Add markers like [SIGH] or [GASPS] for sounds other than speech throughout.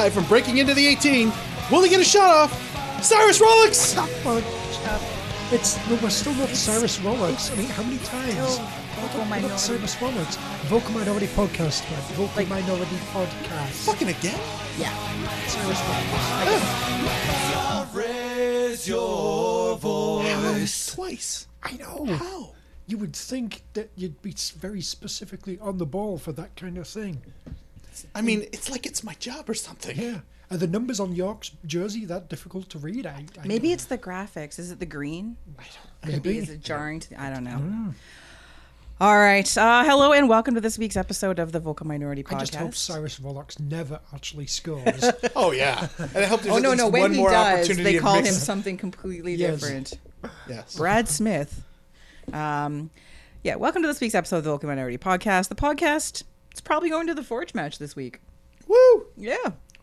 live from breaking into the 18. Will he get a shot off? Cyrus Rollins! Well, uh, it's no, we're still not Cyrus Rollins. I mean, how many times? Still We're not Cyrus Rollins. Vocal Minority Podcast, man. Vocal Like- Minority Podcast. Fucking again? Yeah. Cyrus Rollins. How? Twice. I know. How? You would think that you'd be very specifically on the ball for that kind of thing. I mean, it's like it's my job or something. Yeah. Are the numbers on York's jersey that difficult to read? I, I Maybe don't- it's the graphics. Is it the green? maybe. Is it jarring? To, I don't know. All right. Uh, hello and welcome to this week's episode of the Vocal Minority Podcast. I just hope Cyrus Rollins never actually scores. [LAUGHS] Oh, yeah. And I hope there's oh at no, least no! When one he more does, opportunity they call him something completely Yes. different. Yes. Brad Smith. Um, yeah. Welcome to this week's episode of the Vocal Minority Podcast. The podcast. It's probably going to the Forge match this week. Woo! Yeah.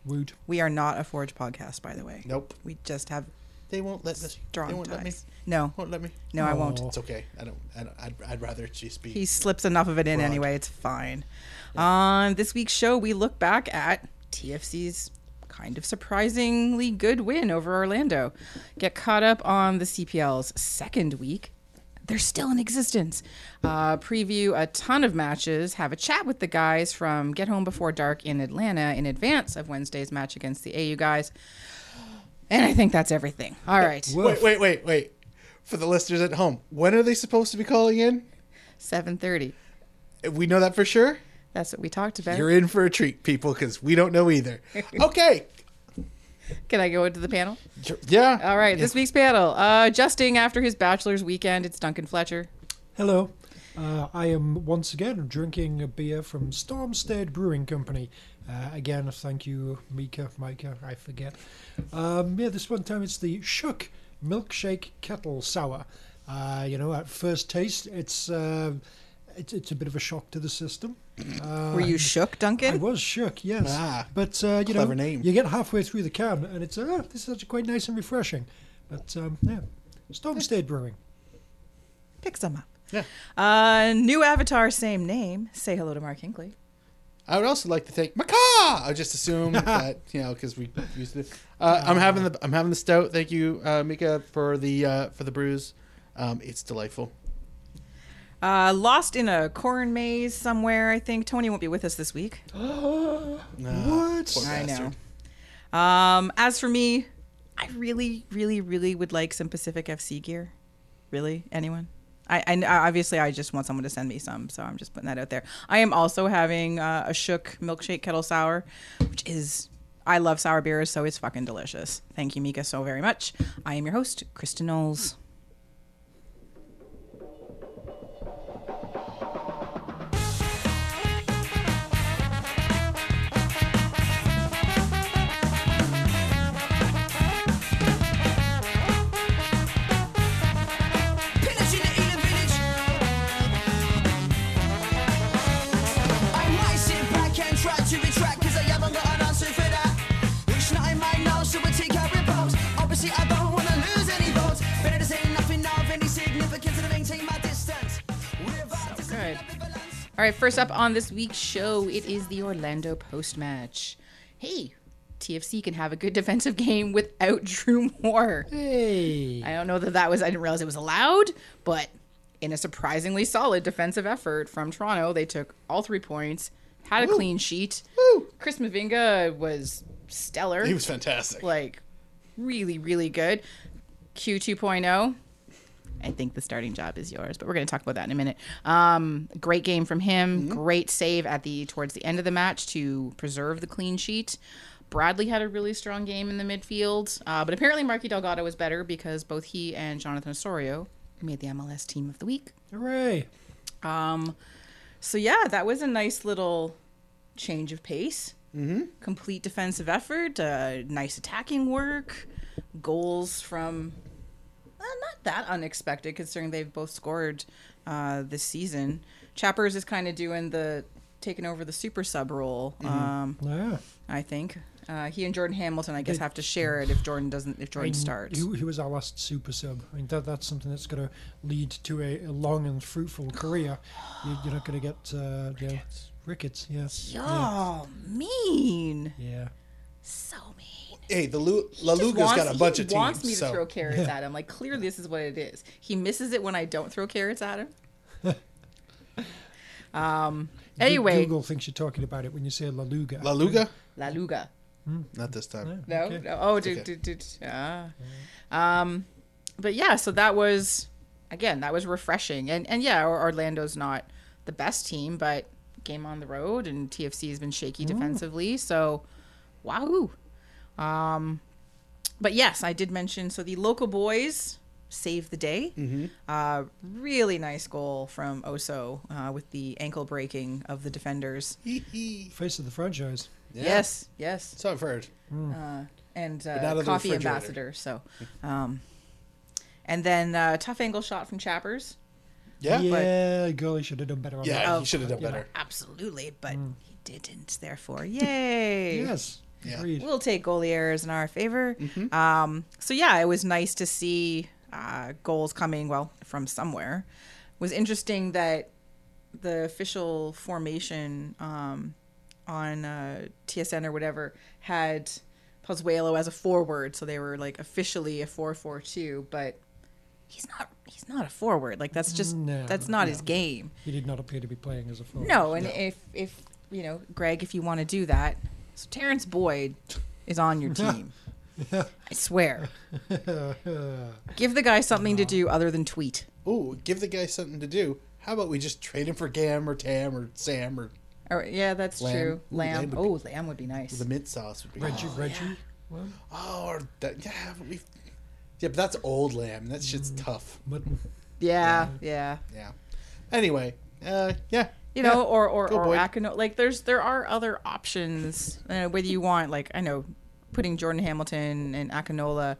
Would. We are not a Forge podcast, by the way. Nope. We just have They won't let me. strong They won't let me. ties. No, Won't let me. no, I won't. It's okay. I don't. I don't I'd, I'd rather it just be. He slips enough of it in anyway. It's fine. On this week's show, we look back at TFC's kind of surprisingly good win over Orlando. Get caught up on the CPL's second week. They're still in existence. Uh, preview a ton of matches. Have a chat with the guys from Get Home Before Dark in Atlanta in advance of Wednesday's match against the AU guys. And I think that's everything. All right. Wait, wait, wait, wait. For the listeners at home, when are they supposed to be calling in? 7:30. We know that for sure. That's what we talked about. You're in for a treat, people, because we don't know either. [LAUGHS] Okay. Can I go into the panel? Yeah. All right, this week's panel. Uh, adjusting after his bachelor's weekend, it's Duncan Fletcher. Hello. Uh, I am once again drinking a beer from Stormstead Brewing Company. Uh, again, thank you, Mika, Micah, I forget. Um, yeah, this one time it's the Shook Milkshake Kettle Sour. Uh, you know, at first taste, it's, uh, it's it's a bit of a shock to the system. Uh, Were you shook, Duncan? I was shook, yes. Ah, but uh, you clever know, name. you get halfway through the can, and it's uh, this is actually quite nice and refreshing. But um, yeah, Stormstead Brewing. Pick some up. Yeah. Uh, new avatar, same name. Say hello to Mark Hinkley. I would also like to thank Macaw. I just assume [LAUGHS] that you know because we used it. Uh, I'm having the I'm having the stout. Thank you, uh, Mika, for the uh, for the brews. Um, it's delightful. Uh, lost in a corn maze somewhere, I think. Tony won't be with us this week. [GASPS] Nah, What? poor I bastard. know. Um, as for me, I really, really, really would like some Pacific FC gear. Really? Anyone? I, I obviously I just want someone to send me some, so I'm just putting that out there. I am also having uh, a Shook milkshake kettle sour, which is I love sour beers, so it's fucking delicious. Thank you, Mika, so very much. I am your host, Kristin Knowles. All right, first up on this week's show, it is the Orlando post match. Hey, TFC can have a good [LAUGHS] defensive game without Drew Moor. Hey. I don't know that that was, I didn't realize it was allowed, but in a surprisingly solid defensive effort from Toronto, they took all three points, had a clean sheet. Woo. Chris Mavinga was stellar. He was fantastic. like really, really good. Q 2.0. I think the starting job is yours, but we're going to talk about that in a minute. Um, great game from him. Great save at the towards the end of the match to preserve the clean sheet. Bradley had a really strong game in the midfield, uh, but apparently Marky Delgado was better because both he and Jonathan Osorio made the MLS Team of the Week. Hooray. Um, so yeah, that was a nice little change of pace. Mm-hmm. Complete defensive effort, uh, nice attacking work, goals from not that unexpected considering they've both scored uh, this season. Chappers is kind of doing the taking over the super sub role. Um, Yeah. I think uh, he and Jordan Hamilton, I guess, have to share it if Jordan doesn't if Jordan I mean, starts. He, he was our last super sub. I mean, that, that's something that's going to lead to a, a long and fruitful career. You, you're not going to get uh, you know, rickets. Yes. Y'all mean. Yeah. So mean. Hey, the Lu- La Just Luga's got a bunch of teams. He wants me to so. throw carrots at him. Like clearly, this is what it is. He misses it when I don't throw carrots at him. [LAUGHS] um. Anyway, Google thinks you're talking about it when you say La Luga. La Luga? La Luga. Not this time. No, Okay. no. Oh, did, okay. did, did, ah. Um, but yeah, so that was again that was refreshing, and and yeah, Orlando's not the best team, but game on the road, and TFC has been shaky defensively, so wahoo. Um, but yes, I did mention so the local boys saved the day. Uh, really nice goal from Oso uh, with the ankle breaking of the defenders. Face of the franchise. Yeah. Yes, yes So I've heard. uh, and uh, coffee ambassador. So, um, and then uh, tough angle shot from Chappers. Yeah. yeah, goalie should have done better on Yeah, that. He should have done yeah. better. Absolutely, but he didn't. Therefore, yay! Yes, Yeah. We'll take goalie errors in our favor. Mm-hmm. Um, so yeah, it was nice to see uh, goals coming well from somewhere. It was interesting that the official formation um, on uh, TSN or whatever had Pozuelo as a forward, so they were like officially a four-four-two, but he's not. He's not a forward. Like that's just No, that's not his game. He did not appear to be playing as a forward. No, and if if you know, Greg, if you want to do that, so Terrence Boyd is on your team. [LAUGHS] I swear. Give the guy something to do other than tweet. Ooh, give the guy something to do. How about we just trade him for Gam or Tam or Sam or Or, yeah, that's Lamb. true. Ooh, Lamb. lamb would oh, lamb would be nice. the mint sauce would be. Reggie, Reggie. Well, Oh, or that, yeah, but we. Yeah, but that's old lamb. That shit's Mm. tough. mutton. yeah, yeah. Yeah. Anyway, uh, yeah. You yeah. know, or or Go, or Akino. Like, there's there are other options. Uh, whether you want, like, I know, putting Jordan Hamilton and Akinola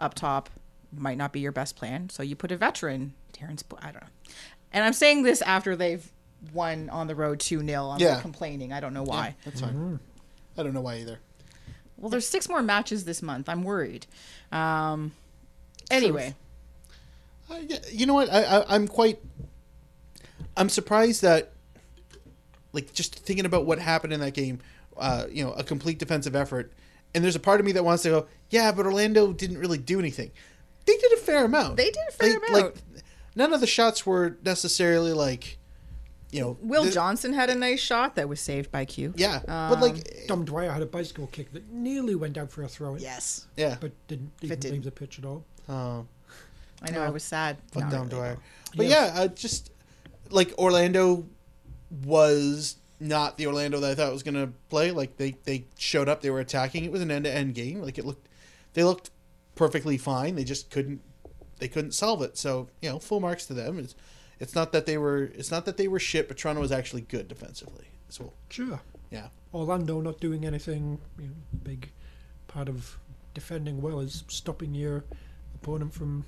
up top might not be your best plan. So you put a veteran, Terrence. I don't know. And I'm saying this after they've won on the road two 0 I'm Yeah. like complaining. I don't know why. That's fine. I don't know why either. Well, there's six more matches this month. I'm worried. Um. Anyway, Uh, you know what? I, I I'm quite. I'm surprised that, like, just thinking about what happened in that game, uh, you know, a complete defensive effort, and there's a part of me that wants to go, yeah, but Orlando didn't really do anything. They did a fair amount. They did a fair Like- amount. Like, none of the shots were necessarily like, you know, Will the- Johnson had a nice shot that was saved by Q. Yeah, but like, Dom Dwyer had a bicycle kick that nearly went out for a throw in, Yes, yeah. but didn't even didn't. leave the pitch at all. Oh. I know. I was sad. Fuck Dom really, Dwyer. though. But yeah, uh, just like Orlando was not the Orlando that I thought was going to play. Like they they showed up, they were attacking. It was an end to end game. Like it looked, they looked perfectly fine. They just couldn't they couldn't solve it. So you know, full marks to them. It's it's not that they were it's not that they were shit, but Toronto was actually good defensively. So Sure. yeah, Orlando not doing anything. You know, big part of defending well is stopping your opponent from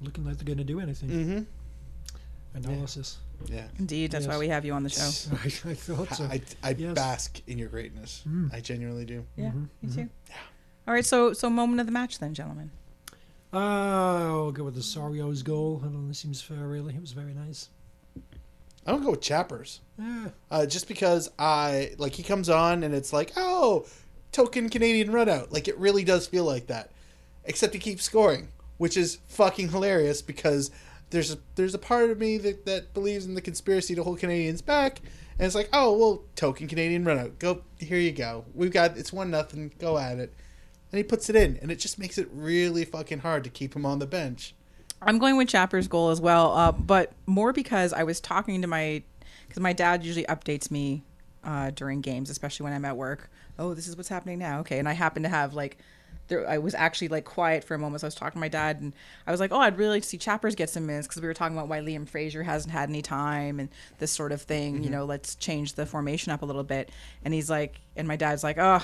looking like they're going to do anything. mm-hmm. Analysis. yeah. Indeed, that's why we have you on the show. [LAUGHS] I, I thought so. I, I Yes. bask in your greatness. I genuinely do. Yeah, Mhm, me too. All right, so so moment of the match then, gentlemen. Uh, I'll go with the Sorio's goal. It only seems fair, really. It was very nice. I'm gonna go with Chappers. Yeah. uh, just because I like he comes on and it's like oh token Canadian run out like it really does feel like that except he keeps scoring which is fucking hilarious because there's a there's a part of me that, that believes in the conspiracy to hold Canadians back. And it's like oh well token Canadian run out. Go here you go. We've got it's one nothing. Go at it. And he puts it in. And it just makes it really fucking hard to keep him on the bench. I'm going with Chapper's goal as well, uh, but more because I was talking to my because my dad usually updates me uh, during games, especially when I'm at work. Oh, this is what's happening now. Okay, and I happen to have like. There, I was actually like quiet for a moment. So I was talking to my dad, and I was like, "Oh, I'd really like to see Chappers get some minutes because we were talking about why Liam Fraser hasn't had any time and this sort of thing. You know, let's change the formation up a little bit." And he's like, and my dad's like, "Oh,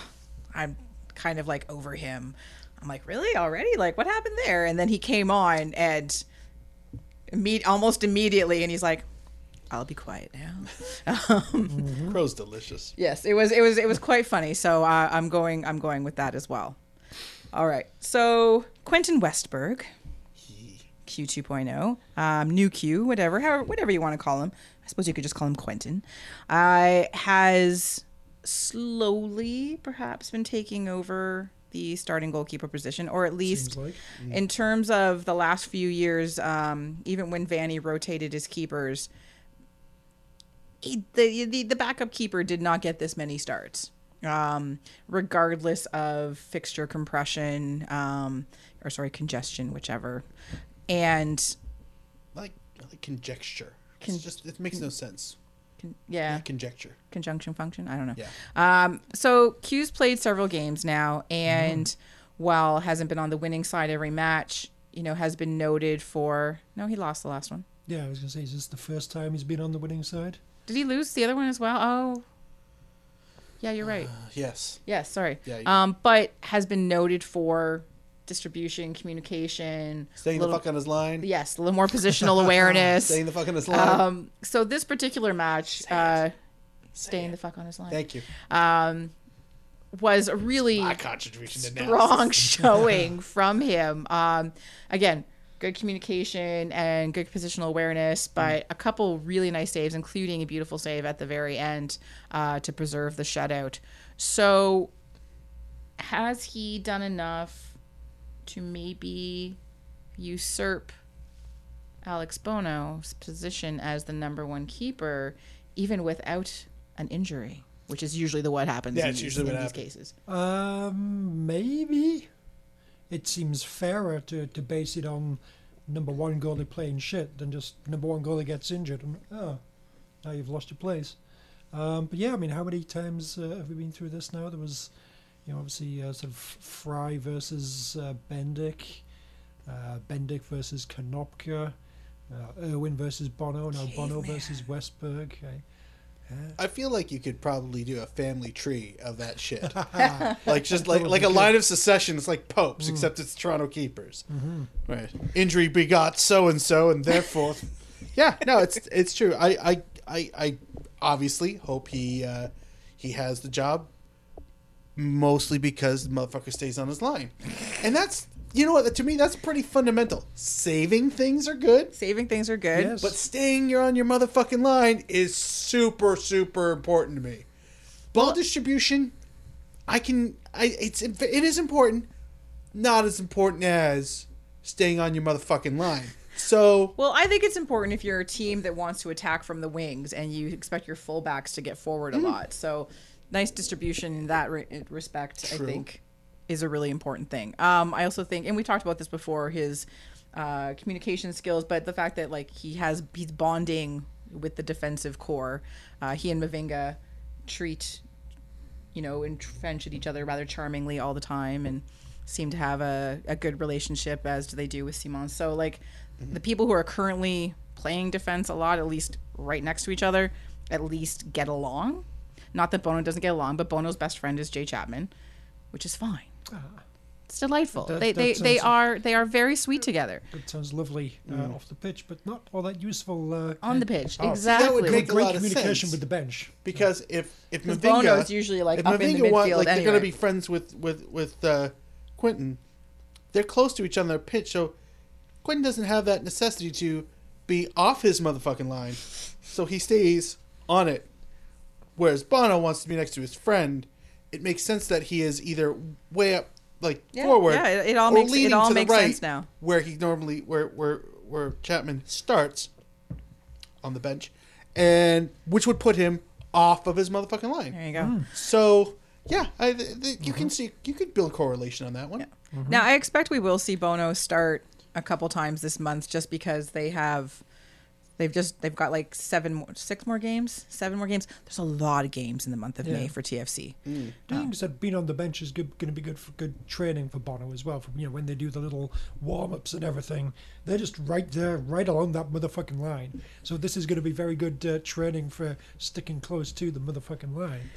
I'm kind of like over him." I'm like, really already? Like, what happened there? And then he came on and imme- almost immediately, and he's like, I'll be quiet now. [LAUGHS] um, crow's delicious yes, it was it was it was quite funny. So uh, I'm going I'm going with that as well. All right. So Quentin Westberg, Q 2.0, um, new Q, whatever, however, whatever you want to call him. I suppose you could just call him Quentin. Uh, has slowly perhaps been taking over the starting goalkeeper position, or at least like. in terms of the last few years, um, even when Vanney rotated his keepers, he, the, the the backup keeper did not get this many starts, um, regardless of fixture compression um, or sorry congestion, whichever. And Like, like conjecture. Con- it's just it makes no sense. con- yeah, Conjecture. conjunction function. I don't know. Yeah. Um, so Q's played several games now, and while hasn't been on the winning side every match, you know, has been noted for. No, he lost the last one. Yeah, I was gonna say, is this the first time he's been on the winning side? Did he lose the other one as well? Oh, yeah, you're right. Uh, yes. Yes, sorry. Yeah, Um, but has been noted for distribution, communication, Staying little- the fuck on his line. yes, a little more [LAUGHS] positional awareness. Staying the fuck on his line. Um, so this particular match, uh, staying the fuck on his line, Thank you. um, was a really My contribution strong [LAUGHS] showing from him. Um, again, good communication and good positional awareness, but a couple really nice saves, including a beautiful save at the very end uh, to preserve the shutout. So, has he done enough to maybe usurp Alex Bono's position as the number one keeper, even without an injury? Which is usually the what happens Yeah, in, usually in what these happens. cases. Um, maybe. It seems fairer to, to base it on number one goalie playing shit than just number one goalie gets injured and oh, now you've lost your place. Um, but yeah, I mean, how many times uh, have we been through this now? There was, you know, obviously uh, sort of Frei versus uh, Bendik, uh, Bendik versus Konopka, uh, Irwin versus Bono, now Bono versus Westberg. Okay. I feel like you could probably do a family tree of that shit. [LAUGHS] Like just like like a line of secession. It's like popes, except it's Toronto keepers. Right. Injury begot so and so, and therefore, [LAUGHS] yeah. No, it's it's true. I I I, I obviously hope he uh, he has the job. Mostly because the motherfucker stays on his line, and that's you know what to me that's pretty fundamental. Saving things are good. Saving things are good. Yes. But staying you're on your motherfucking line is super super important to me. Ball distribution, I can I it's it is important, not as important as staying on your motherfucking line. So Well, I think it's important if you're a team that wants to attack from the wings and you expect your fullbacks to get forward Mm. a lot. So, nice distribution in that re- respect, I think, is a really important thing. Um, I also think, and we talked about this before, his uh, communication skills, but the fact that like he has he's bonding with the defensive core. Uh, he and Mavinga treat you know, entrench at each other rather charmingly all the time and seem to have a, a good relationship as do they do with Simon. So like the people who are currently playing defense a lot, at least right next to each other, at least get along. Not that Bono doesn't get along, but Bono's best friend is Jay Chapman, which is fine. It's delightful. That- they that they, they are they are very sweet together That sounds lovely uh, off the pitch, but not all that useful uh, on the pitch. Exactly, that would exactly. make a great lot of communication sense. with the bench. because if if 'Cause Mavinga Bono's usually, like, if up in the Mavinga want, midfield like they're gonna be friends with with with uh, Quentin, they're close to each other on their pitch, so Quentin doesn't have that necessity to be off his motherfucking line, so he stays on it. Whereas Bono wants to be next to his friend, it makes sense that he is either way up, like Yeah, forward, yeah, it- it all or makes- it all to makes the right, sense now. where he normally where where where Chapman starts on the bench, and which would put him off of his motherfucking line. there you go. Hmm. So yeah, I, th- th- you can mm-hmm. see you could build correlation on that one. Mm-hmm. Now I expect we will see Bono start a couple times this month, just because they have, they've just they've got like seven more, six more games, seven more games. There's a lot of games in the month of May for TFC. Mm. I think that being on the bench is going to be good for good training for Bono as well. For you know when they do the little warm ups and everything, they're just right there, right along that motherfucking line. So this is going to be very good uh, training for sticking close to the motherfucking line.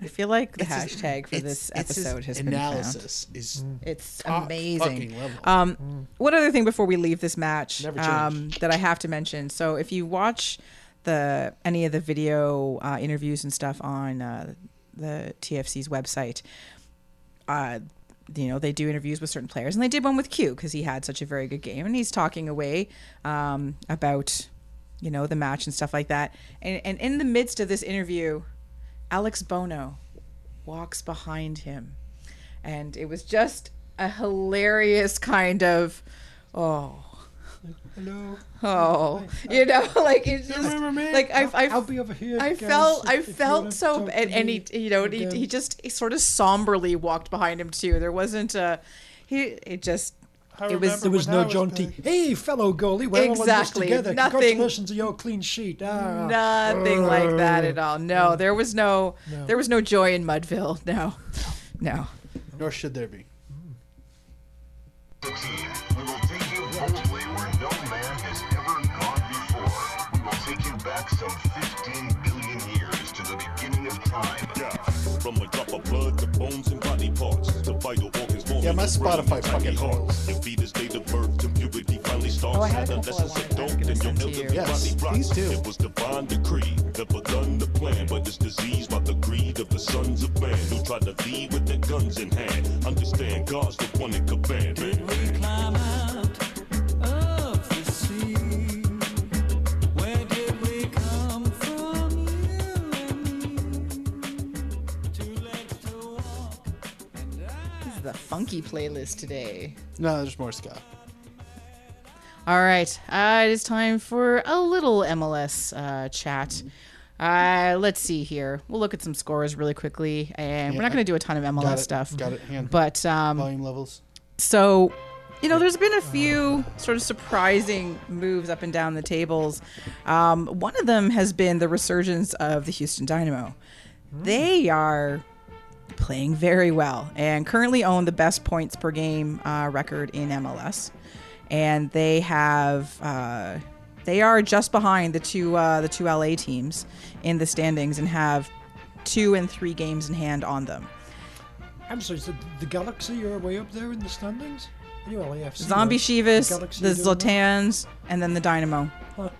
I feel like the It's his- hashtag for this his episode has been found. analysis is It's amazing. Um, One other thing before we leave this match um, that I have to mention. So if you watch the any of the video uh, interviews and stuff on uh, the TFC's website, uh, you know they do interviews with certain players, and they did one with Q because he had such a very good game, and he's talking away um, about you know the match and stuff like that. And and in the midst of this interview, Alex Bono walks behind him. And it was just a hilarious kind of, oh, Hello. oh, you know, [LAUGHS] like it's just Remember me? like I, I, I'll be over here. I guys, felt, if- I if felt so, and, and he, you know, he, he just he sort of somberly walked behind him too. There wasn't a, he, it just, I it was, There was no was John back- Hey, fellow goalie, we're all in this together. Nothing- Congratulations on your clean sheet. Ah. nothing like that at all. No, there was no, No. there was no joy in Mudville. [LAUGHS] No, no. Nor should there be. Succeed. Yeah, my Spotify and tiny fucking heart. rules. Your fetus date of birth to puberty finally starts. Oh, I had a couple I Adolescence wanted- I was adult gonna and your to you. Yes, body rots. please do. It was divine decree that begun the plan, but it's diseased by the greed of the sons of man who try to lead with their guns in hand. Understand God's the one that command, man. The funky playlist today. No, there's more ska. All right, uh, it is time for a little MLS uh, chat. Uh, let's see here. We'll look at some scores really quickly, and we're not going to do a ton of MLS Got stuff. Got it. Hand. But um, volume levels. so, you know, there's been a few sort of surprising moves up and down the tables. Um, one of them has been the resurgence of the Houston Dynamo. They are playing very well and currently own the best points per game uh, record in MLS. And they have. Uh, they are just behind the two uh, the two LA teams in the standings and have two and three games in hand on them. I'm sorry, so the Galaxy are way up there in the standings? You're LAFC. Zombie? Shivas, the well? Zlatans, and then the Dynamo, Huh.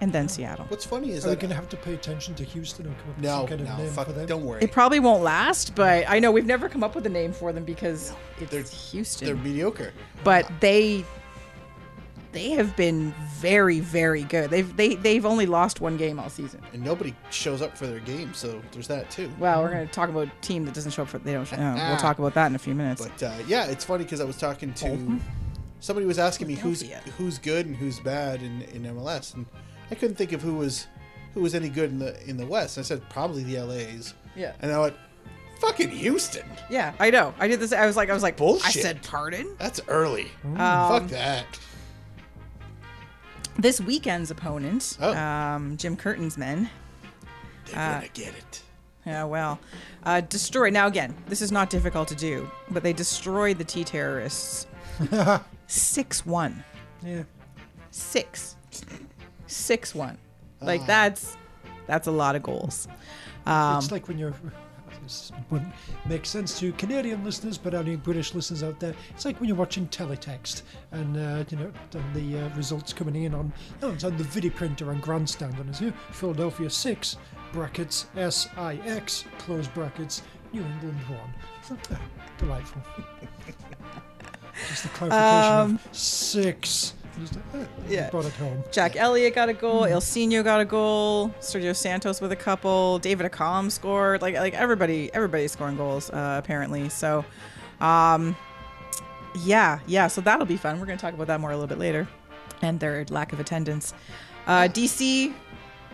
And then Seattle. What's funny is Are we going to have to pay attention to Houston and come up with no, some kind of name fuck, for them? don't worry. It probably won't last, but I know we've never come up with a name for them because it's They're- Houston. They're mediocre. but they they have been very very good. They've they they've only lost one game all season. and nobody shows up for their game, so there's that too. Well, we're going to talk about a team that doesn't show up for they don't. Show, uh, we'll talk about that in a few minutes. But uh, yeah, it's funny because I was talking to somebody was asking me who's who's good and who's bad in, in MLS, and I couldn't think of who was who was any good in the in the West. I said probably the LA's. Yeah. and I went, fucking Houston. yeah, I know. I did this. I was like, I was like, bullshit. I said, pardon. That's early. Um, Fuck that. This weekend's opponent, Oh. um, Jim Curtin's men, They're uh, gonna get it. Yeah, well, uh, destroyed. Now again, this is not difficult to do, but they destroyed the T terrorists. [LAUGHS] Six one, Yeah. six, six one. Like Ah. that's that's a lot of goals. Um, it's like when you're. [LAUGHS] This wouldn't make sense to Canadian listeners, but any British listeners out there, it's like when you're watching teletext and uh, you know and the uh, results coming in on no, it's on the video printer on grandstand and it's here Philadelphia six brackets S I X close brackets New England one. Delightful. [LAUGHS] Just the clarification of six. Just, uh, Yeah. brought it home. Jack Elliott got a goal. Ilsinho got a goal. Sergio Santos with a couple. David Accam scored. Like like everybody everybody's scoring goals uh, apparently. So, um, yeah yeah. So that'll be fun. We're gonna talk about that more a little bit later, and their lack of attendance. Uh, DC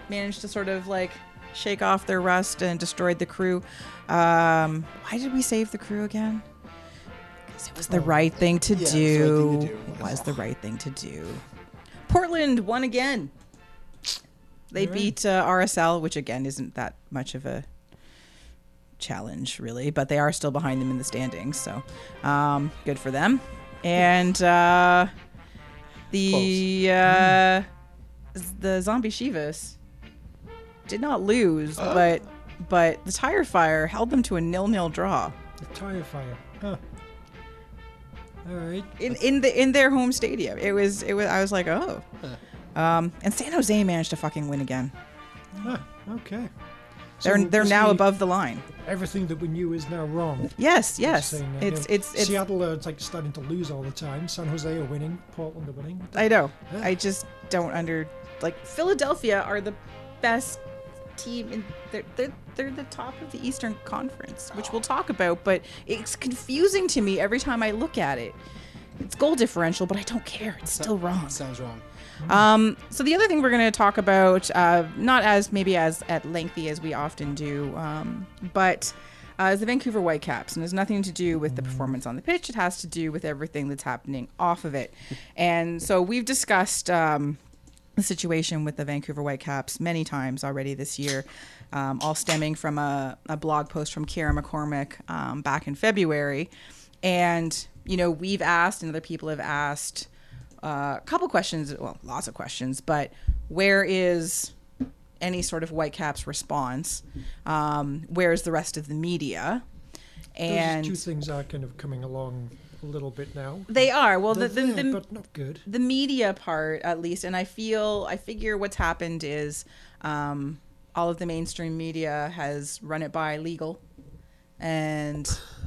managed to sort of like shake off their rust and destroyed the crew. Um, why did we save the crew again? Because it was the right thing to Yeah, it was the do. right thing to do. It was the right thing to do. Portland won again. They beat uh, RSL, which again isn't that much of a challenge, really, but they are still behind them in the standings, so um, good for them. And uh, the uh, the Zombie Shivas did not lose, but but the Tire Fire held them to a nil-nil draw The tire fire. Huh. All right. in in the in their home stadium. It was it was I was like, oh. Um, and San Jose managed to fucking win again. Ah, okay. They're So they're now above the line. Everything that we knew is now wrong. Yes, yes. Saying It's you know, it's it's. Seattle are it's like starting to lose all the time. San Jose are winning. Portland are winning. I know. Yeah. I just don't under like Philadelphia are the best team, and they're, they're they're the top of the Eastern Conference, which we'll talk about. But it's confusing to me every time I look at it. It's goal differential, but I don't care. It's still wrong. Sounds wrong. Um, so the other thing we're going to talk about, uh, not as maybe as at lengthy as we often do, um, but uh, is the Vancouver Whitecaps, and it has nothing to do with the performance on the pitch. It has to do with everything that's happening off of it. And so we've discussed um, the situation with the Vancouver Whitecaps many times already this year, um, all stemming from a, a blog post from Ciara McCormack um, back in February. And, you know, we've asked, and other people have asked, uh, a couple questions, well, lots of questions, but where is any sort of Whitecaps response? Um, where's the rest of the media? And Those two things are kind of coming along a little bit now. they are well. The the, there, the, but not good. the media part at least and i feel i figure what's happened is um, all of the mainstream media has run it by legal and [LAUGHS]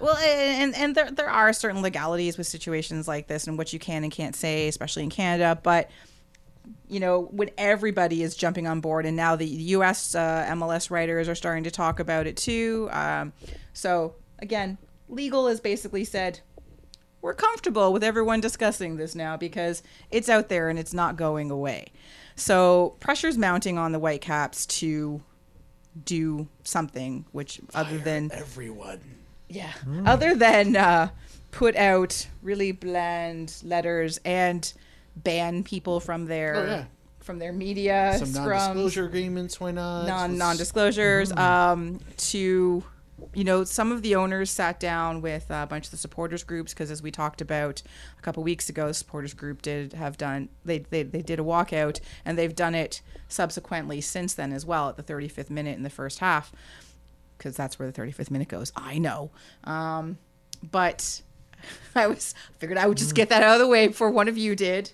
well and and there, there are certain legalities with situations like this and what you can and can't say especially in canada but you know when everybody is jumping on board and now the us uh, mls writers are starting to talk about it too um, so again legal has basically said we're comfortable with everyone discussing this now because it's out there and it's not going away. So pressure's mounting on the Whitecaps to do something, which other than Everyone. yeah, other than uh, put out really bland letters and ban people from their Oh, yeah. from their media Some scrums non-disclosure agreements. Why not? Non non-disclosures Mm. um, to you know some of the owners sat down with a bunch of the supporters groups because as we talked about a couple weeks ago the supporters group did have done they, they they did a walkout and they've done it subsequently since then as well at the 35th minute in the first half because that's where the 35th minute goes. I know. Um, but [LAUGHS] i was figured i would just get that out of the way before one of you did.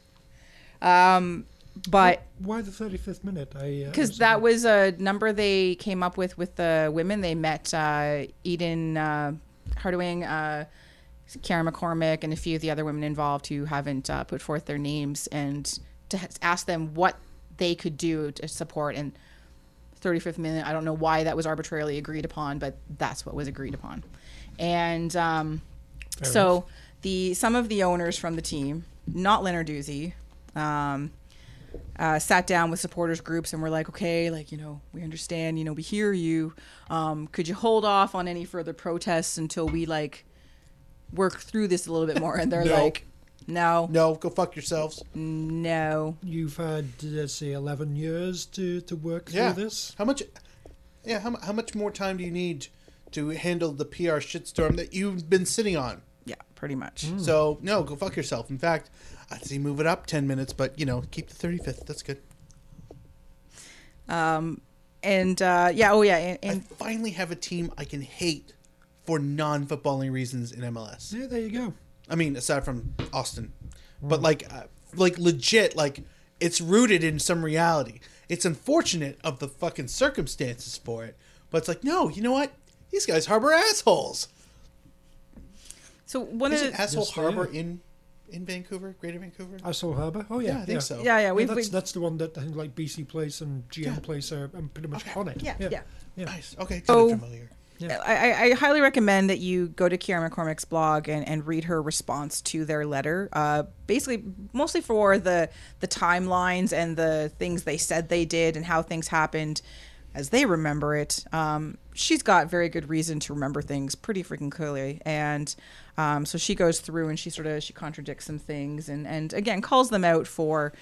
Um, but Why the 35th minute? I uh, because that was a number they came up with with the women. They met uh, Eden uh, Hardwing, uh, Karen McCormack, and a few of the other women involved who haven't uh, put forth their names, and to ask them what they could do to support. And 35th minute, I don't know why that was arbitrarily agreed upon, but that's what was agreed upon. And um, so the some of the owners from the team, not Lenarduzzi, um, uh, sat down with supporters groups and were like, okay, like, you know, we understand, you know, we hear you. Um, could you hold off on any further protests until we like work through this a little bit more? And they're No. like, no, No, go fuck yourselves. no. You've had, let's say, 11 years to, to work Yeah. through this. How much? Yeah. How, how much more time do you need to handle the PR shitstorm that you've been sitting on? Yeah, pretty much. So no, go fuck yourself. In fact, I'd say move it up ten minutes, but you know, keep the thirty fifth. That's good. Um, And uh, yeah, oh yeah, and, I finally have a team I can hate for non footballing reasons in MLS. Yeah, there you go. I mean, aside from Austin, but like, uh, like legit, like it's rooted in some reality. It's unfortunate of the fucking circumstances for it, but it's like, no, you know what? These guys harbor assholes. so one of Isn't the asshole harbor in in Vancouver, Greater Vancouver? Asshole Harbour? Oh, yeah. Yeah, I think so. yeah, yeah, we've, that's, we've that's the one that I think like BC Place and GM Yeah. Place are um, pretty much on it. yeah, yeah. yeah. Nice. Okay, sounded familiar. I, I- I highly recommend that you go to Ciara McCormack's blog and, and read her response to their letter. Uh, basically, mostly for the the timelines and the things they said they did and how things happened as they remember it. Um, she's got very good reason to remember things pretty freaking clearly, and um, so she goes through and she sort of she contradicts some things and and again calls them out for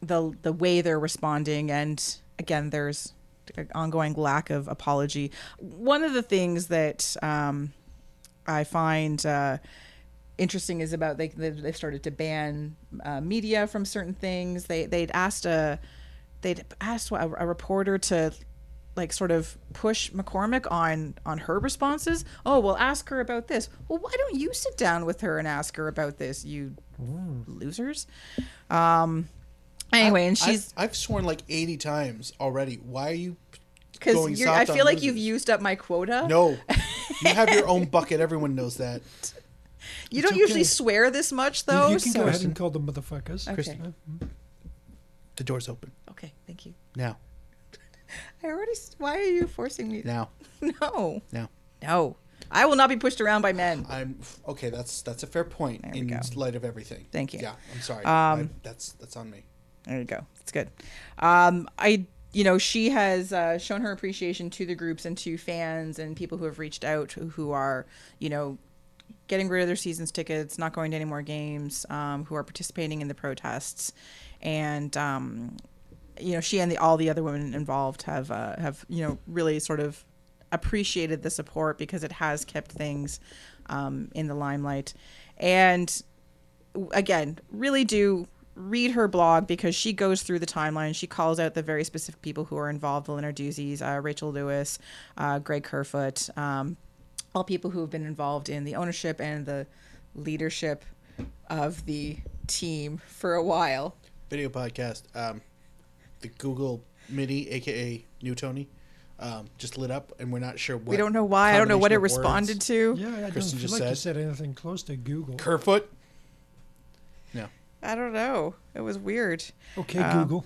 the the way they're responding. And again there's an ongoing lack of apology. One of the things that um, i find uh, interesting is about they they- started to ban uh, media from certain things. They they'd asked a they'd asked a, a reporter to like sort of push McCormack on on her responses. Oh, well, ask her about this. Well, why don't you sit down with her and ask her about this, you losers? Um. Anyway, and she's I've, I've sworn like eighty times already. Why are you? because going you're. I feel like you've used up my quota. No, [LAUGHS] you have your own bucket. Everyone knows that. [LAUGHS] you don't okay. usually swear this much, though. you, you can so- go ahead and call them motherfuckers. Okay. Kristin. The door's open Okay, thank you. now. [LAUGHS] I already. Why are you forcing me? Now, [LAUGHS] No. No. No. I will not be pushed around by men. I'm okay. That's that's a fair point There in light of everything. Thank you. Yeah, I'm sorry. Um, I, that's that's on me. There you go. It's good. Um, I, you know, she has uh, shown her appreciation to the groups and to fans and people who have reached out who, who are, you know, getting rid of their seasons tickets, not going to any more games, um, who are participating in the protests, and um, you know, she and the, all the other women involved have uh, have you know really sort of appreciated the support because it has kept things um, in the limelight, and again, really do read her blog because she goes through the timeline. She calls out the very specific people who are involved: the Lenarduzzi's, uh, Rachel Lewis, uh, Greg Kerfoot, um, all people who have been involved in the ownership and the leadership of the team for a while. Video podcast. Um, the Google Mini, aka New Tony, um, just lit up, and we're not sure what. we don't know why. I don't know what it combination of words. responded to. Yeah, I don't Kristin feel just like you said. said anything close to Google. Kerfoot. No. I don't know. It was weird. Okay, Um, Google.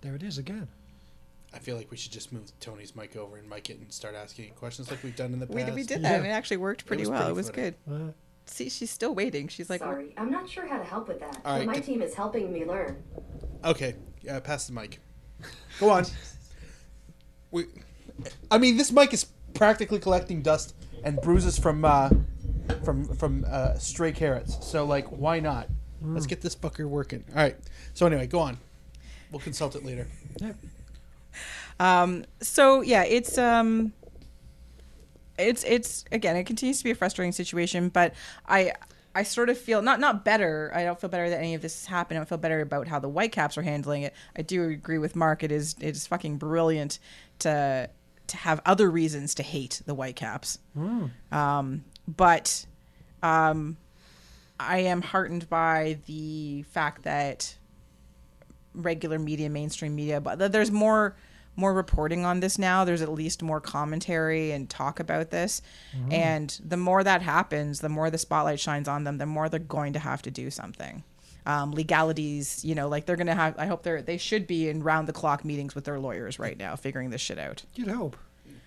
There it is again. I feel like we should just move Tony's mic over and mic it and start asking it questions like we've done in the We, past. we did that. and It actually worked pretty was well. pretty it was funny. good. Uh, See, she's still waiting. She's like, Sorry, I'm not sure how to help with that. All right, but my get- team is helping me learn. Okay, uh, pass the mic. Go on. we, I mean, this mic is practically collecting dust and bruises from uh, from from uh, stray carrots. So like, why not? Let's get this fucker working. All right. So anyway, go on. We'll consult it later. yeah. Um, so yeah, it's um, it's it's again, it continues to be a frustrating situation, but I I sort of feel not not better. I don't feel better that any of this has happened. I don't feel better about how the Whitecaps are handling it. I do agree with Mark. It is it is fucking brilliant to to have other reasons to hate the Whitecaps. Um, but um, I am heartened by the fact that regular media, mainstream media, but th- there's more more reporting on this now. There's at least more commentary and talk about this. And the more that happens, the more the spotlight shines on them, the more they're going to have to do something. Um, legalities, you know, like they're gonna have. I hope they're they should be in round the clock meetings with their lawyers right now, figuring this shit out. You'd hope.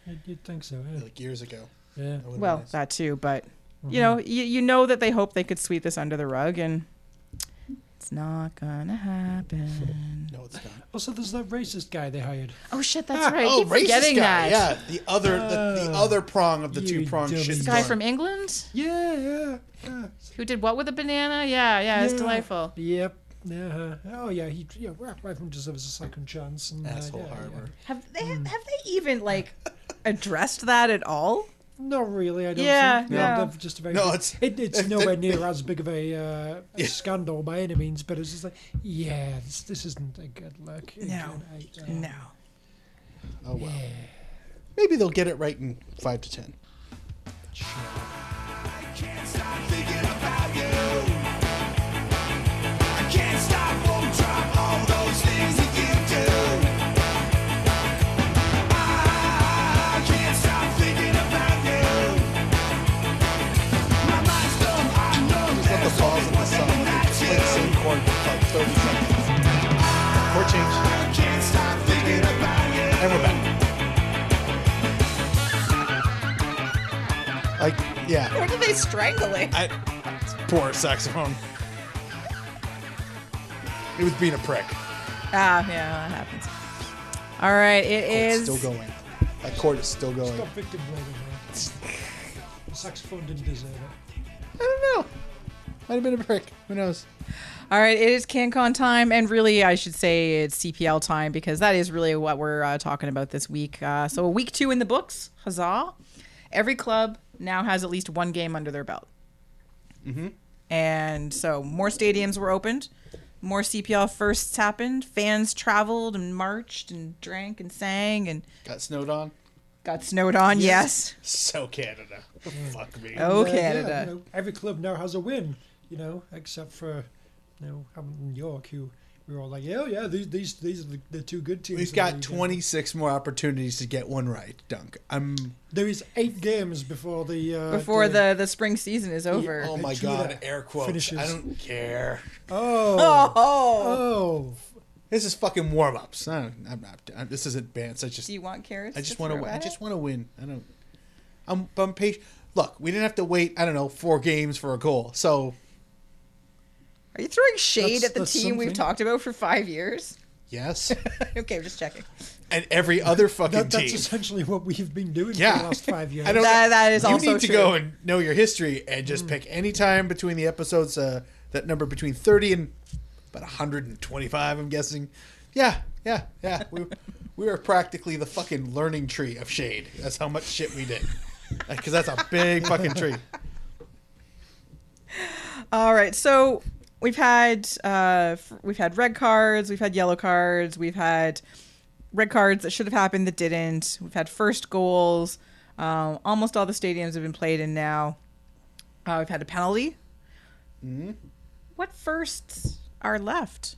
You'd, you'd think so, yeah. Like years ago. yeah. That Well, nice. that too, but you know, you, you know that they hope they could sweep this under the rug, and it's not gonna happen. no, it's not. Oh, also, there's that racist guy they hired. Oh shit, that's ah, right. I oh, keep racist forgetting guy. that. Yeah, the other the, the Oh. other prong of the You two prong dummy. shit. This guy from England Yeah, yeah, yeah. who did what with a banana? Yeah, yeah, it's Yeah. delightful. Yep. Yeah. Oh yeah. He yeah. Well, everyone deserves a second chance. And, uh, Asshole yeah, Harbor. yeah. Have they mm. have they even like [LAUGHS] addressed that at all? Not really. I don't Yeah, think. no. they're just a very. No, it's- it, it's nowhere near as big of a, uh, a scandal by any means. But it's just like, yeah, this, this isn't a good look. No, Again, I- uh, no. Oh well. Maybe they'll get it right in five to ten. can't Like, yeah. Where did they strangle it? I, poor saxophone. It was being a prick. Ah, yeah, that happens. All right, it It's is. still going. That chord is still going. Stop victim blaming man. The saxophone didn't deserve it. I don't know. Might have been a prick. Who knows? All right, it is CanCon time, and really, I should say it's CPL time because that is really what we're uh, talking about this week. Uh, so, week two in the books, huzzah! Every club now has at least one game under their belt. Mm-hmm. And so, more stadiums were opened, more CPL firsts happened, fans traveled and marched and drank and sang and Got snowed on. got snowed on. Yes. So Canada. Fuck me. Oh, And, uh, yeah, Canada. you know, every club now has a win. You know, except for you know Hamilton York, who we were all like, "Yeah, yeah, these these these are the, the two good teams. We've got twenty six more opportunities to get one right, Dunk. I'm. There is eight games before the uh, Before the, the spring season is over. Oh my Vegeta god, air quotes. finishes. I don't care. oh Oh. oh This is fucking warm ups. I'm not. I'm, this isn't advanced. I just. Do you want carrots? I just want to. throw I just want to win. I don't. I'm. I'm patient. Look, we didn't have to wait. I don't know four games for a goal. So Are you throwing shade That's- at the that's team we've talked about for five years? yes, [LAUGHS] okay, I'm just checking. and every other fucking That, that's team. essentially what we've been doing Yeah. for the last five [LAUGHS] years. I don't. That- that is you also need to true. go and know your history and just pick any time between the episodes. Uh, that number between thirty and about hundred and twenty-five. I'm guessing. Yeah, yeah, yeah. We we were practically the fucking learning tree of shade. That's how much shit we did. Because that's a big fucking tree. [LAUGHS] All right, so we've had uh, we've had red cards, we've had yellow cards, we've had red cards that should have happened that didn't. We've had first goals. Um, almost all the stadiums have been played in now. Uh, we've had a penalty. Mm-hmm. What firsts are left?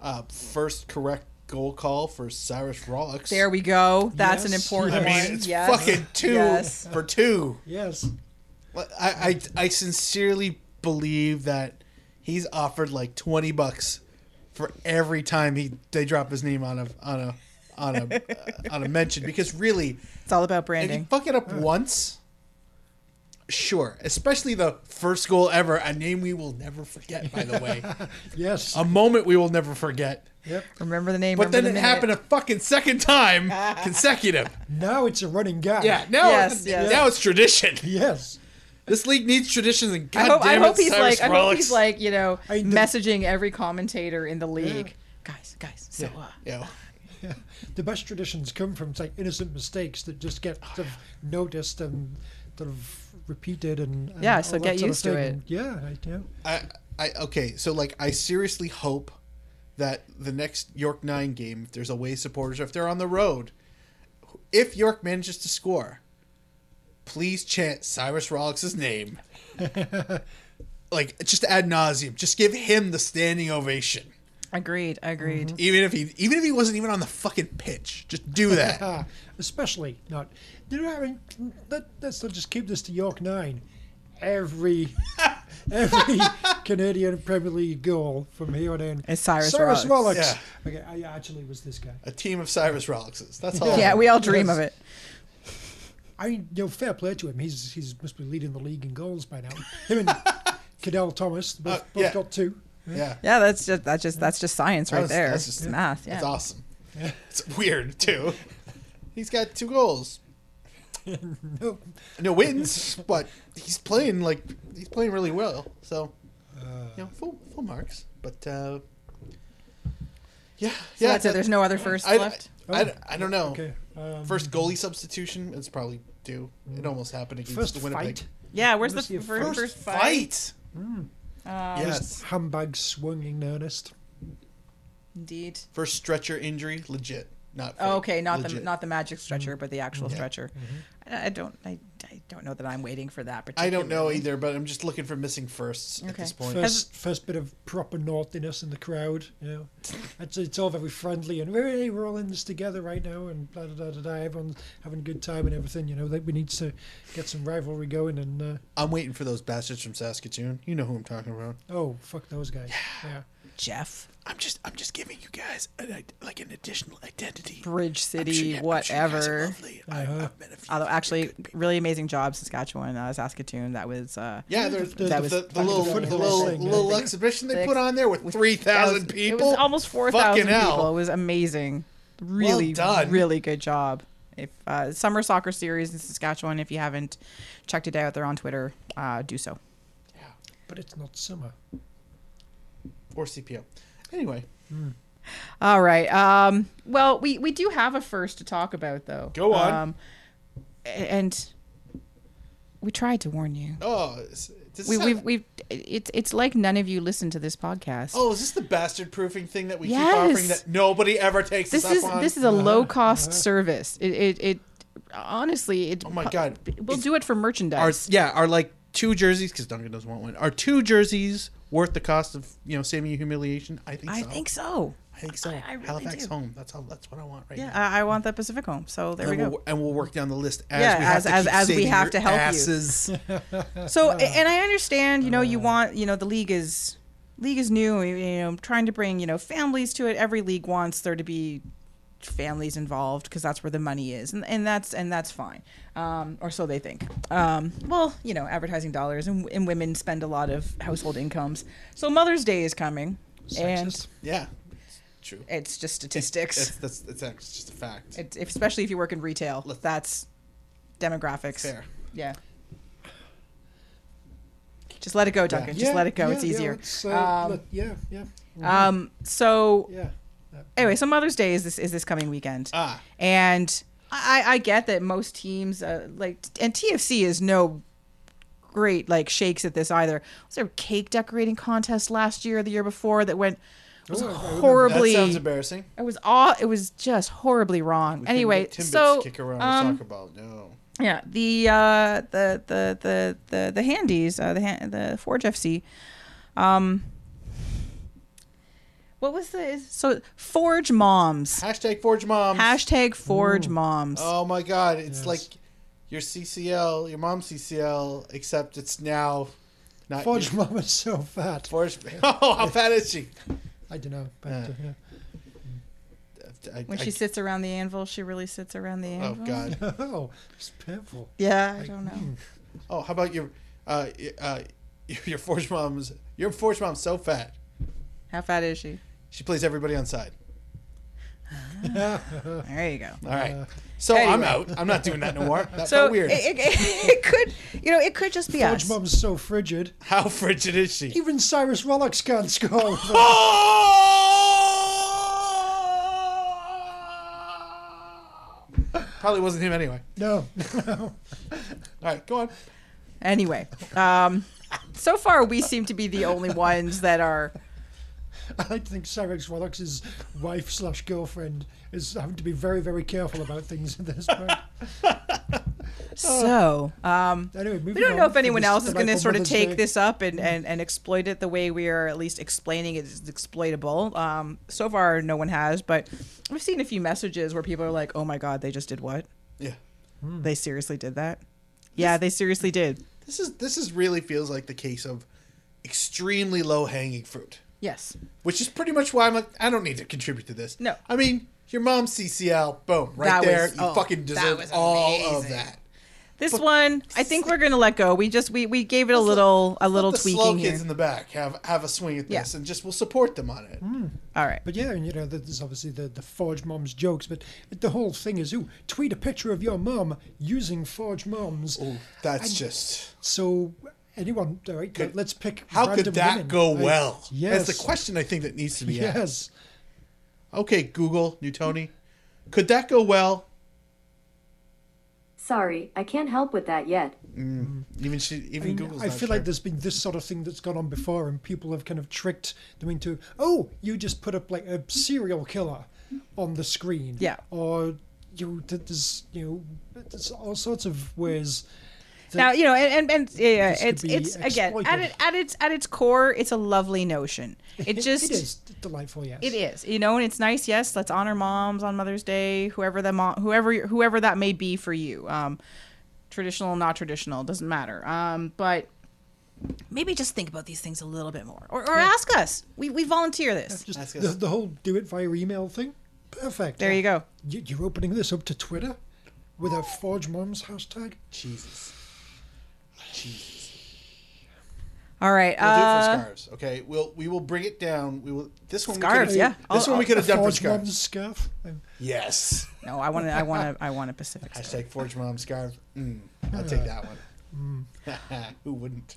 Uh, first correct goal call for Cyrus Rollocks. There we go. That's an Yes. important I mean, one. it's yes. fucking two Yes. for two. Yes. I, I I sincerely believe that he's offered like twenty bucks for every time he they drop his name on a on a on a [LAUGHS] on a mention because really It's all about if you branding. fuck it up once, sure. Especially the first goal ever, a name we will never forget. By the way, [LAUGHS] Yes. a moment we will never forget. yep. Remember the name. But then remember it minute. happened a fucking second time [LAUGHS] consecutive. Now it's a running gag. Yeah, now Yes, yes. now it's tradition. Yes. This league needs traditions, and I God hope, I hope it, he's Cyrus like I hope he's like you know I mean, the- messaging every commentator in the league. Guys, guys. So uh, Yeah. Yeah. [LAUGHS] The best traditions come from like innocent mistakes that just get sort of noticed and sort of repeated and, and Yeah, so get sort of used to it. And yeah, I do. I, I okay, so like I seriously hope that the next York nine game, if there's away supporters, or if they're on the road, if York manages to score, please chant Cyrus Rollocks' name. [LAUGHS] like just ad nauseum. Just give him the standing ovation. agreed, agreed. Mm-hmm. Even if he even if he wasn't even on the fucking pitch. Just do [LAUGHS] that. Especially not. You know, I mean, let, let's not just keep this to York Nine. Every [LAUGHS] every Canadian Premier League goal from here on in Is Cyrus Cyrus Rollocks. Rollocks. Yeah. Okay, I actually was this guy. A team of Cyrus Rollockses. That's all. Yeah, we all dream Yes. of it. I mean, you know, fair play to him. He's he's must be leading the league in goals by now. Him and [LAUGHS] Cadell Thomas both, Uh, both got two. Yeah. Yeah, that's just that's just that's just science right That's- there. that's just- It's math. Yeah. That's awesome. It's weird too. He's got two goals. [LAUGHS] No, No wins, but he's playing like he's playing really well. So Uh. you know, full full marks. But uh, yeah, So yeah. that's it. There's no other first I, left. I, I, I don't know. okay. Um, First goalie substitution. It's probably due. It almost happened against first Winnipeg. fight. Yeah, where's the Let's see f- a first, first first fight? Fight. Um, yes. Handbag swinging in earnest. Indeed. First stretcher injury. Legit. Not. Oh, fake, okay, not the not the magic stretcher, but the actual Yeah. stretcher. I, I don't I, I don't know that I'm waiting for that. I don't know either, but I'm just looking for missing firsts at this point. First, first bit of proper naughtiness in the crowd. You know, [LAUGHS] it's, it's all very friendly and hey, we're all in this together right now, and blah blah blah blah. blah. Everyone's having a good time and everything. You know, that we need to get some rivalry going. And uh, I'm waiting for those bastards from Saskatoon. You know who I'm talking about. oh, fuck those guys. Yeah. Jeff, I'm just I'm just giving you guys an, like an additional identity. Bridge I'm City, sure you- I'm sure you guys are whatever. lovely. Uh-huh. I've met a Although actually, really amazing job, Saskatchewan, uh, Saskatoon. That was uh, yeah, there's the- the, that was the, back little the the football little, thing, little yeah. exhibition they put on there with three that thousand was- people. It was almost four thousand Fucking hell. people. It was amazing. Really, done. really good job. If uh, summer soccer series in Saskatchewan, if you haven't checked it out, they're on Twitter. Uh, do so. Yeah, but it's not summer. or CPO. Anyway, All right. Um, well, we, we do have a first to talk about, though. Go on. Um, and we tried to warn you. oh, is- We, we've, have- we've, it's, it's like none of you listen to this podcast. oh, is this the bastard proofing thing that we keep Yes. offering that nobody ever takes this us is up on? this is a low cost service. It, it, it honestly, it. Oh my God. We'll Is- do it for merchandise. yeah, are like two jerseys because Duncan doesn't want one. Are two jerseys worth the cost of you know saving you humiliation? I think. So. I so. think so. I think so. I- I really Halifax do. home. That's how. That's what I want right Yeah, now. I, I want that Pacific home. So there and we we'll, go. and we'll work down the list as Yeah, we have as- to as- as we have to help you. asses. [LAUGHS] So, [LAUGHS] and I understand, you know, you uh-huh. want, you know, the league is league is new. You know, trying to bring you know families to it. Every league wants there to be families involved because that's where the money is, and, and that's and that's fine, um, or so they think. Um, well, you know, advertising dollars and, and women spend a lot of household incomes. So Mother's Day is coming, and Sexist. Yeah, true. it's just statistics. That's, that's, that's, just a fact. It, especially if you work in retail, that's demographics. Fair. Yeah. Just let it go, Duncan. Just Yeah, let it go. yeah, it's easier. uh, um, yeah, yeah, um, so yeah. Anyway, so Mother's Day is this is this coming weekend, Ah. and I, I get that most teams uh, like and TFC is no great like shakes at this either. Was there a cake decorating contest last year, or the year before that went was Oh, I remember. That horribly. sounds embarrassing. it was all. It was just horribly wrong. We anyway, so kick around um, soccer ball. No. Yeah, the uh, the the the the the handies, uh, the the Forge FC. Um, what was the so Forge Moms Hashtag Forge Moms. hashtag Forge Moms? Oh my God! It's Yes. like your CCL, your mom's CCL, except it's now not Forge your- mom is so fat. Forge. Mom. [LAUGHS] Oh, how fat is she? I don't know. But, uh, yeah. I, when I- she sits around the anvil, she really sits around the anvil. oh. God. [LAUGHS] Oh, it's painful. Yeah, I don't know. Oh, how about your, uh, uh, [LAUGHS] your Forge mom's? Your Forge mom's so fat. How fat is she? She plays everybody on side. [LAUGHS] There you go. All right. so I'm out. I'm not doing that no more. That So felt weird. It, it, it could, you know, it could just be Forge us. mom's so frigid. how frigid is she? Even Cyrus Rollocks can't score. Probably wasn't him anyway. no. [LAUGHS] All right, go on. Anyway, um, so far we seem to be the only ones that are. [LAUGHS] I like to think Cyrus Rollocks' wife slash girlfriend is having to be very, very careful about things at this point. [LAUGHS] So, um, Anyway, we don't on know if anyone else is going to sort of take Day. this up and, and, and exploit it the way we are at least explaining it is exploitable. Um, so far, no one has, but I've seen a few messages where people are like, "Oh my god, they just did what? Yeah. They seriously did that? Yeah, they seriously did. This is this is really feels like the case of extremely low hanging fruit, Yes, which is pretty much why I'm like I don't need to contribute to this. No. I mean your mom's CCL, boom, right That there. was- you oh, fucking deserve was all of that. this one I think we're going to let go. We just we, we gave it a little a little Let the slow tweaking kids here. in the back have have a swing at Yeah. this, and just we'll support them on it. Hmm. All right. But yeah, and you know, there's obviously the, the Forge Moms jokes, but the whole thing is, ooh, tweet a picture of your mom using Forge Moms. Oh, that's just So, anyone, all right, Could- let's pick. how could that women, go right? well? Yes. That's the question I think that needs to be asked. Yes. Okay, Google, Newtoni, could that go well? Sorry, I can't help with that yet. Mm. Mm. Even she, even I, mean, Google's I feel sure. like there's been this sort of thing that's gone on before, and people have kind of tricked them into, oh, you just put up like a serial killer on the screen, Yeah. or you th- there's you know there's all sorts of ways. That- now you know and and, and yeah, this it's it's again at it at its at its core it's a lovely notion [LAUGHS] it just it is delightful, yes. it is you know and it's nice yes let's honor moms on mother's day whoever the mom whoever whoever that may be for you um traditional not traditional doesn't matter um but maybe just think about these things a little bit more or, or ask us we, we volunteer this Just Ask the, us. the whole do it via email thing, perfect. there you go you're opening this up to Twitter with a Forge Moms hashtag. Jesus. Jesus. all right We'll do it uh, for scarves. Okay, we'll we will bring it down. We will this one. Scarves, we yeah. could've- This I'll- one we could have a done for Forge scarves. Moms scarf. Yes. no i want to i want to i want a pacific Star. [LAUGHS] Hashtag Forge Mom scarf. Mm, I'll take that one. [LAUGHS] Who wouldn't?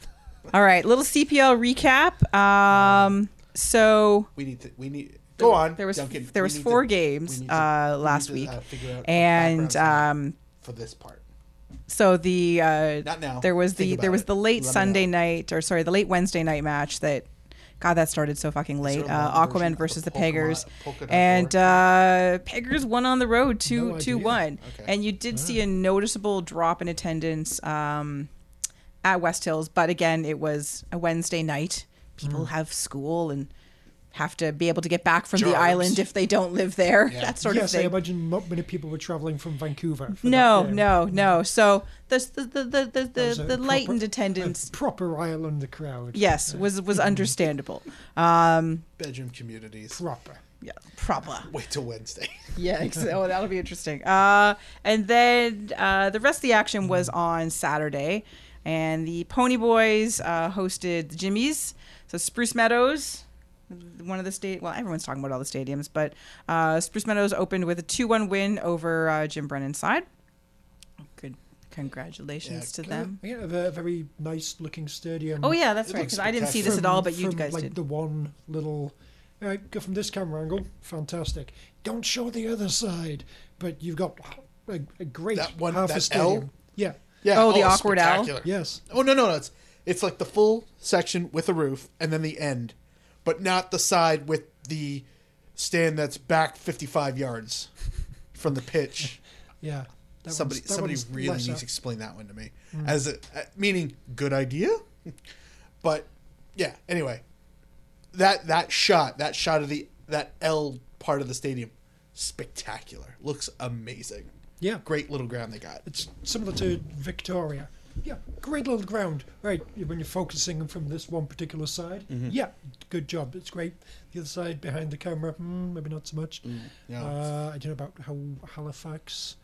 all right little cpl recap um so We need to. We need. Go on. there was Duncan. there was four to- games we to- uh, we last week, uh, figure out a and um, for this part. So the uh, Not now. there was Think the there was it. the late Let Sunday night or sorry the late Wednesday night match that God that started so fucking late. Uh, Aquaman versus the the, Peggers, and uh, Peggers won on the road two No two one, Okay. and you did see a noticeable drop in attendance um, at Westhills, but again it was a Wednesday night. People Hmm. have school and have to be able to get back from the island if they don't live there. Yeah. That sort yes, of thing. Yes, I imagine not many people were traveling from Vancouver. for No, that no, no. So the the the the the, the, was a the proper- lightened a attendance, proper Islander crowd. yes, was was [LAUGHS] understandable. Um, Bedroom communities. proper. yeah, proper. [LAUGHS] Wait till Wednesday. Yeah, ex- oh, that'll be interesting. Uh, and then uh, the rest of the action was on Saturday, and the Pony Boys uh, hosted the Jimmies. So Spruce Meadows, one of the state. Well, everyone's talking about all the stadiums, but uh, Spruce Meadows opened with a two-one win over uh, Jim Brennan's side. Good, congratulations Yeah, to them. Yeah, a very nice looking stadium. Oh yeah, that's It right. Because I didn't see this at all, but you from, guys like did. the one little. Uh, go from this camera angle, fantastic. Don't show the other side, but you've got a, a great That one- half that a stadium. L? Yeah. Yeah. Oh, the awkward L? Yes. Oh no no no! It's it's like the full section with a roof and then the end, but not the side with the stand that's back fifty five yards from the pitch. [LAUGHS] Yeah. Somebody somebody really needs to explain that one to me as a uh, meaning good idea, but yeah. Anyway, that that shot that shot of the that L part of the stadium, spectacular. Looks amazing. Yeah. Great little ground they got. It's similar to Victoria. Yeah, great little ground. Right, when you're focusing from this one particular side. Mm-hmm. Yeah, good job. It's great. The other side behind the camera, mm, maybe not so much. yeah. Uh, I don't know about how Halifax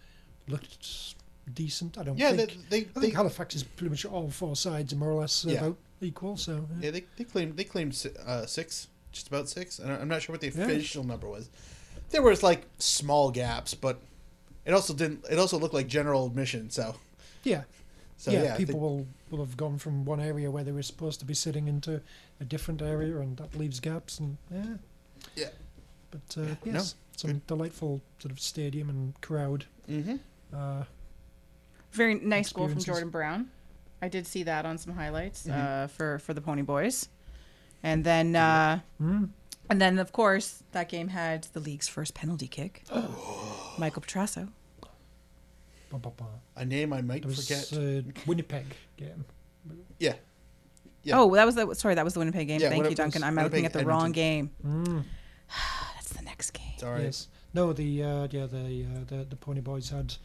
looked decent. I don't Yeah, think. they- they- I they- think Halifax is pretty much all four sides are more or less Yeah. about equal. So yeah. Yeah, they, they claimed they claimed uh, six, just about six. And I'm not sure what the Yeah. official number was. There was like small gaps, but it also didn't. It also looked like general admission. So, yeah. So yeah, yeah, people they- will, will have gone from one area where they were supposed to be sitting into a different area, and that leaves gaps. And yeah, yeah. but uh, no, yes, some delightful sort of stadium and crowd. Mm-hmm. Uh, Very nice goal from. Jordan Brown. I did see that on some highlights Mm-hmm. uh, for for the Pony Boys, and then uh, mm, and then of course that game had the league's first penalty kick. [GASPS] Michael Petrasso. Ba, ba, ba. A name I might It was forget. uh, Winnipeg game. yeah, Yeah. Oh, that was the sorry, that was the Winnipeg game. Yeah, Thank you, Winnipeg- Duncan. I'm looking at the wrong game. Mm, [SIGHS] That's the next game. it's all right. Yes. No, the uh, yeah the, uh, the the Pony Boys had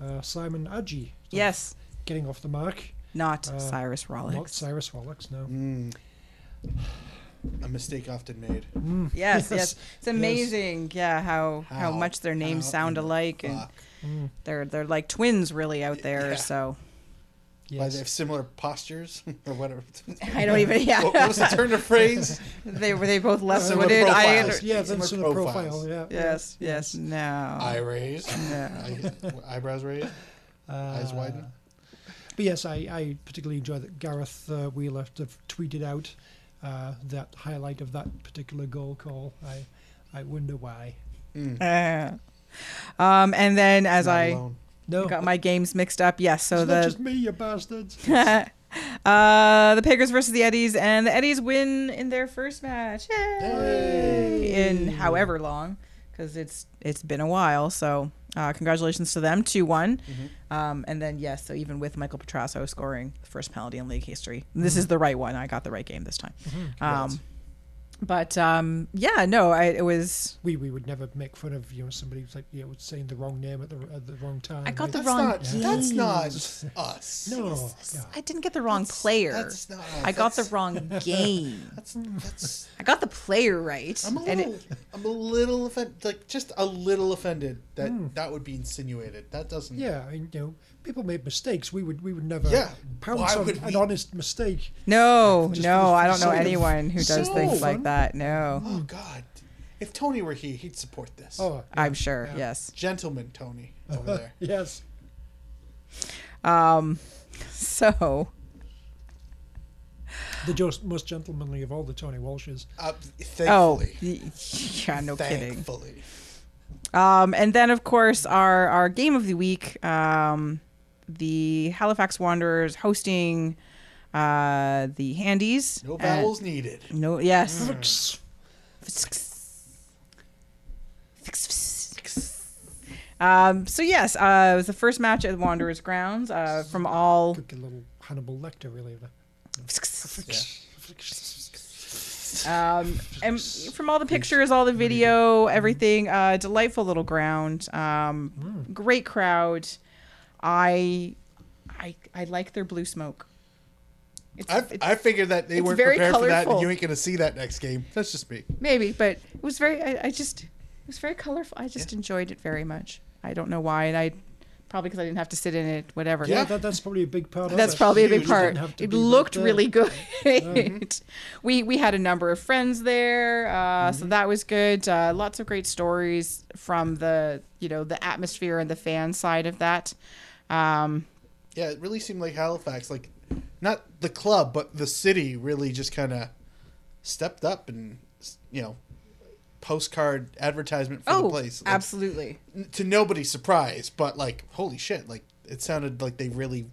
uh, Simon Adjei. Yes, Getting off the mark. not Uh, Cyrus Not Cyrus Wallach, no. Mm. A mistake often made. Mm, Yes, [LAUGHS] yes, It's yes. amazing. Yeah, how how, How- much their names how sound in the alike, and fuck? Mm, they're they're like twins really out there. Yeah. So Why yes. they have similar postures [LAUGHS] or whatever. I don't even. Yeah, what, what was the turn of phrase? [LAUGHS] they were they both left-footed. I profiles. under- yeah, Similar then sort of profiles. profile. Yeah. yes, yes, no. Eye raised. no. [LAUGHS] Eye- eyebrows raised. Eyes Uh, widen. But yes, I, I particularly enjoy that Gareth uh, Wheeler sort tweeted out uh, that highlight of that particular goal call. I I wonder why. Uh, um, and then as Not I alone. No, got my games mixed up, yes. So it's the just me, you bastards. [LAUGHS] uh, the Pickers versus the Eddies, and the Eddies win in their first match. Yay! In however long, because it's it's been a while. So uh, congratulations to them, two one. Um, and then yes, so even with Michael Petrasso scoring the first penalty in league history, this is the right one. I got the right game this time. Um, but um, yeah, no, I it was. we we would never make fun of you know somebody who's like you know saying the wrong name at the at the wrong time. I got the That's wrong not. game. That's not [LAUGHS] us. no. no. I didn't get the wrong player. That's not. I got the wrong [LAUGHS] game. That's that's. I got the player right. I'm a and little. it, I'm a little offended. Like just a little offended that Hmm. that would be insinuated. That doesn't. Yeah, I mean, you know, people made mistakes. We would we would never Yeah, pounce why on would an we- honest mistake. no, Just no, I don't know sake of- anyone who does so things like that. No, Oh God. If Tony were here, he'd support this. Oh, I'm sure. yeah. Yes. Gentleman Tony [LAUGHS] over there. yes. Um. So The just, most gentlemanly of all the Tony Walshes. Uh, oh thankfully. y- yeah, no kidding. thankfully. Um, and then of course our our game of the week, um, the Halifax Wanderers hosting uh the Handies. No And- vowels needed. no. Yes. Mm. Um, so yes, uh, it was the first match at Wanderers grounds uh, from all. A little Hannibal Lecter, really. there. Um, and from all the pictures, all the video, everything, uh, delightful little ground. Um, great crowd. I, I, I like their blue smoke. It's, I, it's- I figured that they weren't very prepared for that, and you ain't gonna see that next game. That's just me. maybe, but it was very. I, I just it was very colorful. I just enjoyed it very much. I don't know why, and I probably because I didn't have to sit in it. Whatever. Yeah, that, that's probably a big part of That's it. probably a big part. didn't It looked really [LAUGHS] good. We we had a number of friends there, uh, so that was good. Uh, lots of great stories from the you know the atmosphere and the fan side of that. Um, Yeah, it really seemed like Halifax, like not the club, but the city, really just kind of stepped up and you know, postcard advertisement for the oh, place. Like, absolutely. to nobody's surprise, but like holy shit, like it sounded like they really,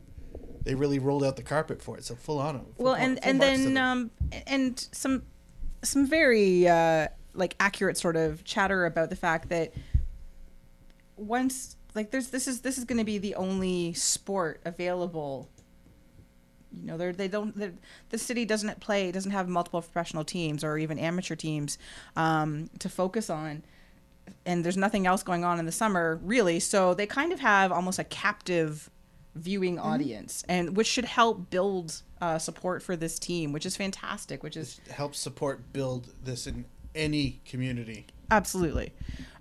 they really rolled out the carpet for it. So full on. Full well and full and then um and some some very uh like accurate sort of chatter about the fact that once like there's this is this is going to be the only sport available. You know they're they don't they're, the city doesn't play doesn't have multiple professional teams or even amateur teams um, to focus on. And there's nothing else going on in the summer really. So they kind of have almost a captive viewing audience and which should help build uh, support for this team which is fantastic which is help support build this in any community. absolutely.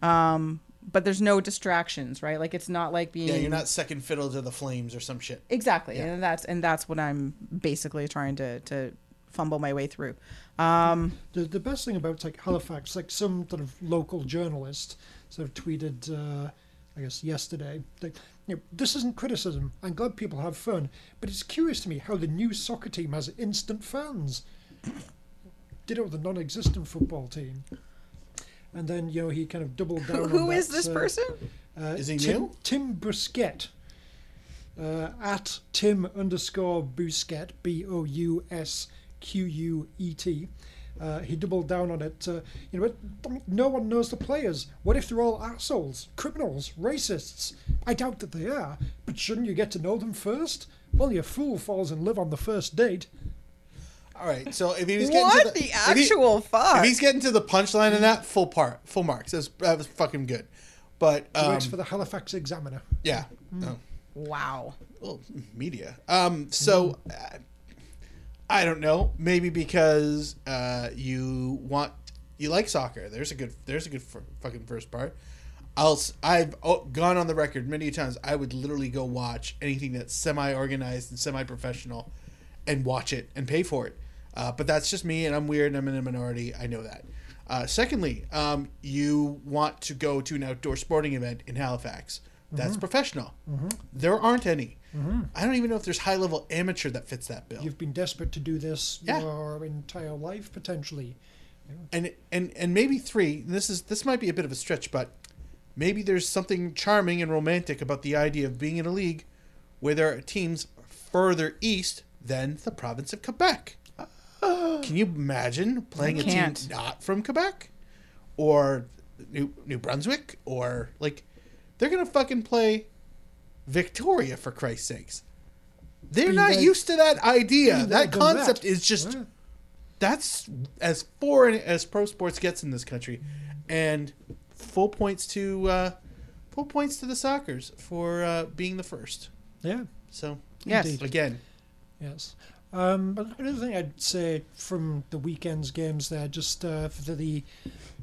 Um, but there's no distractions right like it's not like being Yeah, you're not second fiddle to the Flames or some shit. exactly and that's and that's what i'm basically trying to to fumble my way through um, The, the best thing about like Halifax, like some sort of local journalist sort of tweeted, uh, I guess yesterday, like, you know, this isn't criticism. I'm glad people have fun, but it's curious to me how the new soccer team has instant fans. Did it with the non-existent football team. And then you know he kind of doubled down. [LAUGHS] who on is that, this uh, person uh, Is he Tim, new? Tim Bousquet. Uh, at Tim underscore Bousquet, B O U S Q U E T. Uh, he doubled down on it. Uh, you know, what? no one knows the players. What if they're all assholes, criminals, racists? I doubt that they are. But shouldn't you get to know them first? Only a fool falls in love on the first date. All right, so if he was getting what to the, if he- actual fuck if he's getting to the punchline in that, full part, full marks. That was, that was fucking good. But He um, works for the Halifax Examiner. yeah, no, wow well, media. Um, so uh, I don't know. Maybe because uh, you want you like soccer. There's a good there's a good f- fucking first part. I'll s- I've oh, gone on the record many times. I would literally go watch anything that's semi organized and semi professional, and watch it and pay for it. Uh, but that's just me, and I'm weird, and I'm in a minority. I know that. Uh, secondly, um, you want to go to an outdoor sporting event in Halifax. That's professional. There aren't any. I don't even know if there's high level amateur that fits that bill. You've been desperate to do this Yeah. your entire life, potentially. and and and maybe three. and This is this might be a bit of a stretch, but maybe there's something charming and romantic about the idea of being in a league where there are teams further east than the province of Quebec. Can you imagine playing a team not from Quebec or New New Brunswick or like they're gonna fucking play Victoria for Christ's sakes. They're not used to that idea. That concept that. is just Yeah. that's as foreign as pro sports gets in this country, and full points to uh, full points to the Sockers for uh, being the first. Yeah. So Yes. Indeed. again, Yes. Um, but another thing I'd say from the weekend's games there, just uh, for the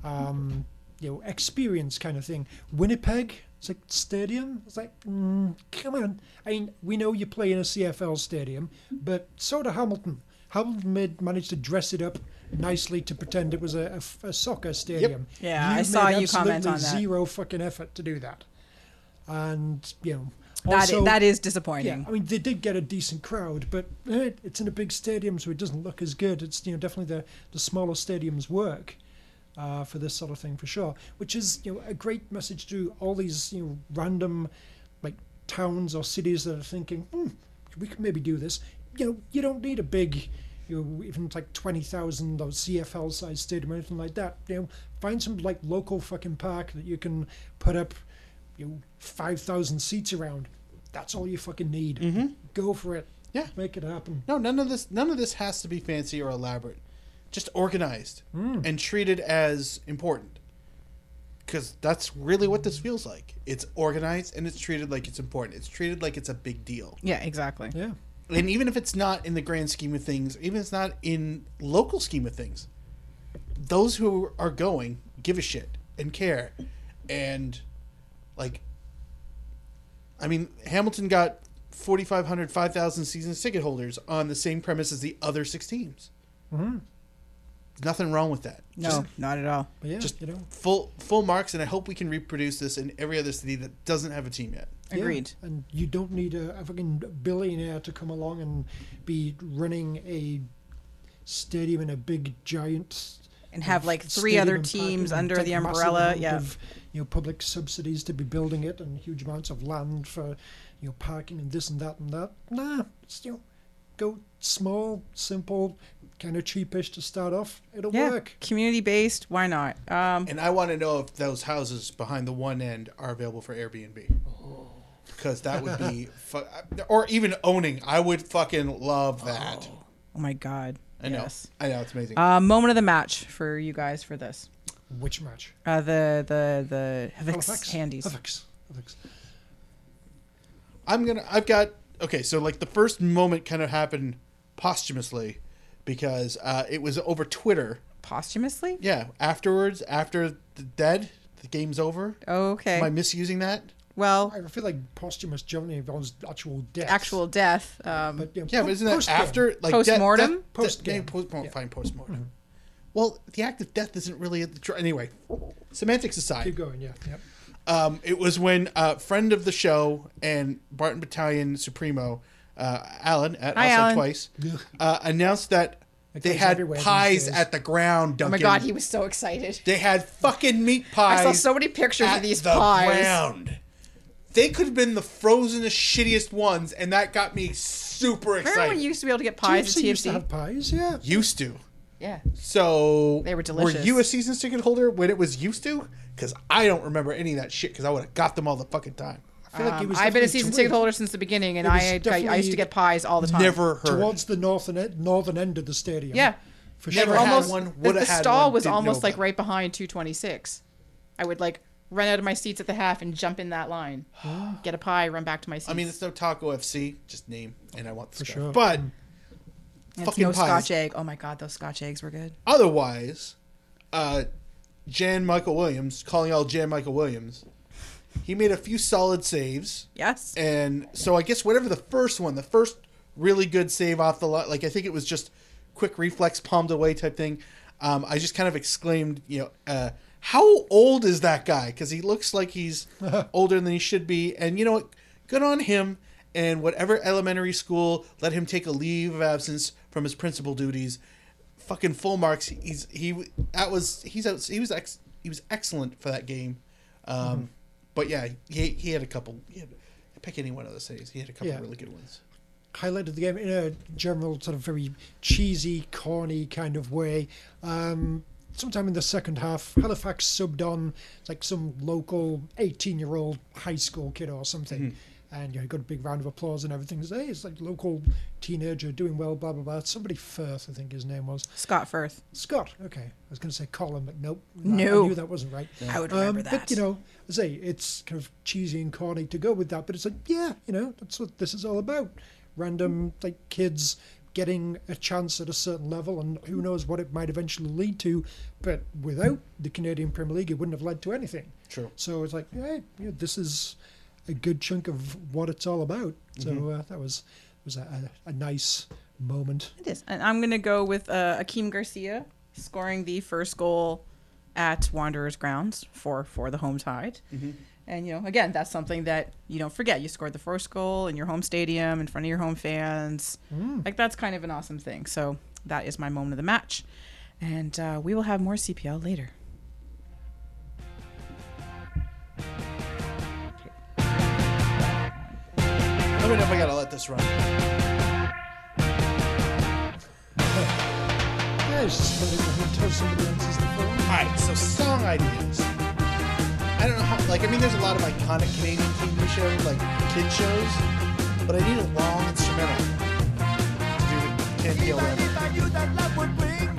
um, you know experience kind of thing. Winnipeg, it's like stadium. It's like, mm, come on. I mean, we know you play in a CFL stadium, but so did Hamilton. Hamilton made, managed to dress it up nicely to pretend it was a a soccer stadium. Yeah, I saw you comment on that. Zero fucking effort to do that, and you know. That also- that is yeah, disappointing I mean they did get a decent crowd, but eh, it's in a big stadium, so it doesn't look as good. It's you know definitely the the smaller stadiums work uh, for this sort of thing for sure. Which is you know a great message to all these you know random like towns or cities that are thinking, hmm, we could maybe do this. You know, you don't need a big. You know, even like twenty thousand or CFL size stadium or anything like that. You know, find some like local fucking park that you can put up you know, 5,000 seats around. That's all you fucking need. Mm-hmm. Go for it. Yeah. Make it happen. no, none of this none of this has to be fancy or elaborate. just organized and treated as important. Because that's really what this feels like. It's organized and it's treated like it's important. It's treated like it's a big deal. Yeah, exactly. Yeah. And even if it's not in the grand scheme of things, even if it's not in local scheme of things, those who are going give a shit and care. And like I mean, Hamilton got 4,500, 5,000 season ticket holders on the same premise as the other six teams. Mm-hmm. Nothing wrong with that. No, Just, not at all. But yeah, just you know, full full marks, and I hope we can reproduce this in every other city that doesn't have a team yet. yeah. Agreed. And you don't need a, a fucking billionaire to come along and be running a stadium in a big giant And have like three other teams under take the umbrella. Yeah. of, you know, public subsidies to be building it and huge amounts of land for, you know, parking and this and that and that. Nah, it's, you know, go small, simple, kind of cheapish to start off. It'll Yeah. work. Community based. Why not? Um, And I want to know if those houses behind the one end are available for Airbnb. Because that would be, [LAUGHS] fu- or even owning. I would fucking love that. oh my God. I know. Yes. I know it's amazing. Uh, moment of the match for you guys for this. Which match? Uh, the the the Havocs Halifax? handies. Halifax. Halifax. I'm gonna. I've got. Okay, so like the first moment kind of happened posthumously, because uh, it was over Twitter. Posthumously? Yeah, afterwards, after the dead, the game's over. Okay. Am I misusing that? well, I feel like posthumous generally involves actual death. actual death. Um, But, you Yeah, po- but isn't that post-game. after like Post-mortem? Death, death, Post-game. post, Yeah. Fine, postmortem. Well, the act of death isn't really a, anyway. Semantics aside, Keep going, yeah. Yep. um, it was when uh, friend of the show and Barton Battalion Supremo, uh, Alan at Hi, Also Alan. Twice, uh, announced that they had pies at the ground. oh Duncan. my God, he was so excited. They had fucking meat pies. I saw so many pictures at of these the pies. ground. They could have been the frozenest, shittiest ones, and that got me super Remember excited. when you used to be able to get pies TFC at used to have pies, yeah. used to. Yeah. So They were delicious. Were you a season ticket holder when it was used to? Because I don't remember any of that shit. Because I would have got them all the fucking time. I feel like it Um, was I've been a season ticket holder since the beginning, and I, I I used to get pies all the time. Never heard. towards the northern end, northern end of the stadium. Yeah. for Never sure. had almost one, the, would've the had stall one, was almost like about right behind 226. I would like run out of my seats at the half and jump in that line, [GASPS] get a pie, run back to my seats. I mean, it's no Taco FC, just name, and I want the For stuff. sure. But And it's fucking no pies. Scotch egg. Oh my god, those Scotch eggs were good. otherwise, uh, Jan Michael Williams, calling out Jan Michael Williams, he made a few solid saves. Yes. And so I guess whatever the first one, the first really good save off the lot, like I think it was just quick reflex, palmed away type thing. Um, I just kind of exclaimed, you know, uh, how old is that guy? Because he looks like he's [LAUGHS] older than he should be. And you know what? Good on him. And whatever elementary school let him take a leave of absence from his principal duties, fucking full marks. He's he that was he's out, he was ex, he was excellent for that game. Um, But yeah, he he had a couple. He had, pick any one of those saves. He had a couple Yeah. really good ones. highlighted the game in a general sort of very cheesy, corny kind of way. Um, sometime in the second half, Halifax subbed on like some local 18 year old high school kid or something. And you know, got a big round of applause and everything. Say, hey, it's like local teenager doing well, blah blah blah. Somebody Firth, I think his name was Scott Firth. Scott. Okay, I was going to say Colin, but nope. I- No. I knew that wasn't right. I would remember Um, that. But you know, I say it's kind of cheesy and corny to go with that, but it's like, yeah, you know, that's what this is all about. Random like kids getting a chance at a certain level, and who knows what it might eventually lead to. But without the Canadian Premier League, it wouldn't have led to anything. True. So it's like, hey, yeah, this is a good chunk of what it's all about. So uh, that was was a, a, a nice moment. It is. And I'm going to go with uh, Akeem Garcia scoring the first goal at Wanderers grounds for, for the home tide. And, you know, again, that's something that you don't forget. You scored the first goal in your home stadium in front of your home fans. Like, that's kind of an awesome thing. So that is my moment of the match. And uh, we will have more CPL later. Let me know if I gotta let this run. [LAUGHS] Yeah, just somebody somebody answers the phone. All right, so song ideas. I don't know how. Like, I mean, there's a lot of iconic Canadian TV shows, like kid shows, but I need a long instrumental to do the Can't Feel Red.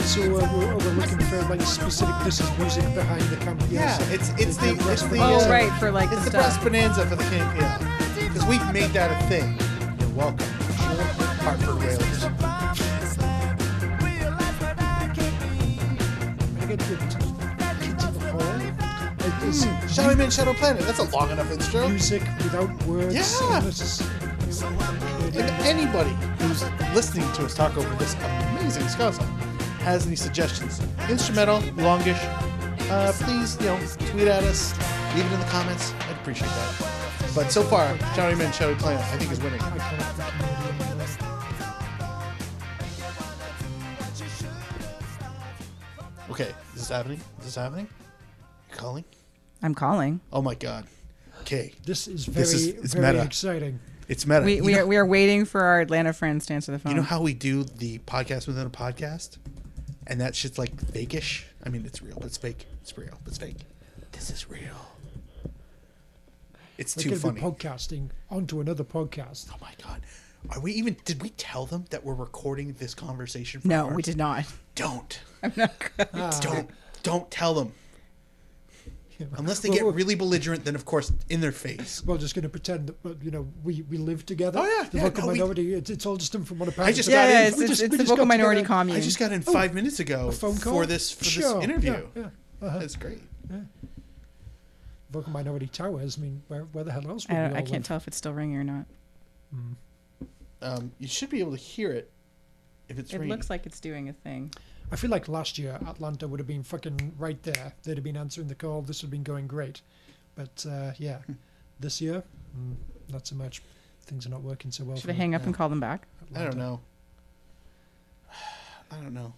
So uh, we're, we're looking for like specific. This is music behind the camera. Yeah, it's it's the it's the Oh, uh, right, for like it's the the brass bonanza for the CPL because we've made that a thing. You're welcome, Hartford Whalers. I get the kids in the hall. Like, it's Shadow Planet. That's a long enough intro. music without words. Yeah. and just- And anybody who's listening to us talk over this amazing ska song has any suggestions, instrumental, longish, uh, please, you know, tweet at us, leave it in the comments. I'd appreciate that. But so far, Shadow Man, Shadow Planet, I think is winning. I can't be Canadian. Okay, is this happening? Is this happening? You calling? I'm calling. Oh my god. Okay, This is very, This is- it's very meta. exciting. it's meta. We, You we, know- are, we are waiting for our Atlanta friends to answer the phone. You know how we do the podcast within a podcast? And that shit's like fakeish? I mean, it's real, but it's fake. It's real, but it's fake. This is real. It's We're too going to be funny. podcasting onto another podcast. oh my god. Are we even did we tell them that we're recording this conversation for no, our- we did not. Don't. [LAUGHS] I'm not good. Don't don't tell them. Unless they Well, get well- really belligerent, then of course in their face. We're just going to pretend that you know we, we live together. Oh, yeah, the yeah, vocal no, we- minority. It's, it's all just done from one I apartment. just Yeah, got yeah, in. it's, We it's, just- it's the just vocal got together. minority commune. I just got in five minutes ago a phone call for this for Sure, this interview. Yeah, yeah. Uh-huh. That's great. Vocal minority towers. I mean, where, where the hell else would I, we all I can't live? tell if it's still ringing or not. Um, you should be able to hear it if it's ringing. It ringing. looks like it's doing a thing. I feel like last year Atlanta would have been fucking right there. They'd have been answering the call. This would have been going great. But uh, yeah, Hmm. this year, mm, not so much. Things are not working so well. Should I hang up and call them back? I don't know. [SIGHS] I don't know.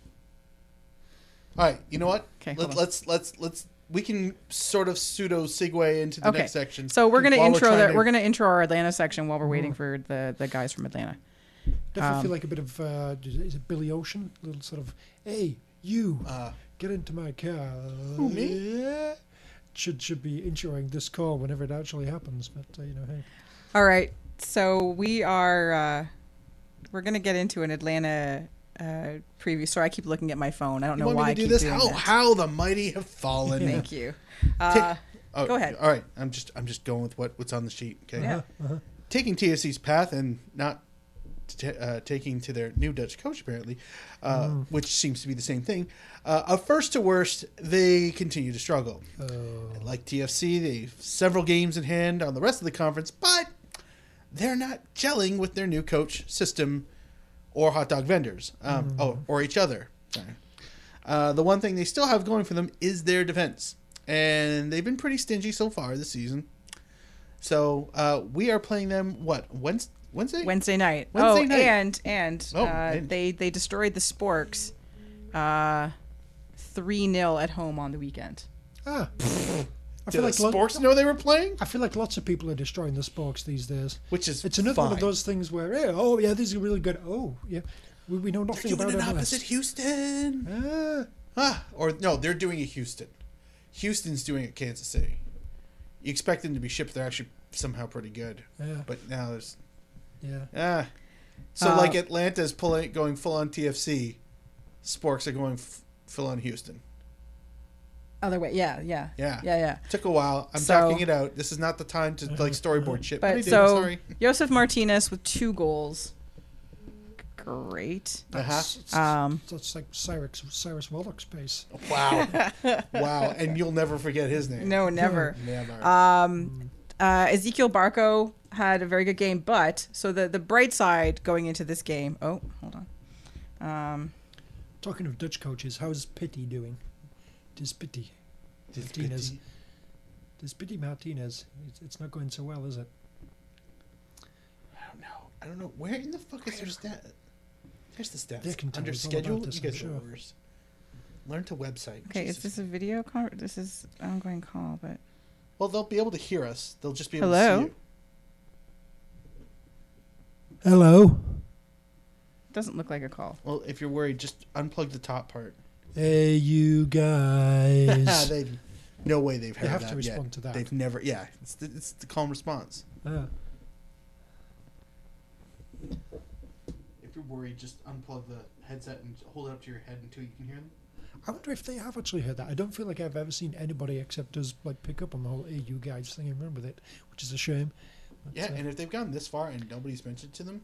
All right, you know what? Okay, Let, hold let's let's let's we can sort of pseudo segue into the Okay. next section. So we're gonna while intro trying that. to- We're gonna intro our Atlanta section while we're waiting for the the guys from Atlanta. Definitely Um, feel like a bit of uh, is it Billy Ocean? A little sort of, hey, you, Uh, get into my car. Who, me? Yeah. Should should be insuring this call whenever it actually happens. But uh, you know, hey, All right. So we are uh, we're gonna get into an Atlanta uh, preview. Sorry, I keep looking at my phone. I don't you know want why me I to do keep this? doing How that. how the mighty have fallen. Thank you. Uh, Oh, Go ahead. All right, I'm just I'm just going with what what's on the sheet. Okay. yeah. taking TFC's path and not t- uh, taking to their new Dutch coach, apparently, uh, which seems to be the same thing. Uh, of first to worst, they continue to struggle. Like TFC, they have several games in hand on the rest of the conference, but they're not gelling with their new coach, system, or hot dog vendors, um, oh, or each other. Sorry. Uh, the one thing they still have going for them is their defense, and they've been pretty stingy so far this season. So uh, we are playing them what Wednesday? Wednesday? Wednesday night. Wednesday oh, night. and and Oh, uh, and- they they destroyed the Sporks, uh, three 0 at home on the weekend. ah, [LAUGHS] I Did feel like lo- sports know they were playing? I feel like lots of people are destroying the sporks these days. Which is It's another one of those things where, hey, oh yeah, these are really good. Oh yeah, we, we know They're nothing doing about an MLS. opposite Houston. Ah, Ah, or no, they're doing a Houston. Houston's doing it Kansas City. You expect them to be shipped. They're actually somehow pretty good. Yeah. But now there's yeah. ah. So Uh, like Atlanta's pulling going full on TFC, Sporks are going f- full on Houston. Other way, yeah, yeah, Yeah. yeah, yeah. Took a while. I'm So- talking it out. This is not the time to like [LAUGHS] storyboard shit. But, But did. so Sorry. Josef Martinez with two goals. Great. Uh-huh. That's, it's- Um, that's like Cyrus Cyrus Wallach's pace. Wow. [LAUGHS] wow. And you'll never forget his name. No, never. Never. Um, uh, Ezequiel Barco had a very good game, but so the the bright side going into this game. Oh, hold on. Um, Talking of Dutch coaches, how's Pity doing? Does Pity This Martinez? bitty- Martinez? It's, it's not going so well, is it? I don't know. I don't know. Where in the fuck is their stat? There's the stats. They can tell Under us schedule? this, you I'm guys sure. the worst. Learn to website. okay, is this a video call? This is ongoing call, but Well, they'll be able to hear us. They'll just be able Hello? to see you. Hello. it doesn't look like a call. Well, if you're worried, just unplug the top part. Hey, you guys. [LAUGHS] they've no way they've heard they have that to respond yet. to that. They've never. Yeah, it's the, it's the calm response. If you're worried, just unplug the headset and hold it up to your head until you can hear them. I wonder if they have actually heard that. I don't feel like I've ever seen anybody except us like pick up on the whole AU guys thing and run with it, which is a shame. But, Yeah, uh, and if they've gone this far and nobody's mentioned to them,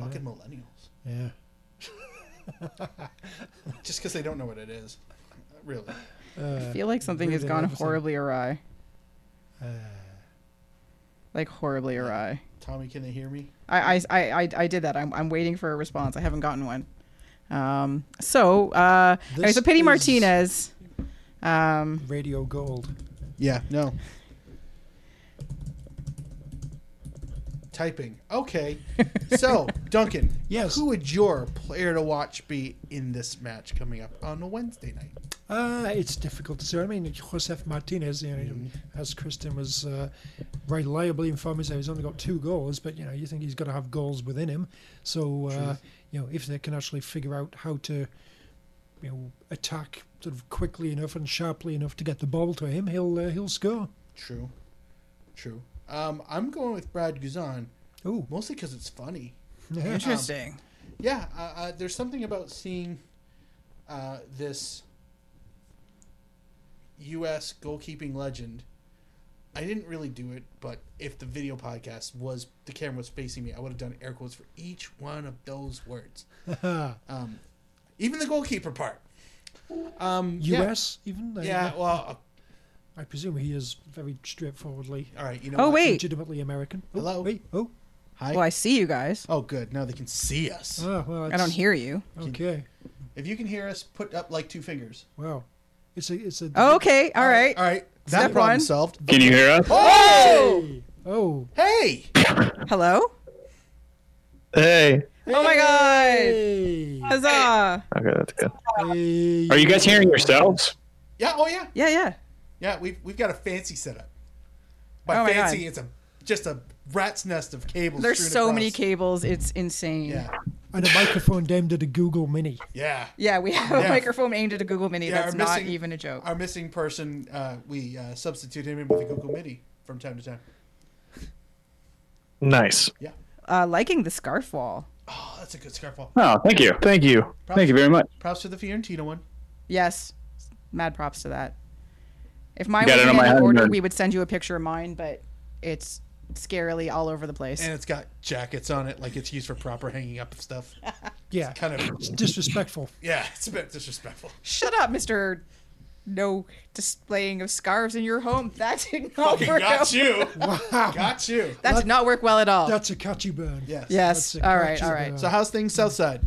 fucking millennials. yeah. [LAUGHS] [LAUGHS] Just because they don't know what it is, really. Uh, I feel like something has gone everything. horribly awry. Uh, Like horribly awry. Tommy, can they hear me? I, I, I, I, I did that. I'm, I'm waiting for a response. I haven't gotten one. Um, so, uh, anyway, so Pity Martinez. Um, Radio Gold. Yeah, no. Typing. Okay. So, [LAUGHS] Duncan. Yes. Who would your player to watch be in this match coming up on a Wednesday night? Uh, it's difficult to say. I mean, Josef Martinez, you know, Mm-hmm. as Kristin was uh, reliably informed, us, he's only got two goals, but you know, you think he's got to have goals within him. So, uh, you know, if they can actually figure out how to, you know, attack sort of quickly enough and sharply enough to get the ball to him, he'll uh, he'll score. True. True. Um, I'm going with Brad Guzan, Oh, mostly because it's funny. [LAUGHS] interesting. Yeah, uh, uh, there's something about seeing uh, this U.S. goalkeeping legend. I didn't really do it, but if the video podcast was the camera was facing me, I would have done air quotes for each one of those words. [LAUGHS] um, even the goalkeeper part. Um, yeah. U.S. even. I- Yeah, well, I presume he is very straightforwardly all right. You know. Oh, what? wait. legitimately American. Oh, Hello? Wait. Oh. Hi. Well, I see you guys. Oh, good. Now they can see us. Oh, well, I don't hear you. Okay. If you can hear us, put up like two fingers. Wow. It's a it's a. Oh, okay. All right. All right. That Step problem one. solved. Can you hear us? Oh! Oh. Hey! Hello? Hey. Oh my god. Hey. Huzzah. Okay, that's good. Hey. Are you guys hearing yourselves? Yeah. Oh, yeah. Yeah, yeah. Yeah. We've we've got a fancy setup. By Oh my fancy, God. it's a just a rat's nest of cables. There's strewn so many cables. It's insane. Yeah. And a microphone aimed at a Google Mini. Yeah. Yeah, we have Yeah. a microphone aimed at a Google Mini. Yeah, That's our not even a joke. Our missing person, uh, we uh, substitute him in with a Google Mini from time to time. Nice. Yeah. Uh, liking the scarf wall. Oh, that's a good scarf wall. Oh, thank you. Thank you. Thank you very much. Props to the Fiorentina one. Yes. Mad props to that. If mine wasn't my in head, order, nerd. we would send you a picture of mine, but it's scarily all over the place. And it's got jackets on it, like it's used for proper hanging up of stuff. [LAUGHS] Yeah. Kind of, It's disrespectful. yeah, it's a bit disrespectful. Shut up, Mister. No displaying of scarves in your home. [LAUGHS] That did not Fucking work got out. you. Got you. That did not work well at all. That's a catchy burn. Yes. yes. All right. All right. burn. So how's things Southside?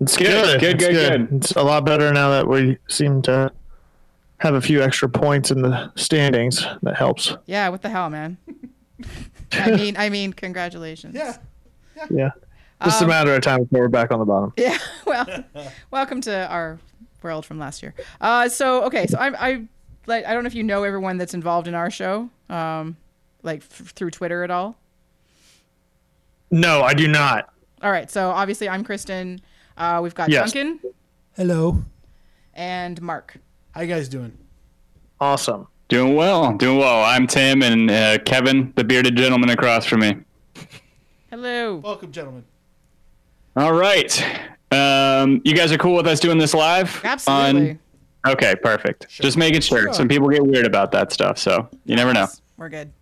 It's good. Good, It's good, good. It's a lot better now that we seem to have a few extra points in the standings. That helps. Yeah. What the hell, man? [LAUGHS] I mean, I mean, congratulations. Yeah. Yeah. yeah. Just Um, a matter of time before we're back on the bottom. Yeah. [LAUGHS] Well, welcome to our world from last year. Uh, so okay, so I, I like I don't know if you know everyone that's involved in our show, um, like f- through Twitter at all. No, I do not. All right. So obviously I'm Kristin. Uh, we've got Yes. Duncan Hello. and Mark. How you guys doing? Awesome. Doing well. Doing well. I'm Tim and uh, Kevin, the bearded gentleman across from me. Hello. Welcome, gentlemen. All right. Um, you guys are cool with us doing this live? Absolutely. On... Okay, perfect. Just making sure. Sure. Some people get weird about that stuff, so you never know. We're good.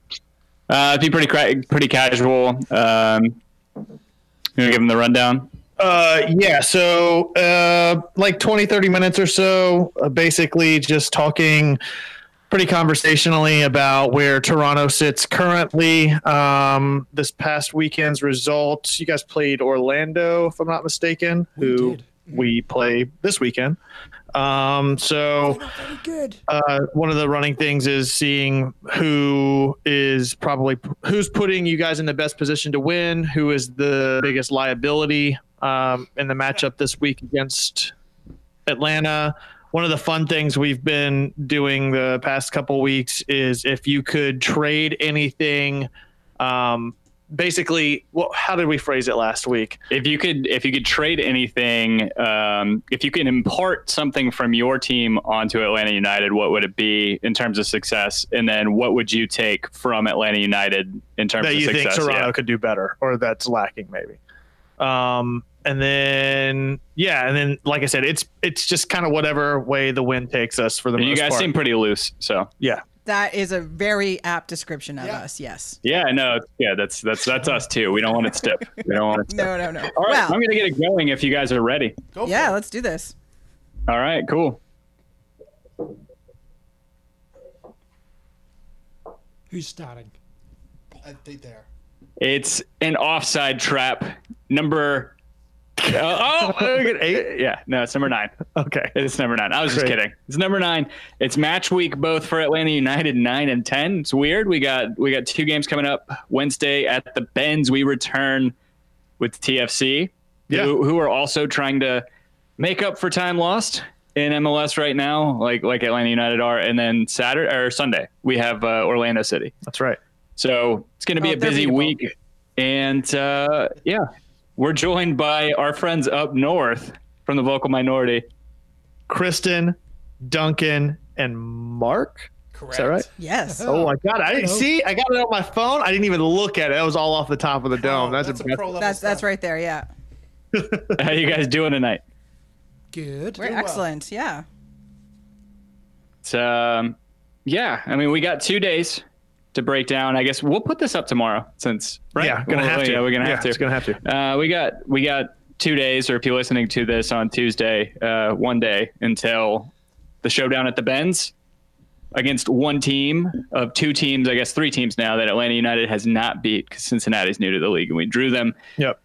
Uh, it'd be pretty cra- pretty casual. Um, you gonna give them the rundown? Uh, yeah. So, uh, like 20, 30 minutes or so, uh, basically just talking pretty conversationally about where Toronto sits currently. Um, this past weekend's results, you guys played Orlando, if I'm not mistaken, We who did. we play this weekend. Um, so, good. uh, one of the running things is seeing who is probably who's putting you guys in the best position to win, who is the biggest liability um, in the matchup this week against Atlanta. One of the fun things we've been doing the past couple weeks is if you could trade anything. Um, basically, what, how did we phrase it last week? If you could, if you could trade anything, um, if you can impart something from your team onto Atlanta United, what would it be in terms of success? And then what would you take from Atlanta United in terms that of you success? think Toronto Yeah. could do better or that's lacking maybe. Um, and then yeah, and then like I said, it's it's just kind of whatever way the wind takes us for the And most you guys part. seem pretty loose, so yeah. That is a very apt description of Yeah. us. Yes. yeah, no, yeah, that's that's that's us too. We don't want it stiff. We don't want it [LAUGHS] stiff. No, no, no. All right, well, I'm gonna get it going if you guys are ready. Go yeah, let's do this. All right, cool. Who's starting? I think there. It's an offside trap. Number. [LAUGHS] oh, [LAUGHS] eight? Yeah, no, it's number nine. Okay. It's number nine. I was just kidding. It's number nine. It's match week both for Atlanta United nine and ten. It's weird. We got we got two games coming up Wednesday at the Benz. We return with TFC, Yeah. who, who are also trying to make up for time lost in MLS right now, like like Atlanta United are. And then Saturday or Sunday we have uh, Orlando City. That's right. So it's going to be Oh, a busy week. And uh, yeah, we're joined by our friends up north from the vocal minority. Kristin, Duncan, and Mark. Correct. Is that right? Yes. Oh my god! I didn't see. I got it on my phone. I didn't even look at it. That was all off the top of the Oh, dome. that's, that's a pro level. That's that's right there. Yeah. [LAUGHS] How you guys doing tonight? Good. We're well. excellent. Yeah. It's, um, yeah, I mean, we got two days to break down. I guess we'll put this up tomorrow since right? Yeah, gonna Well, have to. Yeah, we're gonna Yeah, have to. it's gonna have to. Uh, we got we got two days, or if you're listening to this on Tuesday, uh, one day until the showdown at the Benz against one team of two teams, I guess three teams now that Atlanta United has not beat because Cincinnati's new to the league and we drew them. Yep.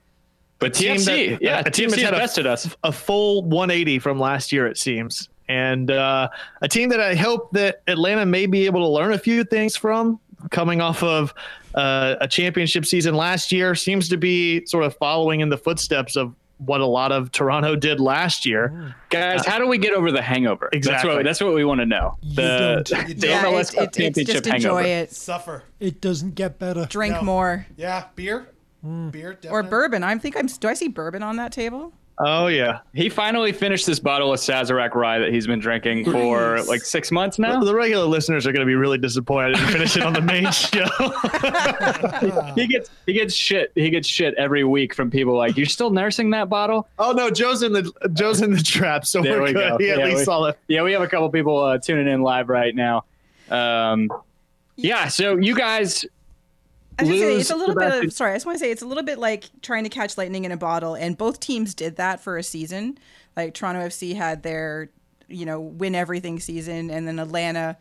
But TFC, that- yeah, a team TFC a- us. a full 180 from last year, it seems. And uh, a team that I hope that Atlanta may be able to learn a few things from, coming off of uh, a championship season last year, seems to be sort of following in the footsteps of what a lot of Toronto did last year. Guys, how do we get over the hangover? That's Exactly. what that's what we want to know. You The, don't. You the Yeah. don't. MLS It's, Cup it's, it's championship just enjoy hangover. it. Suffer. It doesn't get better. Drink No. more Yeah, beer. Hmm. Beer. or bourbon. I think I'm. Do I see bourbon on that table? Oh, yeah. He finally finished this bottle of Sazerac rye that he's been drinking for Nice. like six months now. The regular listeners are going to be really disappointed to finish it on the main [LAUGHS] show. he gets he gets shit. He gets shit every week from people like, "You're still nursing that bottle?" oh no, Joe's in the Joe's in the trap, so There we're we good. go. He at Yeah, least we- saw it. Yeah, we have a couple people uh, tuning in live right now. Um, yeah, so you guys I was say it's a little bit of sorry. I just want to say it's a little bit like trying to catch lightning in a bottle, and both teams did that for a season. Like Toronto FC had their, you know, win everything season, and then Atlanta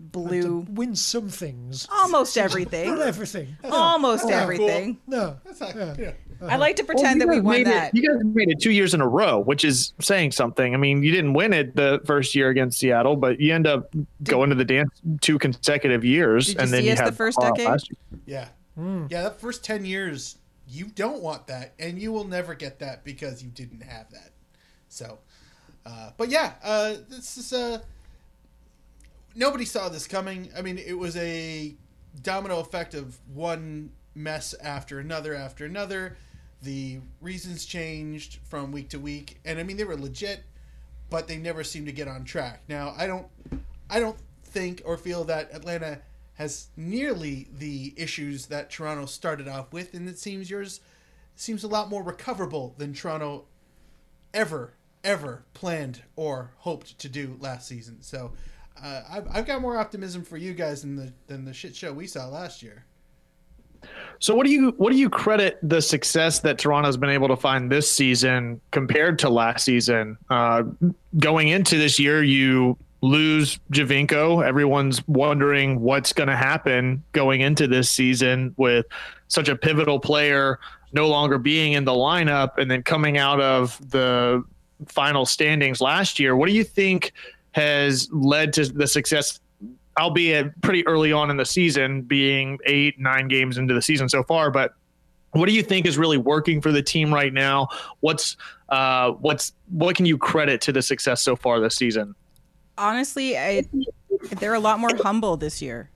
blew Win some things. almost everything, Not everything. [LAUGHS] almost Oh, cool. everything. No. [LAUGHS] That's not. Yeah. Yeah. I like to pretend that we you won made that. It, you guys made it two years in a row, which is saying something. I mean, you didn't win it the first year against Seattle, but you end up going to the dance two consecutive years, Did you and then see you us the first decade? last year. Yeah. Hmm. Yeah. That first ten years, you don't want that, and you will never get that because you didn't have that. So, uh, but yeah, uh, this is uh, nobody saw this coming. I mean, it was a domino effect of one mess after another after another. The reasons changed from week to week, and I mean they were legit, but they never seemed to get on track. Now I don't, I don't think or feel that Atlanta has nearly the issues that Toronto started off with, and it seems yours seems a lot more recoverable than Toronto ever ever planned or hoped to do last season. So uh, I've, I've got more optimism for you guys than the than the shit show we saw last year. So, what do you what do you credit the success that Toronto's been able to find this season compared to last season? Uh, going into this year, you lose Giovinco. Everyone's wondering what's going to happen going into this season with such a pivotal player no longer being in the lineup, and then coming out of the final standings last year. What do you think has led to the success albeit pretty early on in the season, being eight, nine games into the season so far. But what do you think is really working for the team right now? What's uh, what's what can you credit to the success so far this season? Honestly, I, they're a lot more humble this year.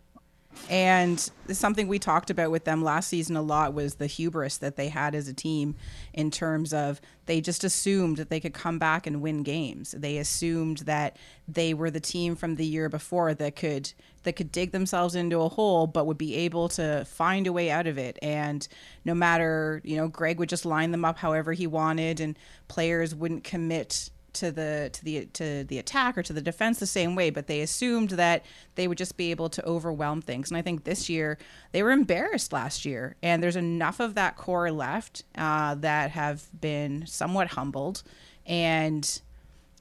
And something we talked about with them last season a lot was the hubris that they had as a team in terms of they just assumed that they could come back and win games. They assumed that they were the team from the year before that could that could dig themselves into a hole but would be able to find a way out of it. And no matter, you know, Greg would just line them up however he wanted and players wouldn't commit to the to the to the attack or to the defense the same way, but they assumed that they would just be able to overwhelm things. And I think this year they were embarrassed last year, and there's enough of that core left uh, that have been somewhat humbled, and.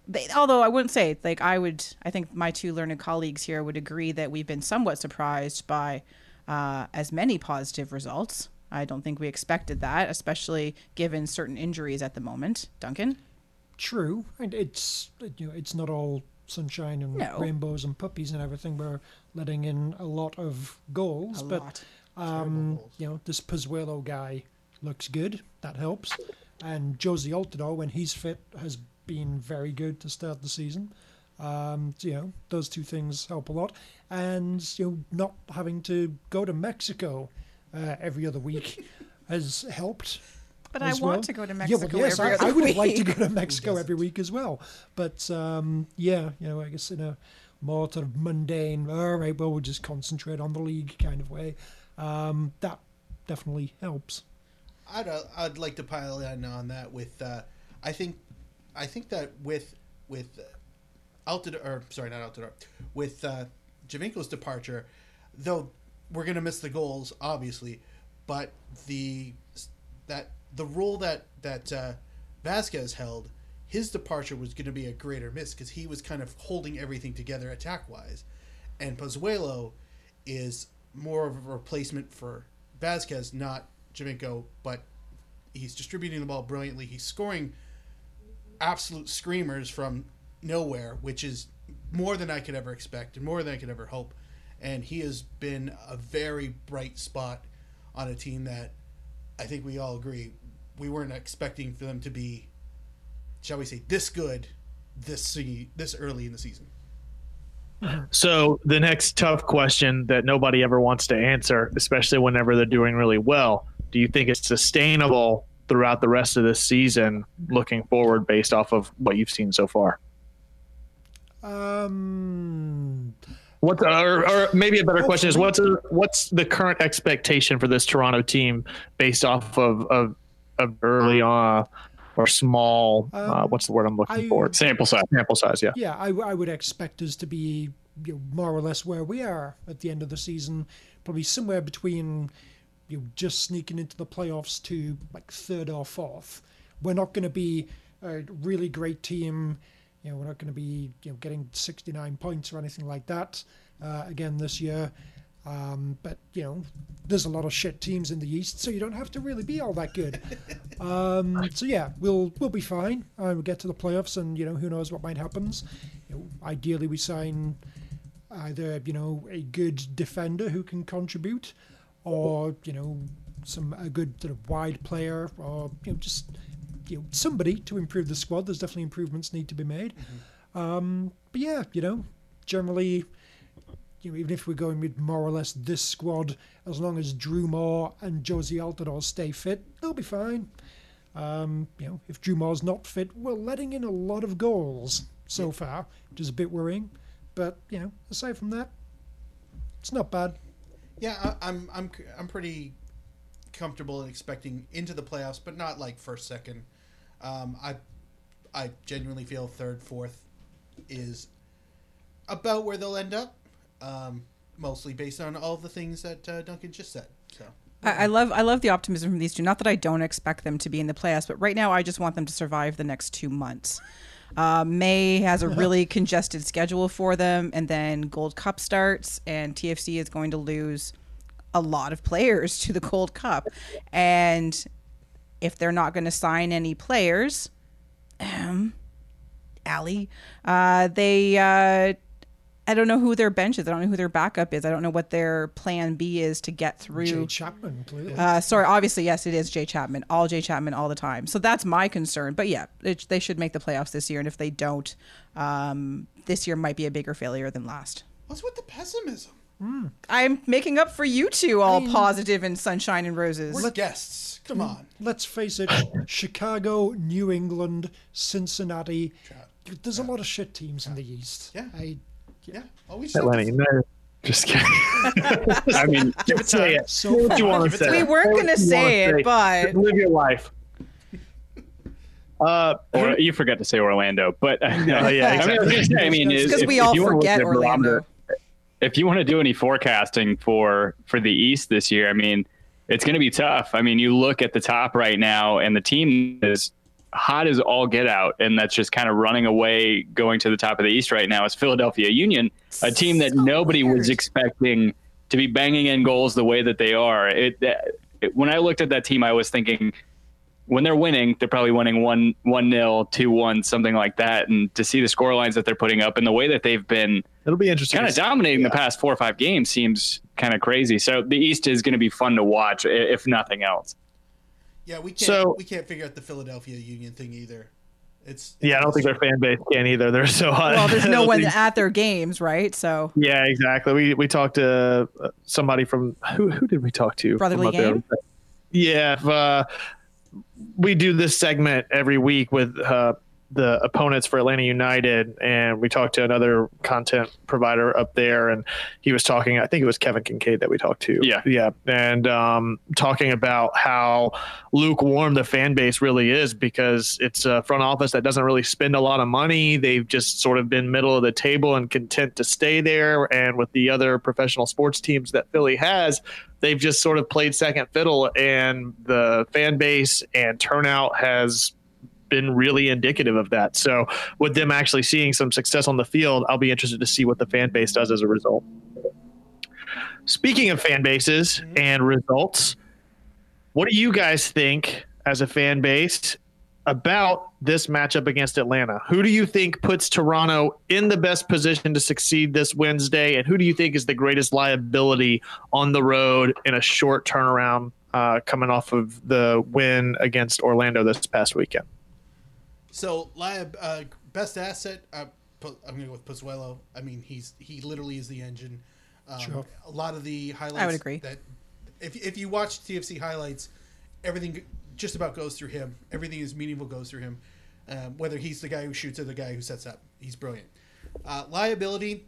They, although I wouldn't say like I would, I think my two learned colleagues here would agree that we've been somewhat surprised by uh, as many positive results. I don't think we expected that, especially given certain injuries at the moment. Duncan. True, and it's you know it's not all sunshine and No. rainbows and puppies and everything. We're letting in a lot of goals, A but lot. um, you know this Pozuelo guy looks good. That helps, and Jozy Altidore when he's fit has been very good to start the season. Um, you know those two things help a lot, and you know not having to go to Mexico uh, every other week [LAUGHS] has helped. But I as want well. to go to Yeah, Mexico well, yes, every I, other I would have liked to go to Mexico every week as well. But um, yeah, you know, I guess in a more sort of mundane, all right, well, we'll just concentrate on the league kind of way. Um, that definitely helps. I'd uh, I'd like to pile in on that with uh, I think I think that with with uh, Altidore or sorry not Altidore with uh, Giovinco's departure, though we're gonna miss the goals obviously, but the that the role that that uh, Vazquez held, his departure was going to be a greater miss because he was kind of holding everything together attack wise, and Pozuelo is more of a replacement for Vazquez, not Giovinco, but he's distributing the ball brilliantly. He's scoring absolute screamers from nowhere, which is more than I could ever expect and more than I could ever hope. And he has been a very bright spot on a team that I think we all agree we weren't expecting for them to be, shall we say, this good this se- this early in the season. So the next tough question that nobody ever wants to answer, especially whenever they're doing really well, do you think it's sustainable throughout the rest of this season, looking forward based off of what you've seen so far? Um, What, or, or maybe a better question is what's what's the current expectation for this Toronto team based off of of, of early on or small? uh, Um, what's the word I'm looking I- for? Sample size. Sample size. Yeah. yeah, I, I would expect us to be you know, more or less where we are at the end of the season, probably somewhere between you know, just sneaking into the playoffs to like third or fourth. We're not going to be a really great team. You know, we're not going to be you know getting 69 points or anything like that uh, again this year. Um, but you know, there's a lot of shit teams in the East, so you don't have to really be all that good. [LAUGHS] um, so yeah, we'll we'll be fine. Uh, we'll get to the playoffs, and you know, who knows what might happen. You know, ideally, we sign either you know a good defender who can contribute, or you know some a good sort of wide player, or you know just you know somebody to improve the squad. There's definitely improvements need to be made. Um, but yeah, you know, generally, you know, even if we're going with more or less this squad, as long as Drew Moor and Jozy Altidore stay fit, they'll be fine. Um, you know, if Drew Moor's not fit, we're letting in a lot of goals so far, which is a bit worrying. But you know, aside from that, it's not bad. Yeah, I, I'm I'm I'm pretty comfortable in expecting into the playoffs, but not like first, second. Um, I I genuinely feel third, fourth is about where they'll end up, um, mostly based on all the things that uh, Duncan just said. So I, I love I love the optimism from these two. Not that I don't expect them to be in the playoffs, but right now I just want them to survive the next two months. Uh, May has a really [LAUGHS] congested schedule for them, and then Gold Cup starts, and TFC is going to lose a lot of players to the Gold Cup, and if they're not going to sign any players, [CLEARS THROAT] um, Allie, uh, they. Uh, I don't know who their bench is. I don't know who their backup is. I don't know what their plan B is to get through. Jay Chapman, clearly. Uh, sorry, obviously, yes, it is Jay Chapman. All Jay Chapman all the time. So that's my concern. But yeah, it, they should make the playoffs this year. And if they don't, um, this year might be a bigger failure than last. what's with the pessimism? I'm making up for you two, all positive and sunshine and roses. We're guests. Come on. Let's face it, Chicago, New England, Cincinnati. There's a lot of shit teams in the East. Yeah. I, Yeah. Always. Atlanta United. Just kidding. [LAUGHS] I mean, [LAUGHS] Give it say it. So Say what you want to say. we weren't gonna say wanna it, but live your life. Uh, or you forgot to say Orlando, but [LAUGHS] yeah, I mean, I, was gonna I mean, 'cause we all you forget at a barometer- Orlando. If you want to do any forecasting for for the East this year, I mean, it's going to be tough. I mean, you look at the top right now, and the team is hot as all get out, and that's just kind of running away, going to the top of the East right now. Is Philadelphia Union, a team that So nobody was expecting to be banging in goals the way that they are. It, uh, it when I looked at that team, I was thinking when they're winning, they're probably winning one one nil, two one, something like that. And to see the score lines that they're putting up and the way that they've been it'll be interesting. kind of see. dominating the past four or five games seems kind of crazy. So the East is going to be fun to watch, if nothing else. Yeah, we can't. So- we can't figure out the Philadelphia Union thing either. It's Yeah, I don't think their fan base can either. [LAUGHS] They're so hot. well, there's no [LAUGHS] one at their games, right? So Yeah, exactly. We we talked to uh, somebody from who who did we talk to? Brotherly from up there? Game? Yeah, uh, we do this segment every week with uh, the opponents for Atlanta United, and we talked to another content provider up there, and he was talking. I think it was Kevin Kincaid that we talked to. Yeah. yeah, and um, talking about how lukewarm the fan base really is because it's a front office that doesn't really spend a lot of money. They've just sort of been middle of the table and content to stay there. And with the other professional sports teams that Philly has, they've just sort of played second fiddle, and the fan base and turnout has been really indicative of that. So, with them actually seeing some success on the field, I'll be interested to see what the fan base does as a result. Speaking of fan bases and results, what do you guys think as a fan base about this matchup against Atlanta? Who do you think puts Toronto in the best position to succeed this Wednesday? And who do you think is the greatest liability on the road in a short turnaround uh, coming off of the win against Orlando this past weekend? So, Liab, uh, best asset. Uh, pu- I'm gonna go with Pozuelo. I mean, he's he literally is the engine. Um, Sure. A lot of the highlights. I would agree. That if if you watch TFC highlights, everything just about goes through him. Everything is meaningful goes through him. Um, whether he's the guy who shoots or the guy who sets up, he's brilliant. Uh, liability.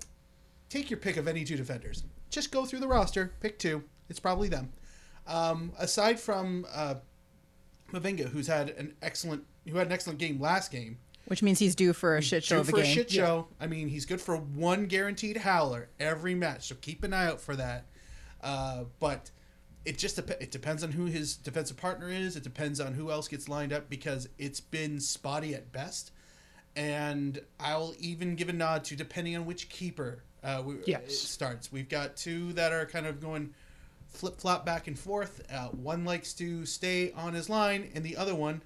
Take your pick of any two defenders. Just go through the roster. Pick two. It's probably them. Um, aside from uh, Mavinga, who's had an excellent who had an excellent game last game. which means he's due for a shit show Due of a for a game. shit show. I mean, he's good for one guaranteed howler every match, so keep an eye out for that. Uh, but it just dep- it depends on who his defensive partner is. It depends on who else gets lined up because it's been spotty at best. And I'll even give a nod to depending on which keeper uh, we, Yes. it starts. We've got two that are kind of going flip flop back and forth. Uh, one likes to stay on his line, and the other one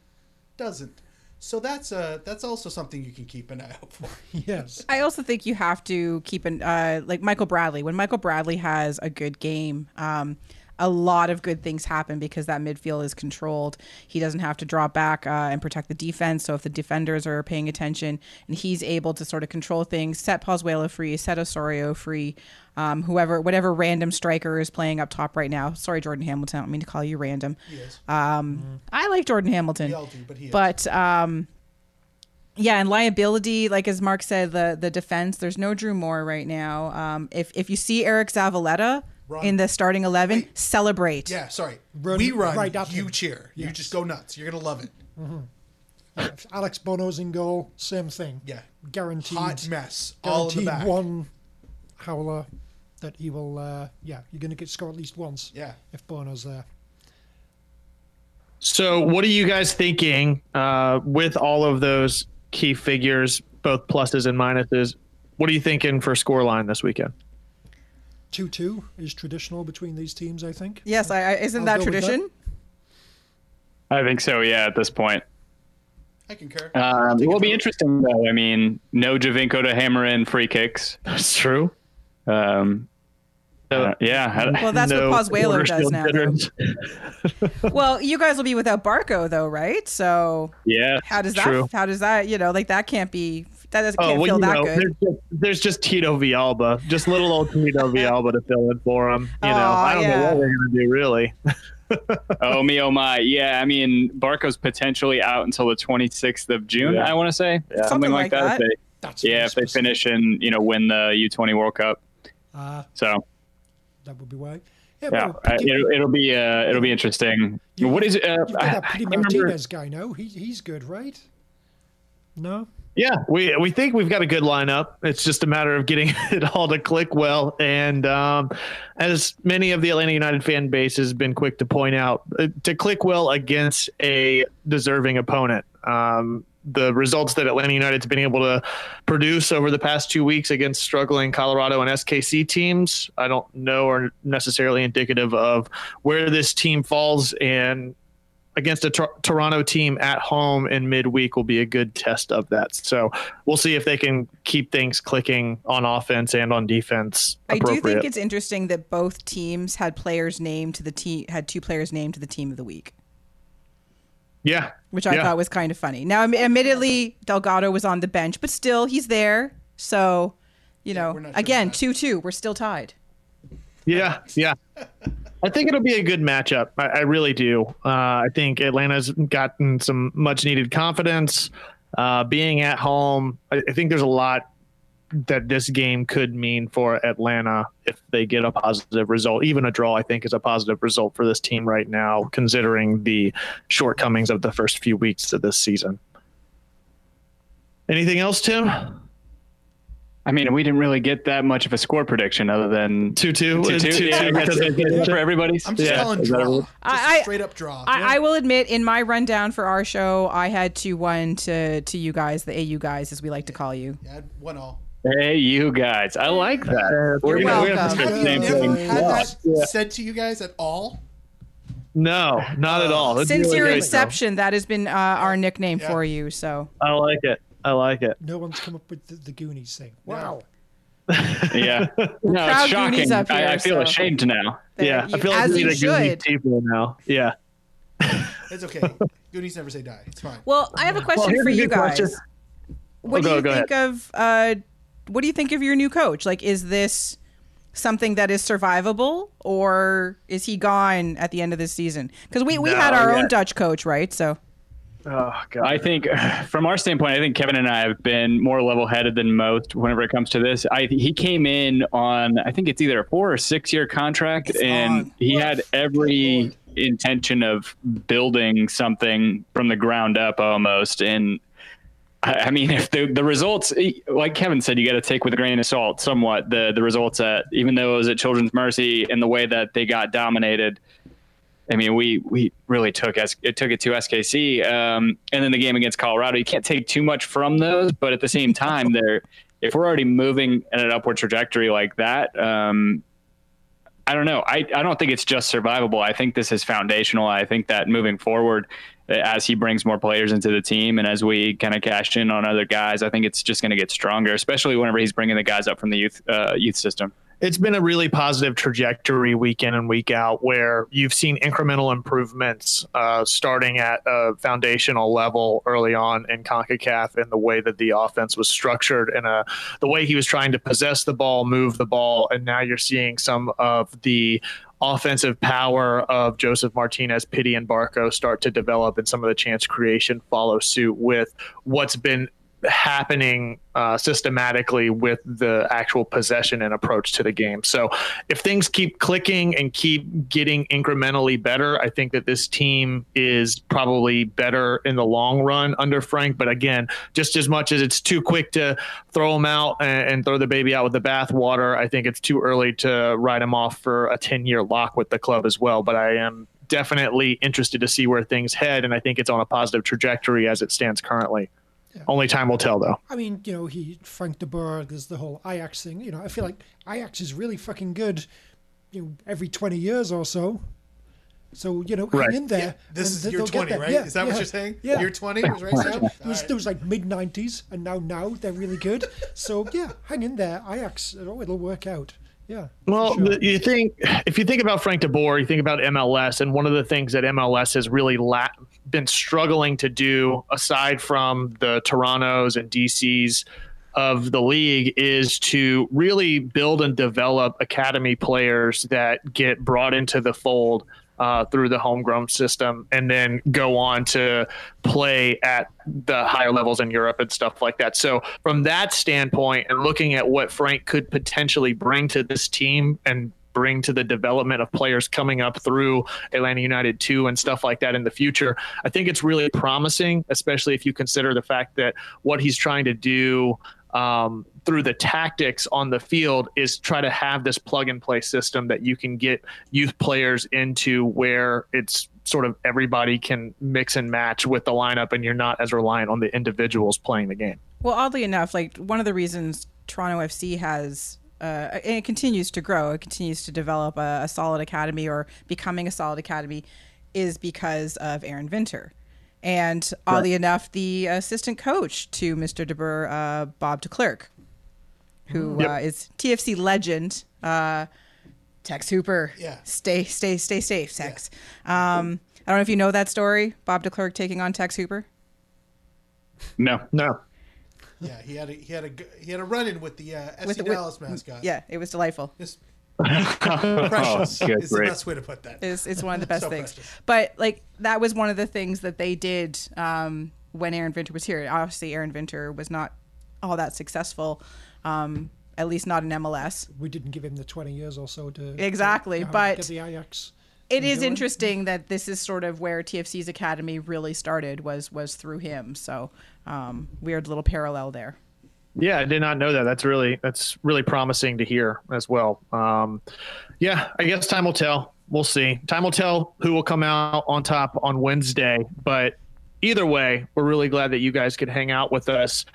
doesn't. So that's uh that's also something you can keep an eye out for. [LAUGHS] yes. I also think you have to keep an uh, like Michael Bradley. When Michael Bradley has a good game, um, a lot of good things happen because that midfield is controlled. He doesn't have to drop back uh, and protect the defense. So if the defenders are paying attention and he's able to sort of control things, set Pozuelo free, set Osorio free, um, whoever, whatever random striker is playing up top right now. Sorry, Jordan Hamilton. I don't mean to call you random. He is. Um, I like Jordan Hamilton. Do, but. But um, yeah, and liability, like as Mark said, the the defense. There's no Drew Moor right now. Um, if if you see Eric Zavaleta Run. in the starting eleven, Wait. celebrate. Yeah, sorry. Run we run, right at you him. cheer. You just go nuts. You're gonna love it. If Alex Bono's in goal, same thing. Yeah. Guaranteed. Hot mess. All in the guaranteed back. one howler that he will. Uh, yeah, you're going to get score at least once. Yeah. If Bono's there. So, what are you guys thinking uh, with all of those key figures, both pluses and minuses? What are you thinking for scoreline this weekend? Two-two is traditional between these teams. I think. Yes, I, I, isn't I'll that go with that. tradition? I think so. Yeah, at this point. I concur. Um, it will be interesting though. I mean, no Giovinco to hammer in free kicks. That's true. Um, uh, yeah. Well, that's what Pozuelo does now, [LAUGHS] well, you guys will be without Barco though, right? So Yeah. how does that? How does that? You know, like that can't be that doesn't Oh well, feel you that know, good. there's just, there's just Tito Villalba, just little old Tito [LAUGHS] Villalba to fill in for him. You know, Aw, I don't know what we're gonna do really. [LAUGHS] oh me, oh my. Yeah, I mean, Barco's potentially out until the 26th of June. Yeah. I want to say Yeah. something, Something like like that. that. If they, That's yeah, very if they finish and you know win the U20 World Cup. Ah, So that would be why. Yeah, yeah, but uh, it'll, it'll be uh, it'll be interesting. You- what is it? Uh, You've got that I Pity can't remember. Martinez guy now. He, he's good, right? No? Yeah, we we think we've got a good lineup. It's just a matter of getting [LAUGHS] it all to click well. And um, as many of the Atlanta United fan base has been quick to point out, uh, to click well against a deserving opponent. Um, the results that Atlanta United's been able to produce over the past two weeks against struggling Colorado and SKC teams, I don't know are necessarily indicative of where this team falls. And against a Tor- Toronto team at home in midweek will be a good test of that. So we'll see if they can keep things clicking on offense and on defense. I do think it's interesting that both teams had players named to the team had two players named to the team of the week, yeah, which I Yeah. thought was kind of funny. Now, admittedly, Delgado was on the bench, but still, he's there. So, you know, we're not sure again, two two, we're still tied. Yeah, yeah. I think it'll be a good matchup. I, I really do. Uh, I think Atlanta's gotten some much needed confidence. Uh, being at home, I, I think there's a lot that this game could mean for Atlanta if they get a positive result. Even a draw, I think, is a positive result for this team right now, considering the shortcomings of the first few weeks of this season. Anything else, Tim? I mean, we didn't really get that much of a score prediction other than Two two. two two. Two- Yeah, two- that's it for everybody's. I'm just Yeah. calling Is that draw. a- Just I- I- straight up draw. I, I will admit, in my rundown for our show, I had two one to to you guys, the AU guys, as we like to call you. yeah, one all. Hey, you guys, I like that. We're You're gonna- we're gonna welcome. start Have you saying never things. had Yeah. that said to you guys at all? No, not at all. It's Since really your great, though. inception, that has been uh, our nickname Yeah. for you. So I like it. I like it. No one's come up with the, the Goonies thing. Wow. Yeah, [LAUGHS] no, proud it's shocking. Goonies up I, I feel so- ashamed now. there yeah, you- I feel like as we you need a Goonies should. people now. Yeah. [LAUGHS] It's okay. Goonies never say die. It's fine. Well, I have a question here's for a you good guys. question. What Oh, do go- you go think of uh, what do you think of your new coach? Like, is this something that is survivable, or is he gone at the end of this season? Because we, we No, had our own yeah. Dutch coach, right? So Oh god. I think, [SIGHS] from our standpoint, I think Kevin and I have been more level-headed than most whenever it comes to this. I he came in on I think it's either a four or six-year contract, It's and long. he Woof. had every intention of building something from the ground up almost. And I, I mean, [LAUGHS] if the the results, like Kevin said, you got to take with a grain of salt somewhat. The the results at even though it was at Children's Mercy and the way that they got dominated. I mean, we we really took S- it took it to SKC, um, and then the game against Colorado. You can't take too much from those, but at the same [LAUGHS] time, they're if we're already moving in an upward trajectory like that, um, I don't know. I, I don't think it's just survivable. I think this is foundational. I think that moving forward, as he brings more players into the team and as we kind of cash in on other guys, I think it's just going to get stronger, especially whenever he's bringing the guys up from the youth uh, youth system. It's been a really positive trajectory week in and week out where you've seen incremental improvements uh, starting at a foundational level early on in CONCACAF in the way that the offense was structured and uh, the way he was trying to possess the ball, move the ball. And now you're seeing some of the offensive power of Josef Martinez, Pity, and Barco start to develop and some of the chance creation follow suit with what's been happening uh, systematically with the actual possession and approach to the game. So if things keep clicking and keep getting incrementally better, I think that this team is probably better in the long run under Frank. But again, just as much as it's too quick to throw him out and, and throw the baby out with the bathwater, I think it's too early to write him off for a 10 year lock with the club as well. But I am definitely interested to see where things head. And I think it's on a positive trajectory as it stands currently. Only time will tell, though. I mean, you know, he Frank de Boer, there's the whole Ajax thing. You know, I feel like Ajax is really fucking good. You know, every twenty years or so. So you know, Right. hang in there. This is th- year 20, right? Yeah, is that what you're saying? Yeah. Year 20 was right, Sam? It was, it was like [LAUGHS] mid '90s, and now now they're really good. So yeah, hang in there, Ajax. Oh, it'll work out. Yeah. Well, sure. you think if you think about Frank de Boer, you think about MLS, and one of the things that MLS has really la- been struggling to do, aside from the Torontos and DCs of the league, is to really build and develop academy players that get brought into the fold uh, through the homegrown system and then go on to play at the higher levels in Europe and stuff like that. So, from that standpoint, and looking at what Frank could potentially bring to this team and bring to the development of players coming up through Atlanta United 2 and stuff like that in the future, I think it's really promising, especially if you consider the fact that what he's trying to do um, through the tactics on the field is try to have this plug and play system that you can get youth players into where it's sort of everybody can mix and match with the lineup and you're not as reliant on the individuals playing the game. Well, oddly enough, like one of the reasons Toronto FC has uh, and it continues to grow, it continues to develop a, a solid academy or becoming a solid academy, is because of Aron Winter. And oddly enough, the assistant coach to Mr. de Boer, uh, Bob de Klerk, who Yep. uh, is TFC legend, uh, Tex Hooper. Yeah. Stay, stay, stay safe, Tex. Um, I don't know if you know that story, Bob de Klerk taking on Tex Hooper. No. No. Yeah, he had a he had a g- he had a run in with the uh, FC With the- with- Dallas mascot. Yeah, it was delightful. Just [LAUGHS] oh, good is the best way to put that. It's, it's one of the best [LAUGHS] So things. precious. But like that was one of the things that they did um, when Aron Winter was here. Obviously, Aron Winter was not all that successful, um, at least not in MLS. We didn't give him the 20 years or so to Exactly, to, uh, but- get the Ajax. It is interesting that this is sort of where TFC's academy really started was was through him. So um, weird little parallel there. Yeah, I did not know that. That's really that's really promising to hear as well. Um, yeah, I guess time will tell. We'll see. Time will tell who will come out on top on Wednesday. But either way, we're really glad that you guys could hang out with us.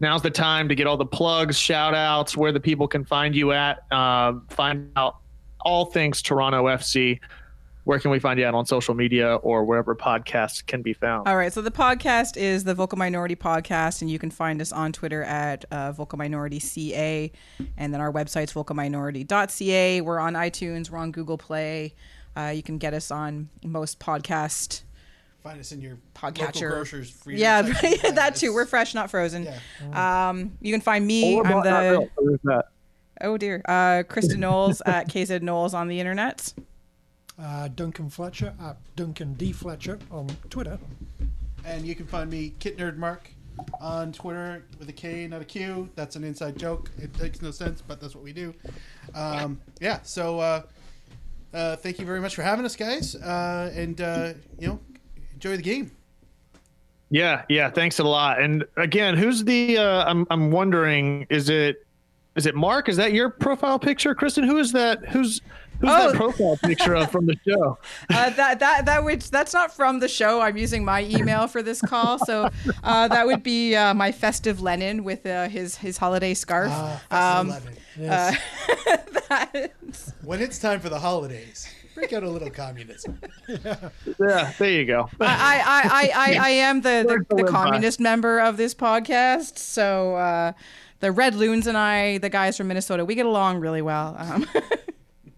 Now's the time to get all the plugs, shout outs, where the people can find you at, um, find out all things Toronto FC. Where can we find you at on social media or wherever podcasts can be found? All right, so the podcast is the Vocal Minority Podcast, and you can find us on Twitter at uh, Vocal Minority CA, and then our website's vocalminority.ca. We're on iTunes, we're on Google Play. Uh, you can get us on most podcast. Find us in your Podcatcher. local grocers. Yeah, [LAUGHS] that too. We're fresh, not frozen. Yeah. Um, you can find me. Or I'm not real. the Who's that? Oh dear, uh, Kristin Knowles at KZ Knowles on the internet. Uh, Duncan Fletcher at Duncan D. Fletcher on Twitter. And you can find me, Kit Nerd Mark, on Twitter with a K, not a Q. That's an inside joke. It makes no sense, but that's what we do. Um, yeah. So uh, uh, thank you very much for having us, guys. Uh, and uh, you know, enjoy the game. Yeah, yeah. Thanks a lot. And again, who's the? Uh, I'm I'm wondering. Is it is it Mark? Is that your profile picture, Kristin? Who is that? Who's who's Oh. that profile picture of from the show? [LAUGHS] Uh, that that that would that's not from the show. I'm using my email for this call, so uh, that would be uh, my festive Lenin with uh, his his holiday scarf. Ah, Um, 11. Yes. [LAUGHS] That's- When it's time for the holidays, break out a little communism. [LAUGHS] Yeah, there you go. I, I, I, I, I [LAUGHS] am the, the, the the win by? communist member of this podcast. So uh, the Red Loons and I, the guys from Minnesota, we get along really well. Um, [LAUGHS]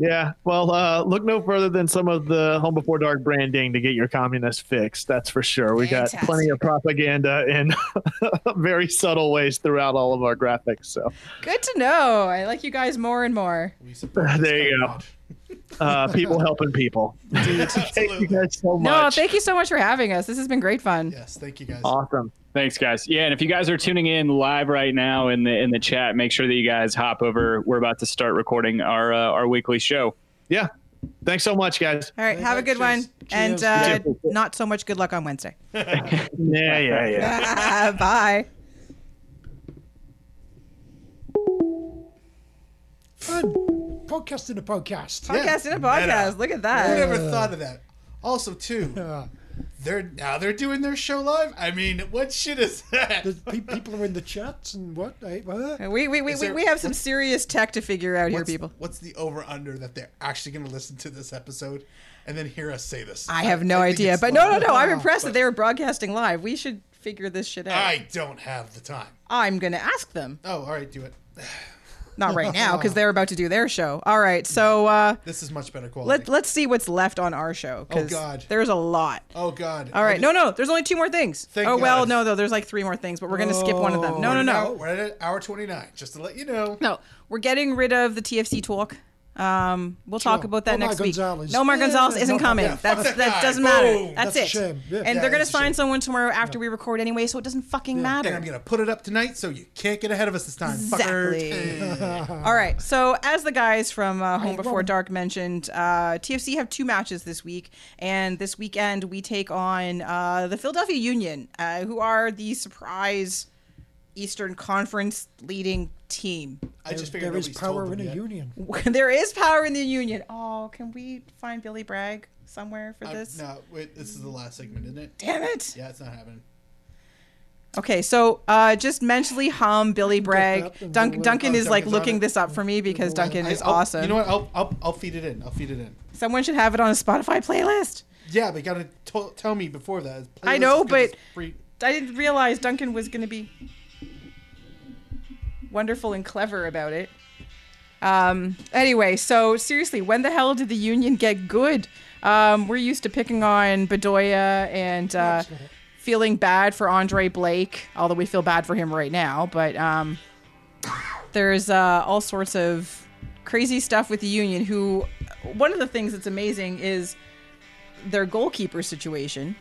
Yeah. Well, uh, look no further than some of the Home Before Dark branding to get your communist fixed. That's for sure. We got plenty of propaganda in very subtle ways throughout all of our graphics. So good to know. I like you guys more and more. We There you so go. Much. uh, people helping people. [LAUGHS] Thank you guys so much. No, thank you so much for having us. This has been great fun. Yes, thank you guys. Awesome. Thanks, guys. Yeah, and if you guys are tuning in live right now in the in the chat, make sure that you guys hop over. We're about to start recording our uh, our weekly show. Yeah. Thanks so much, guys. All right, have a good one. Cheers. And uh, You not so much good luck on Wednesday. [LAUGHS] [LAUGHS] Yeah, yeah, yeah. Bye. Fun. Podcast in a podcast. Podcast in a meta. podcast. Look at that. Who that. never thought of that? Also, too, [LAUGHS] they're now they're doing their show live. I mean, what shit is that? the pe- people are in the chats and what? Eh, what? We, we, we, Is we, there- we have some serious tech to figure out here, What's, people. what's the over under that they're actually going to listen to this episode and then hear us say this? I have no think idea. it's But no, no, no. I'm impressed that they were broadcasting live. We should figure this shit out. I don't have the time. I'm going to ask them. Oh, all right, do it. [SIGHS] [SIGHS] [SIGHS] Not right [LAUGHS] now because they're about to do their show. All right, so uh, This is much better quality. let let's see what's left on our show. 'cause Oh, God. there's a lot. oh God. All right, no, no, there's only two more things. Thank oh well, God. no, though there's like three more things, but we're gonna skip one of them. No, no, no, We're at hour twenty nine. Just to let you know. no. We're getting rid of the TFC talk. Um, we'll talk Sure. about that Omar next week. Gonzalez. No, Omar Yeah, Gonzalez isn't problem. coming. Yeah, That's that that guy. doesn't matter. Boom. That's, That's it. shame. Yeah. And Yeah, they're gonna sign shame. someone tomorrow after we record anyway, so it doesn't fucking matter. And I'm gonna put it up tonight, so you can't get ahead of us this time. Exactly. fuckers. [LAUGHS] All right. So, as the guys from uh, Home Before Dark mentioned, uh, TFC have two matches this week, and this weekend we take on uh, the Philadelphia Union, uh, who are the surprise Eastern Conference leading team. I just figured there is nobody's told power in a yet. union. [LAUGHS] there is power in the Union. Oh, can we find Billy Bragg somewhere for I- this? no, wait, this is the last segment, isn't it? Damn it. Yeah, it's not happening. Okay, so uh, just mentally hum Billy Bragg. that and Duncan oh, is like Duncan's looking this up for me because Duncan is I'll- awesome. You know what? I'll, I'll I'll feed it in. I'll feed it in. Someone should have it on a Spotify playlist. Yeah, but you gotta t- tell me before that. I know, but- free. I didn't realize Duncan was going to be wonderful and clever about it. Um, anyway, so seriously, when the hell did the Union get good? Um, we're used to picking on Bedoya and uh, feeling bad for Andre Blake, although we feel bad for him right now. But um, there's uh, all sorts of crazy stuff with the Union. Who, one of the things that's amazing is their goalkeeper situation,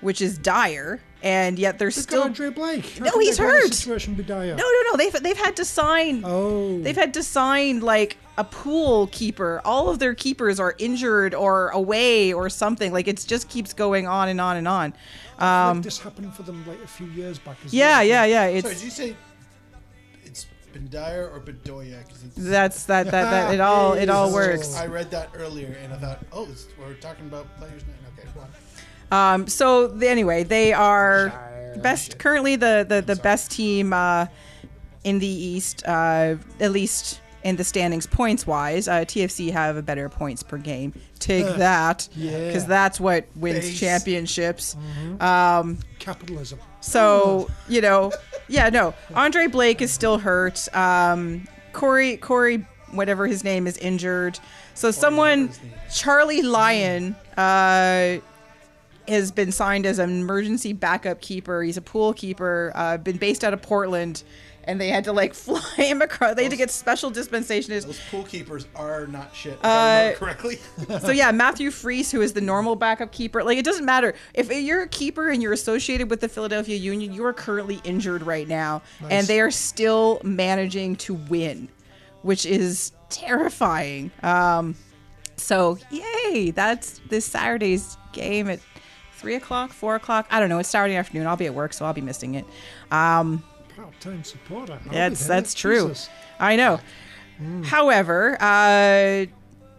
which is dire, and yet they're Still still Andre Blake. How No, he's that kind of hurt. Situation be dire? no, no, no. They've they've had to sign. Oh. They've had to sign like a pool keeper. All of their keepers are injured or away or something. Like it just keeps going on and on and on. like Um, this happened for them like a few years back. As yeah, well. yeah, yeah. Sorry, It's did you say it's Bendire or Bedoya? that's that that that it [LAUGHS] all it all works. I read that earlier and I thought, oh, we're talking about players' name. Okay, go on. Um, so the, anyway, they are best currently the the, the best team uh, in the East, uh, at least in the standings points wise. Uh, TFC have a better points per game. Take that, Yeah. because that's what wins Base. championships. Capitalism. So you know, yeah, no. Andre Blake is still hurt. Um, Corey Corey, whatever his name, is injured. So someone, Charlie Lyon, uh, has been signed as an emergency backup keeper. He's a pool keeper. Uh, been based out of Portland, and they had to like [LAUGHS] fly him across. They had to get special dispensation. Those pool keepers are not shit. Uh, correctly. [LAUGHS] so yeah, Matthew Freese, who is the normal backup keeper, like it doesn't matter if you're a keeper and you're associated with the Philadelphia Union, you are currently injured right now, and they are still managing to win, which is terrifying. Um, so yay, that's this Saturday's game at three o'clock, four o'clock. I don't know. It's Saturday afternoon. I'll be at work, so I'll be missing it. Um, Part-time supporter. That's that's true. Jesus. I know. However, uh,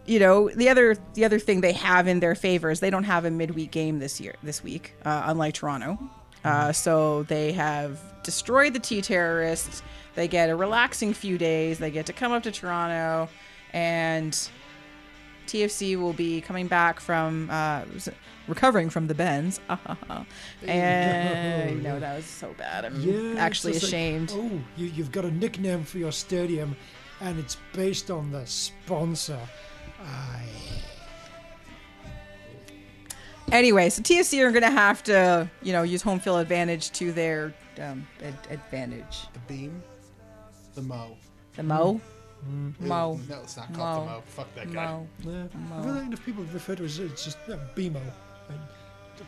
you know the other the other thing they have in their favor is they don't have a midweek game this year this week, uh, unlike Toronto. Uh, so they have destroyed the T terrorists. They get a relaxing few days. They get to come up to Toronto, and TFC will be coming back from uh, recovering from the bends. [LAUGHS] and [LAUGHS] no, that was so bad. I'm Yeah, actually just like, ashamed. oh, you, you've got a nickname for your stadium, and it's based on the sponsor. Aye. Anyway, so TFC are going to have to, you know, use home field advantage to their um, ad- advantage. the beam, the mo. The Mo? Mm-hmm. Mo. No, it's not called the Mo. mo. Fuck that guy. Mo. Yeah. I feel like enough people refer to it as it's just uh, BMO. And,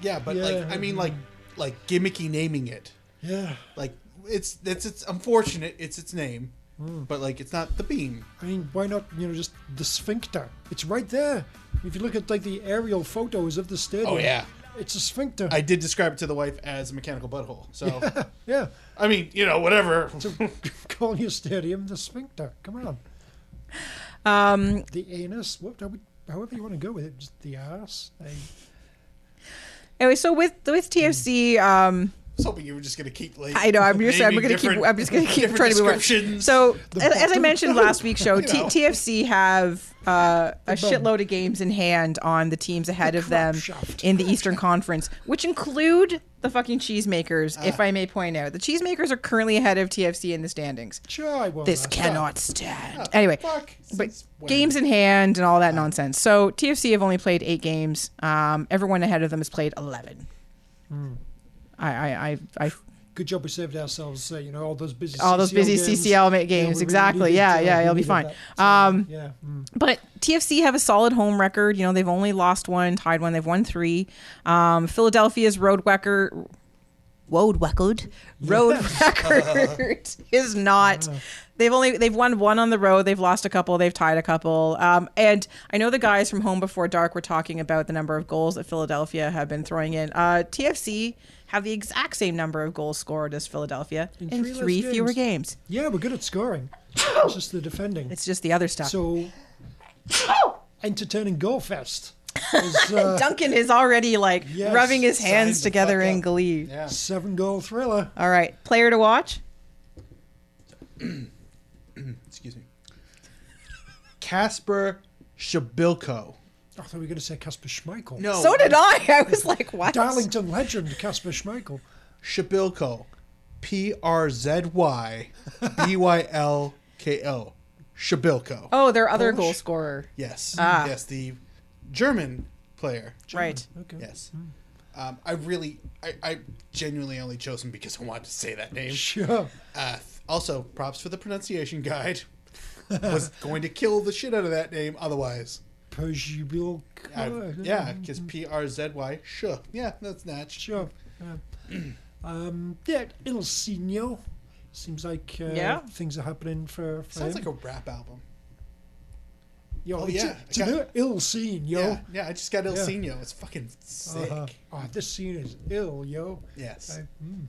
Yeah, but Yeah. like I mean, like like gimmicky naming it. yeah. Like it's it's it's unfortunate. It's its name, Hmm. but like it's not the beam. I mean, why not, you know, just the sphincter? It's right there. If you look at like the aerial photos of the stadium. Oh, yeah. It's a sphincter. I did describe it to the wife as a mechanical butthole. So yeah. I mean, you know, whatever. Call your stadium the sphincter. Come on. Um, The anus. What? We- However you want to go with it. Just the ass. I, anyway, so with with TFC, um, I was hoping you were just gonna keep like. I know I'm just I'm gonna keep different- I'm just gonna keep trying to move on. So The as, as I mentioned last week's show, [LAUGHS] T- TFC have uh, a shitload of games in hand on the teams ahead of them shaft. in the Eastern Conference, which include the fucking cheesemakers, if I may point out. The cheesemakers are currently ahead of TFC in the standings. Sure, I will. This uh, cannot stand. Anyway, Fuck. but Since when? games in hand and all that nonsense. So TFC have only played eight games. Um, everyone ahead of them has played eleven. I, I, I, I, Good job we saved ourselves, uh, you know, all those busy all those CCL busy games. CCL ma- Yeah, games. we really exactly. needed, yeah, uh, yeah, it'll be fine. So, Um, yeah. mm. But TFC have a solid home record. You know, they've only lost one, tied one. They've won three. Um, Philadelphia's road record, road record, road record [LAUGHS] is not. They've only they've won one on the road. They've lost a couple. They've tied a couple. Um, and I know the guys from Home Before Dark were talking about the number of goals that Philadelphia have been throwing in. Uh, TFC have the exact same number of goals scored as Philadelphia in, In three three fewer games. games. Yeah, we're good at scoring. [LAUGHS] it's just the defending. It's just the other stuff. So, [LAUGHS] entertaining goal fest. Is, uh, [LAUGHS] Duncan is already like Yes, rubbing his hands together in glee. Yeah. seven goal thriller. All right, player to watch. [CLEARS THROAT] Excuse me. Casper Shabilko. I thought we were going to say Kasper Schmeichel. No. So did I. [LAUGHS] I was like, what? Darlington legend Kasper Schmeichel. Shabilko. P R Z Y B Y L K O. Shabilko. Oh, their other Polish? goal scorer. Yes. Ah. Yes, the German player. Right. Okay. Yes. Um, I really, I, I genuinely only chose him because I wanted to say that name. [LAUGHS] Sure. Uh, also, props for the pronunciation guide. Was going to kill the shit out of that name otherwise. Perjubil. I, yeah, because P R Z Y. Sure. Yeah, that's Natch. Sure. Yeah. um, yeah, Ilsinho. Seems like uh, Yeah. things are happening for, for Sounds him. like a rap album. Yo, oh, it's yeah, A, it's I got- an Ilsinho. Yeah, yeah. I just got ill Yeah. yo. It's fucking sick. Uh-huh. Oh, this scene is ill, yo. Yes. I- mm.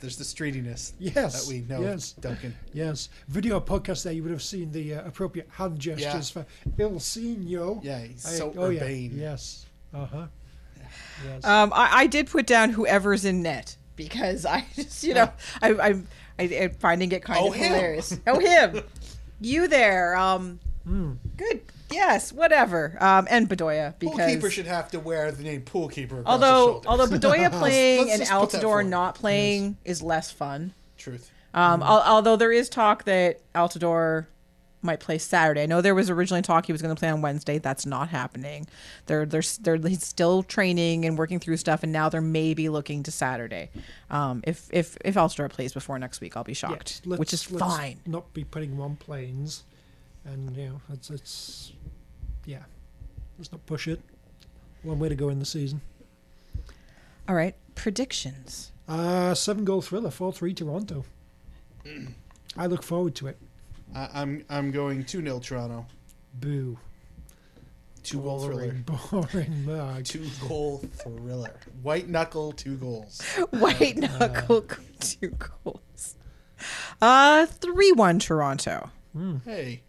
There's the streetiness Yes, that we know, yes. Duncan. Yes, video podcast there, you would have seen the uh, appropriate hand gestures for Ilsinho. Yeah, he's I- so oh, urbane. Yeah. Yes. Uh huh. Yes. Um, I, I did put down whoever's in net because I [LAUGHS] just, you know, I, I'm, I, I'm finding it kind Oh, of him. hilarious. Oh, him. [LAUGHS] you there. Um, Hmm. good. Yes, whatever. Um, and Bedoya because Poolkeeper should have to wear the name Poolkeeper. Although his although. [LAUGHS] Bedoya playing Let's and just put that Altidore not playing is less fun. Truth. Um, al- although there is talk that Altidore might play Saturday. I know there was originally talk he was going to play on Wednesday. That's not happening. They're they're they're he's still training and working through stuff, and now they're maybe looking to Saturday. Um, if if if Altidore plays before next week, I'll be shocked, Let's- which is let's fine. Not be putting him on planes, and you know, it's it's yeah. Let's not push it. One way to go in the season. All right, predictions. Uh seven goal thriller, four three Toronto. I look forward to it. I, I'm I'm going two 0 Toronto. Boo. Two goal thriller. Boring, boring [LAUGHS] mug. Two goal thriller. White knuckle, two goals. [LAUGHS] White knuckle, two goals. Uh, three one Toronto. Hey,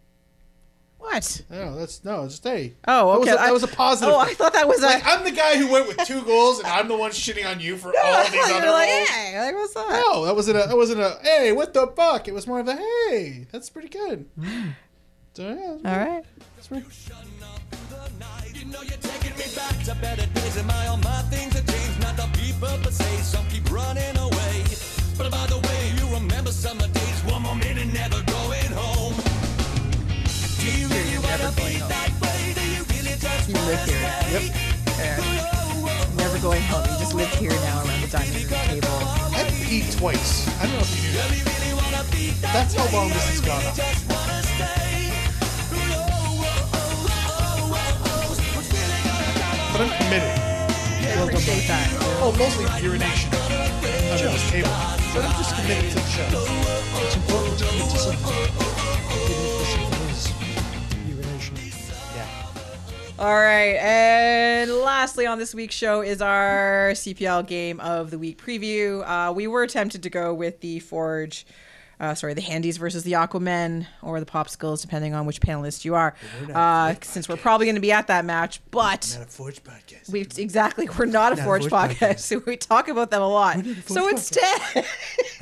What? no, that's no, just hey. Oh, That was okay. a- that I- was a positive. Oh, I thought that was a. Like I'm the guy who went with two goals, and I'm the one shitting on you for [LAUGHS] all these [LAUGHS] You're other like, goals. hey, like, what's up? No, that wasn't a. That wasn't a. Hey, what the fuck? It was more of a. Hey, that's pretty good. Mm. So, yeah, All right. that's pretty. You know you're taking me back to better days and my all my things have changed. Not the people per se, some keep running away. But by the way, you really wanna be that way? Do you really just You live here. Yep. Never going home. You just live here now around the dining room table. I peed twice. I don't know if you knew that. That's how long this has gone on. But I'm committed. I appreciate that. Oh, mostly urination under this table. But I'm just committed to the show. It's important to commit to All right. And lastly on this week's show is our CPL game of the week preview. Uh, we were tempted to go with the Forge. Uh, sorry, the Handies versus the Aquamen or the Popsicles, depending on which panelist you are. Uh, since we're probably going to be at that match, but Not a Forge podcast. we exactly we're not a Not a Forge Forge podcast, podcast. [LAUGHS] so we talk about them a lot. We're a Forge So podcast. instead,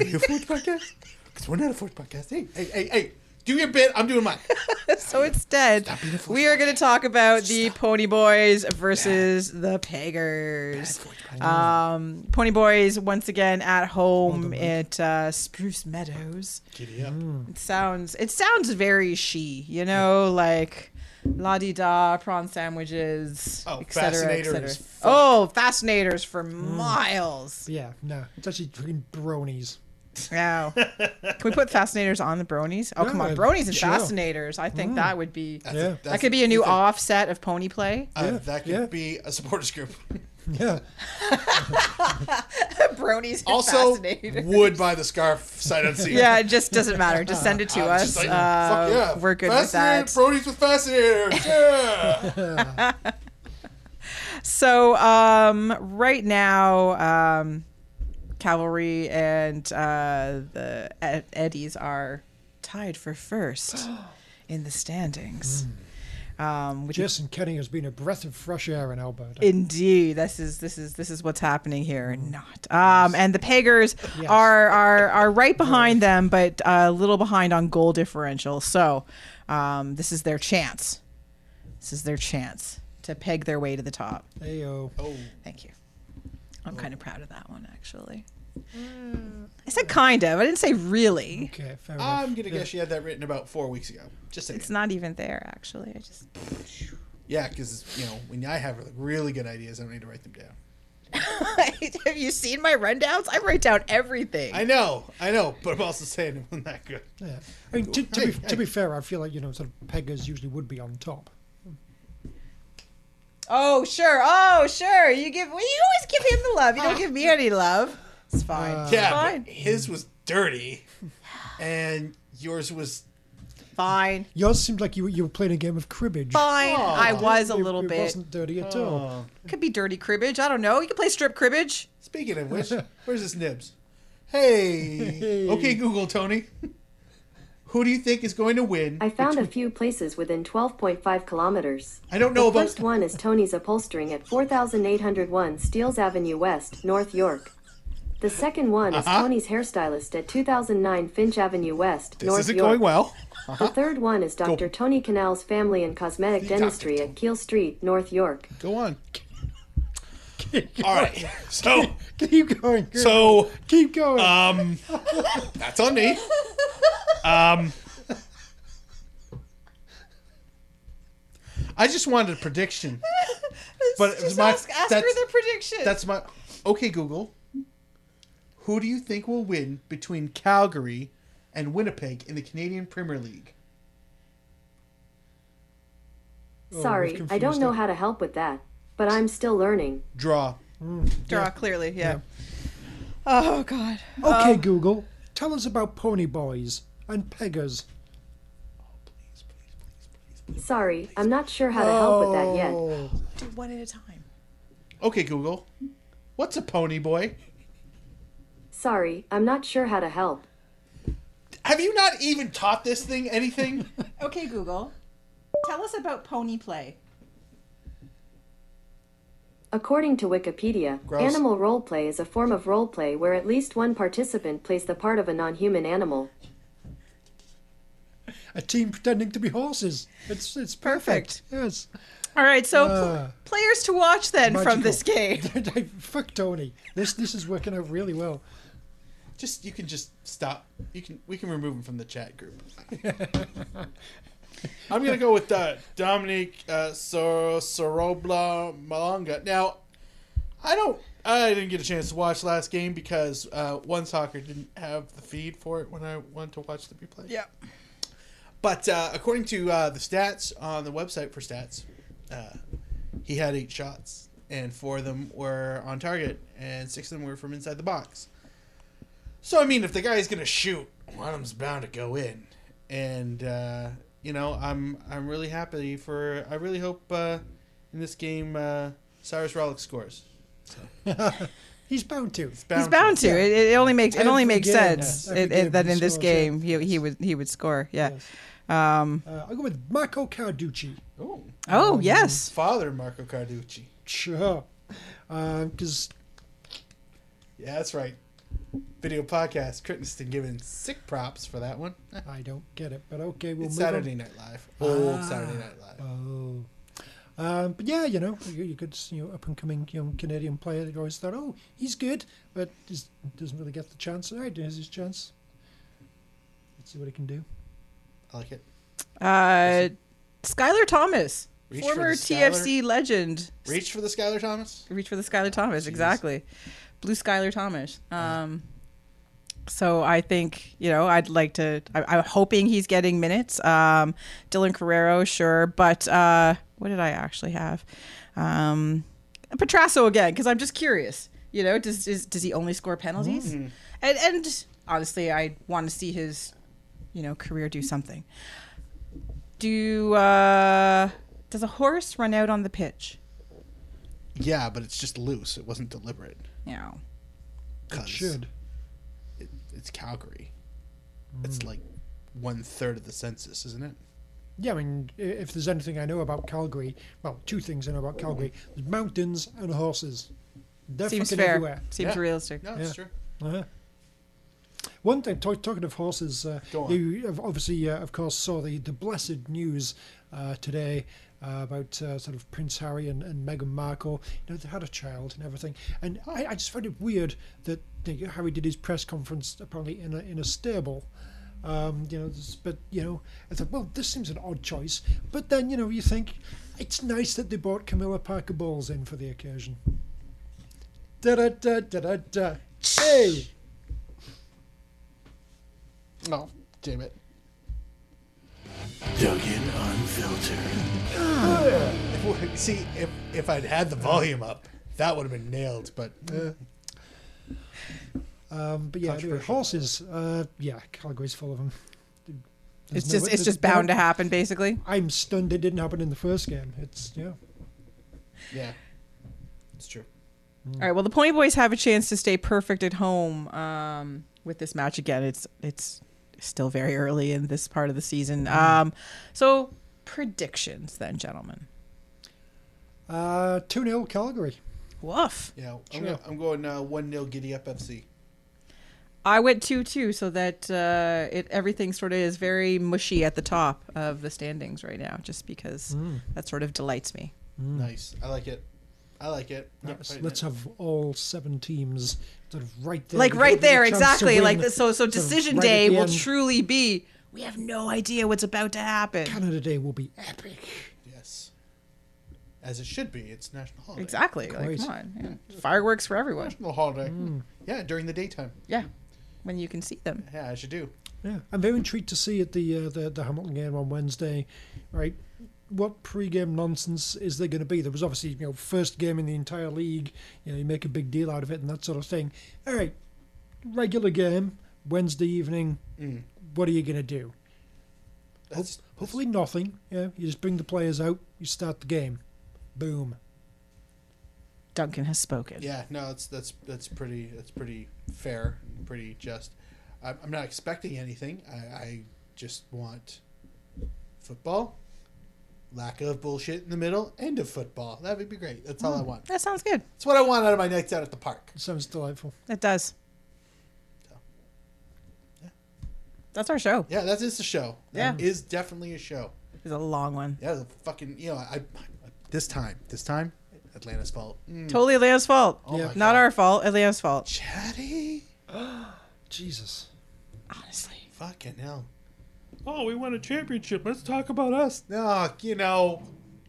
Are you a Forge podcast? Because we're not a Forge podcast. Hey, hey, hey, hey. Do your bit. I'm doing mine. [LAUGHS] so instead, we are going to talk about the Pony Boys versus the Peggers. Um, Pony Boys once again at home at uh, Spruce Meadows. Giddy up. It sounds it sounds very she, you know, like la di da prawn sandwiches, Oh, etc. Fascinator etc. is fuck. Oh, fascinators for miles. Yeah, no, it's actually drinking bronies. Wow. [LAUGHS] Can we put fascinators on the bronies? Oh, come on, Yeah, bronies and sure. fascinators. I think that would be That's Yeah. a- that that's could be a new you think- offset of pony play. Uh, Yeah, that could yeah. be a supporters group. [LAUGHS] Yeah, [LAUGHS] bronies and Also, fascinators. would buy the scarf sight unseen. Yeah, it just doesn't matter. Just send it to I'm us. just like, uh, fuck yeah. We're good with Fascinator, that. Brodies with fascinators. Yeah. So um, right now, um, Cavalry and uh, the Ed- Eddies are tied for first [GASPS] in the standings. Um, which Jason Kenney has been a breath of fresh air in Alberta. Indeed, this is this is this is what's happening here. Not, um, and the Peggers Yes. are are are right behind them, but a little behind on goal differential. So, um, this is their chance. This is their chance to peg their way to the top. Ayo. oh, Thank you. I'm oh. kind of proud of that one, actually. Mm. I said kind of. I didn't say really. Okay, fair enough. I'm gonna guess you had that written about four weeks ago. Just saying. It's not even there, actually. I just Yeah, because you know when I have like, really good ideas, I don't need to write them down. [LAUGHS] have you seen my rundowns? I write down everything. I know, I know, but I'm also saying it wasn't that good. Yeah. I mean, to, to, Hey, be, hey. to be fair, I feel like, you know, sort of peggers usually would be on top. Oh sure, oh sure. You give well, you always give him the love. You don't give me any love. It's fine. Uh, It's Yeah, fine. but his was dirty, and yours was. Fine. Yours seemed like you, were- you were playing a game of cribbage. Fine. I was a It- little it bit. wasn't dirty at all. Oh. Could be dirty cribbage. I don't know. You can play strip cribbage. Speaking of which, [LAUGHS] where's this nibs? Hey. Hey, okay, Google Tony. [LAUGHS] Who do you think is going to win? I found a few places within 12.5 kilometers. I don't know about The first one is Tony's Upholstering at 4801 Steeles Avenue West, North York. The second one is Uh-huh. Tony's Hairstylist at 2009 Finch Avenue West, This North isn't York. going well. The third one is Dr. Tony Canal's Family and Cosmetic. Dentistry at Keele Street, North York. Go on. All right. [LAUGHS] So, Keep going. girl. so Keep going. um, that's on me. Um, I just wanted a prediction. [LAUGHS] But it was Just my- ask, ask that's- for the prediction. That's my okay. Google. Who do you think will win between Calgary and Winnipeg in the Canadian Premier League? Oh, Sorry, we've I don't know it. how to help with that, but I'm still learning. Draw. Mm, draw clearly. Yeah. Oh God. okay, um, Google, tell us about pony boys and peggers. Oh, please, please, please, Sorry, I'm not sure how to help with that yet. Oh, Do one at a time. Okay, Google. What's a pony boy? Sorry, I'm not sure how to help. Have you not even taught this thing anything? [LAUGHS] Okay, Google. Tell us about pony play. According to Wikipedia, Gross. animal roleplay is a form of roleplay where at least one participant plays the part of a non-human animal. a team pretending to be horses. It's it's perfect. Yes. All right, so pl- Uh, players to watch then from this game. [LAUGHS] Fuck Tony. This this is working out really well. just you can just stop. You can we can remove him from the chat group. [LAUGHS] [LAUGHS] I'm gonna go with uh, Dominic uh, Sor- Sorobla Malonga. Now, I don't. I didn't get a chance to watch last game because uh, One Soccer didn't have the feed for it when I went to watch the replay. Yeah. But uh, according to uh, the stats on the website for stats, uh, he had eight shots, and four of them were on target, and six of them were from inside the box. So I mean, if the guy's gonna shoot, one of them's bound to go in, and uh, you know, I'm I'm really happy for. I really hope uh, in this game uh, Cyrus Rollick scores. [LAUGHS] He's bound to. Bound He's bound to. It, it only makes it only makes game, sense yes. It, it, that he in this scores, yeah. game he, he would he would score. Yeah. Yes. Um. Uh, I'll go with Marco Carducci. Oh, Oh yes. father Marco Carducci. Sure. Because Yeah, that's right. Video podcast. Crittenden giving sick props for that one. I don't get it, but okay, we'll It's move on. Saturday Night Live. Old Ah. Saturday Night Live. Oh. Um, but yeah, you know, you, you could, you know, up and coming young Canadian player that you always thought, oh, he's good, but just doesn't really get the chance. All right, here's his chance. Let's see what he can do. I like it. Uh, Skylar Thomas, Reach former the TFC legend. Reach for the Skylar Thomas. Reach for the Skylar Thomas, exactly. Blue Skylar Thomas. Um, so I think you know I'd like to. I, I'm hoping he's getting minutes. Um, Dylan Carreiro, sure, but uh, what did I actually have? Um, Petrasso again, because I'm just curious. You know, does is, does he only score penalties? And and honestly, I want to see his, you know, career do something. Do uh, does a horse run out on the pitch? Yeah, but it's just loose. It wasn't deliberate. Yeah. It 'Cause should. It, it's Calgary. It's like one third of the census, isn't it? Yeah, I mean, if there's anything I know about Calgary, well, two things I know about Calgary: there's mountains and horses. They're Seems fucking fair. everywhere. Seems Yeah. realistic. No, it's Yeah. true. Uh-huh. One thing, talk, talking of horses, uh, you obviously, uh, of course, saw the, the blessed news uh, today uh, about uh, sort of Prince Harry and, and Meghan Markle. You know, they had a child and everything. And I, I just found it weird that you know, Harry did his press conference apparently in a, in a stable. Um, you know, but you know, I thought, well, this seems an odd choice. But then, you know, you think it's nice that they brought Camilla Parker Bowles in for the occasion. Da da da da da da. Hey. No, damn it. Duggan Unfiltered. See, if if I'd had the volume up, that would have been nailed. But uh, Um, but yeah, anyway, horses. Uh, yeah, Calgary's full of them. It's just it's just bound to happen, basically. I'm stunned it didn't happen in the first game. It's yeah. yeah, it's true. All right. Well, the Pony Boys have a chance to stay perfect at home um, with this match again. It's it's still very early in this part of the season. Um, so predictions, then, gentlemen. Uh, two 0 Calgary. Woof. Yeah, I'm, Sure. go- I'm going uh, one 0 Giddy Up FC. I went two two, so that uh, it everything sort of is very mushy at the top of the standings right now, just because that sort of delights me. Nice, I like it. I like it. Not Yes, fighting let's it. have all seven teams sort of right there. like right there chance exactly like this so so decision right day will end. truly be we have no idea what's about to happen Canada Day will be epic. yes, as it should be. It's national holiday. exactly like come on yeah. fireworks for everyone National holiday. Yeah, during the daytime. yeah when you can see them Yeah, as you do. Yeah, I'm very intrigued to see at the uh, the the Hamilton game on Wednesday, right? What pre-game nonsense is there going to be? There was obviously you know first game in the entire league. You know you make a big deal out of it and that sort of thing. All right, regular game Wednesday evening. Mm. What are you going to do? Ho- That's, hopefully nothing. Yeah, you just bring the players out. You start the game. Boom. duncan has spoken Yeah, no, that's that's that's pretty that's pretty fair, pretty just. I'm, I'm not expecting anything. I, I just want football, lack of bullshit in the middle, end of football. That would be great. That's all I want. that sounds good That's what I want out of my nights out at the park. Sounds delightful. it does that's our show Yeah, that is the show. That Yeah. is definitely a show. it's a long one Yeah, the fucking you know I, I this time this time Atlanta's fault. Mm. totally atlanta's fault Oh Yeah. not our fault atlanta's fault Chatty. [GASPS] Jesus. honestly Fucking hell. Oh, we won a championship. Let's talk about us. No, you know,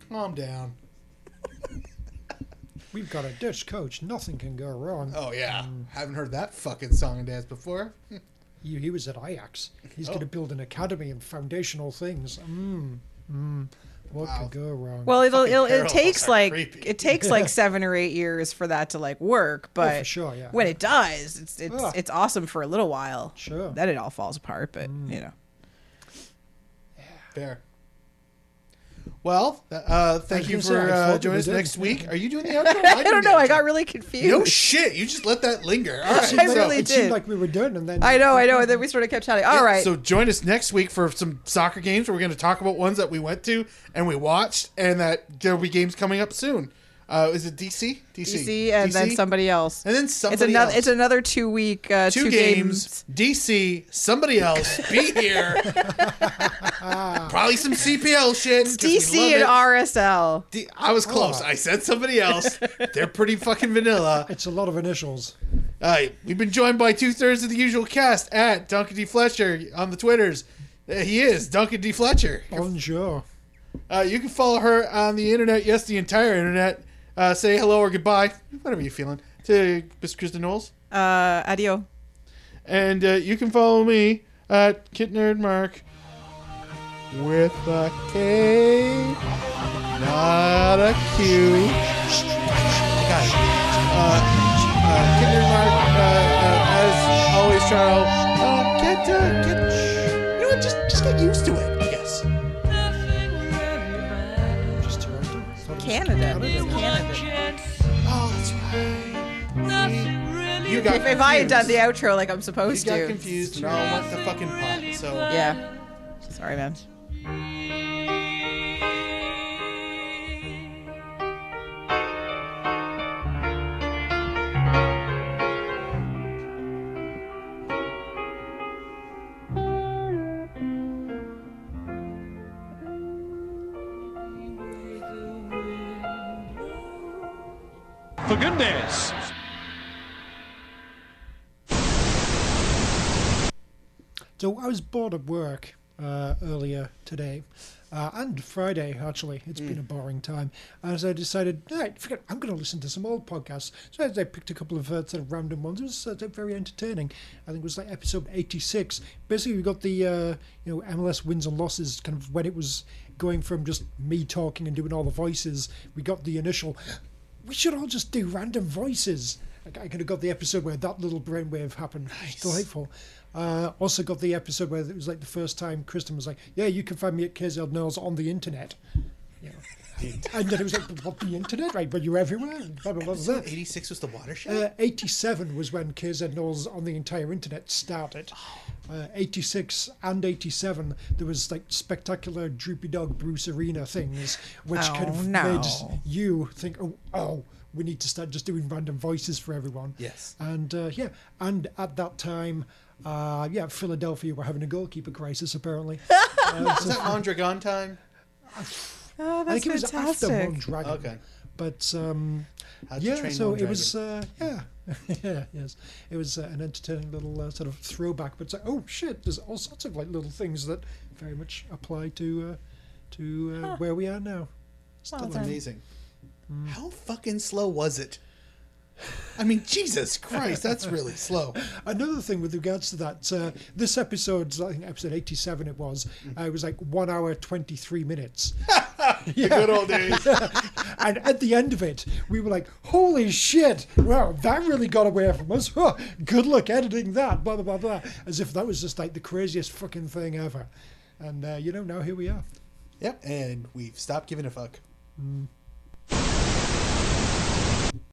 calm down. [LAUGHS] We've got a Dutch coach. Nothing can go wrong. Oh yeah, haven't heard that fucking song and dance before. [LAUGHS] He, he was at Ajax. He's Oh. going to build an academy and foundational things. Mm, mm, what Wow. could go wrong? well it'll, Fucking it'll it parallels takes are like creepy. it takes like [LAUGHS] seven or eight years for that to like work but Oh, for sure, yeah. when it does it's it's, Ugh. it's awesome for a little while Sure. Then it all falls apart but you know Fair. Well, uh, thank you for uh, joining us did. next week. Are you doing the [LAUGHS] outro? I don't know. I got really confused. No shit. You just let that linger. All right. I like- really it did. seemed like we were done, and then I know, I know. [LAUGHS] And then we sort of kept chatting. All right. So join us next week for some soccer games. Where we're going to talk about ones that we went to and we watched, and that there'll be games coming up soon. Uh, is it DC? DC. DC, and then somebody else. And then It's somebody another. else. It's another two week. Uh, two, two, games, DC, somebody else, [LAUGHS] be here. Probably some CPL shit. we DC and it. RSL. D- I was close. I said somebody else. They're pretty fucking vanilla. [LAUGHS] It's a lot of initials. Uh, we've been joined by two thirds of the usual cast at Duncan D. Fletcher on the Twitters. Uh, he is Duncan D. Fletcher. Bonjour. Uh, you can follow her on the internet. Yes, the entire internet. Uh, say hello or goodbye, whatever you're feeling, to Miss Kristin Knowles. Uh, adio. And uh, you can follow me at Kit Nerd Mark with a K, not a Q. got it. Uh, uh, Kit Nerd Mark, uh, uh, as always, Charles. Uh, get, uh, get, you know what? Just, just get used to it. Toronto. Thought it was Canada. It's Canada. Oh, that's right. You got If, if I had done the outro like I'm You supposed got to. confused and all went the fucking pot. So Yeah. Sorry, man. For goodness. So I was bored at work uh, earlier today, uh, and Friday actually. It's been a boring time, and so I decided, forget. I'm going to listen to some old podcasts. So I, I picked a couple of uh, sort of random ones. It was uh, very entertaining. I think it was like episode 86. Basically, we got the uh, you know MLS wins and losses kind of when it was going from just me talking and doing all the voices. We got the initial. We should all just do random voices. I could have got the episode where that little brainwave happened. It's delightful. Uh, also got the episode where it was like the first time Kristin was like, "Yeah, you can find me at KZ Knowles on the internet." [LAUGHS] And then it was like, "What the internet? Right, but you're everywhere." Blah, blah, blah, blah. 86 was the watershed. Uh, 87 was when KZ Knowles on the entire internet started. Uh, 86 and 87, there was like spectacular droopy dog Bruce Arena things, which kind Oh, of no. made you think, oh, oh, we need to start just doing random voices for everyone. Yes. And uh, yeah, and at that time, uh, yeah, Philadelphia were having a goalkeeper crisis apparently. [LAUGHS] Uh, Was so- that Mondragon time? [LAUGHS] Oh, I that's think it was after fantastic. Mondragon. Okay. But um, How'd yeah, so it was uh, yeah, [LAUGHS] yeah, yes, it was uh, an entertaining little uh, sort of throwback. But it's like, oh shit, there's all sorts of like little things that very much apply to uh, to uh, where we are now. Well That's done. amazing. How fucking slow was it? I mean, Jesus Christ, that's really slow. [LAUGHS] Another thing with regards to that, uh, this episode, I think episode 87 it was, uh, it was like one hour, 23 minutes. [LAUGHS] The good old days. [LAUGHS] and at the end of it, we were like, holy shit, wow, that really got away from us. Huh, good luck editing that, blah, blah, blah, blah. As if that was just like the craziest fucking thing ever. And, uh, you know, now here we are. Yep, and we've stopped giving a fuck. Mm.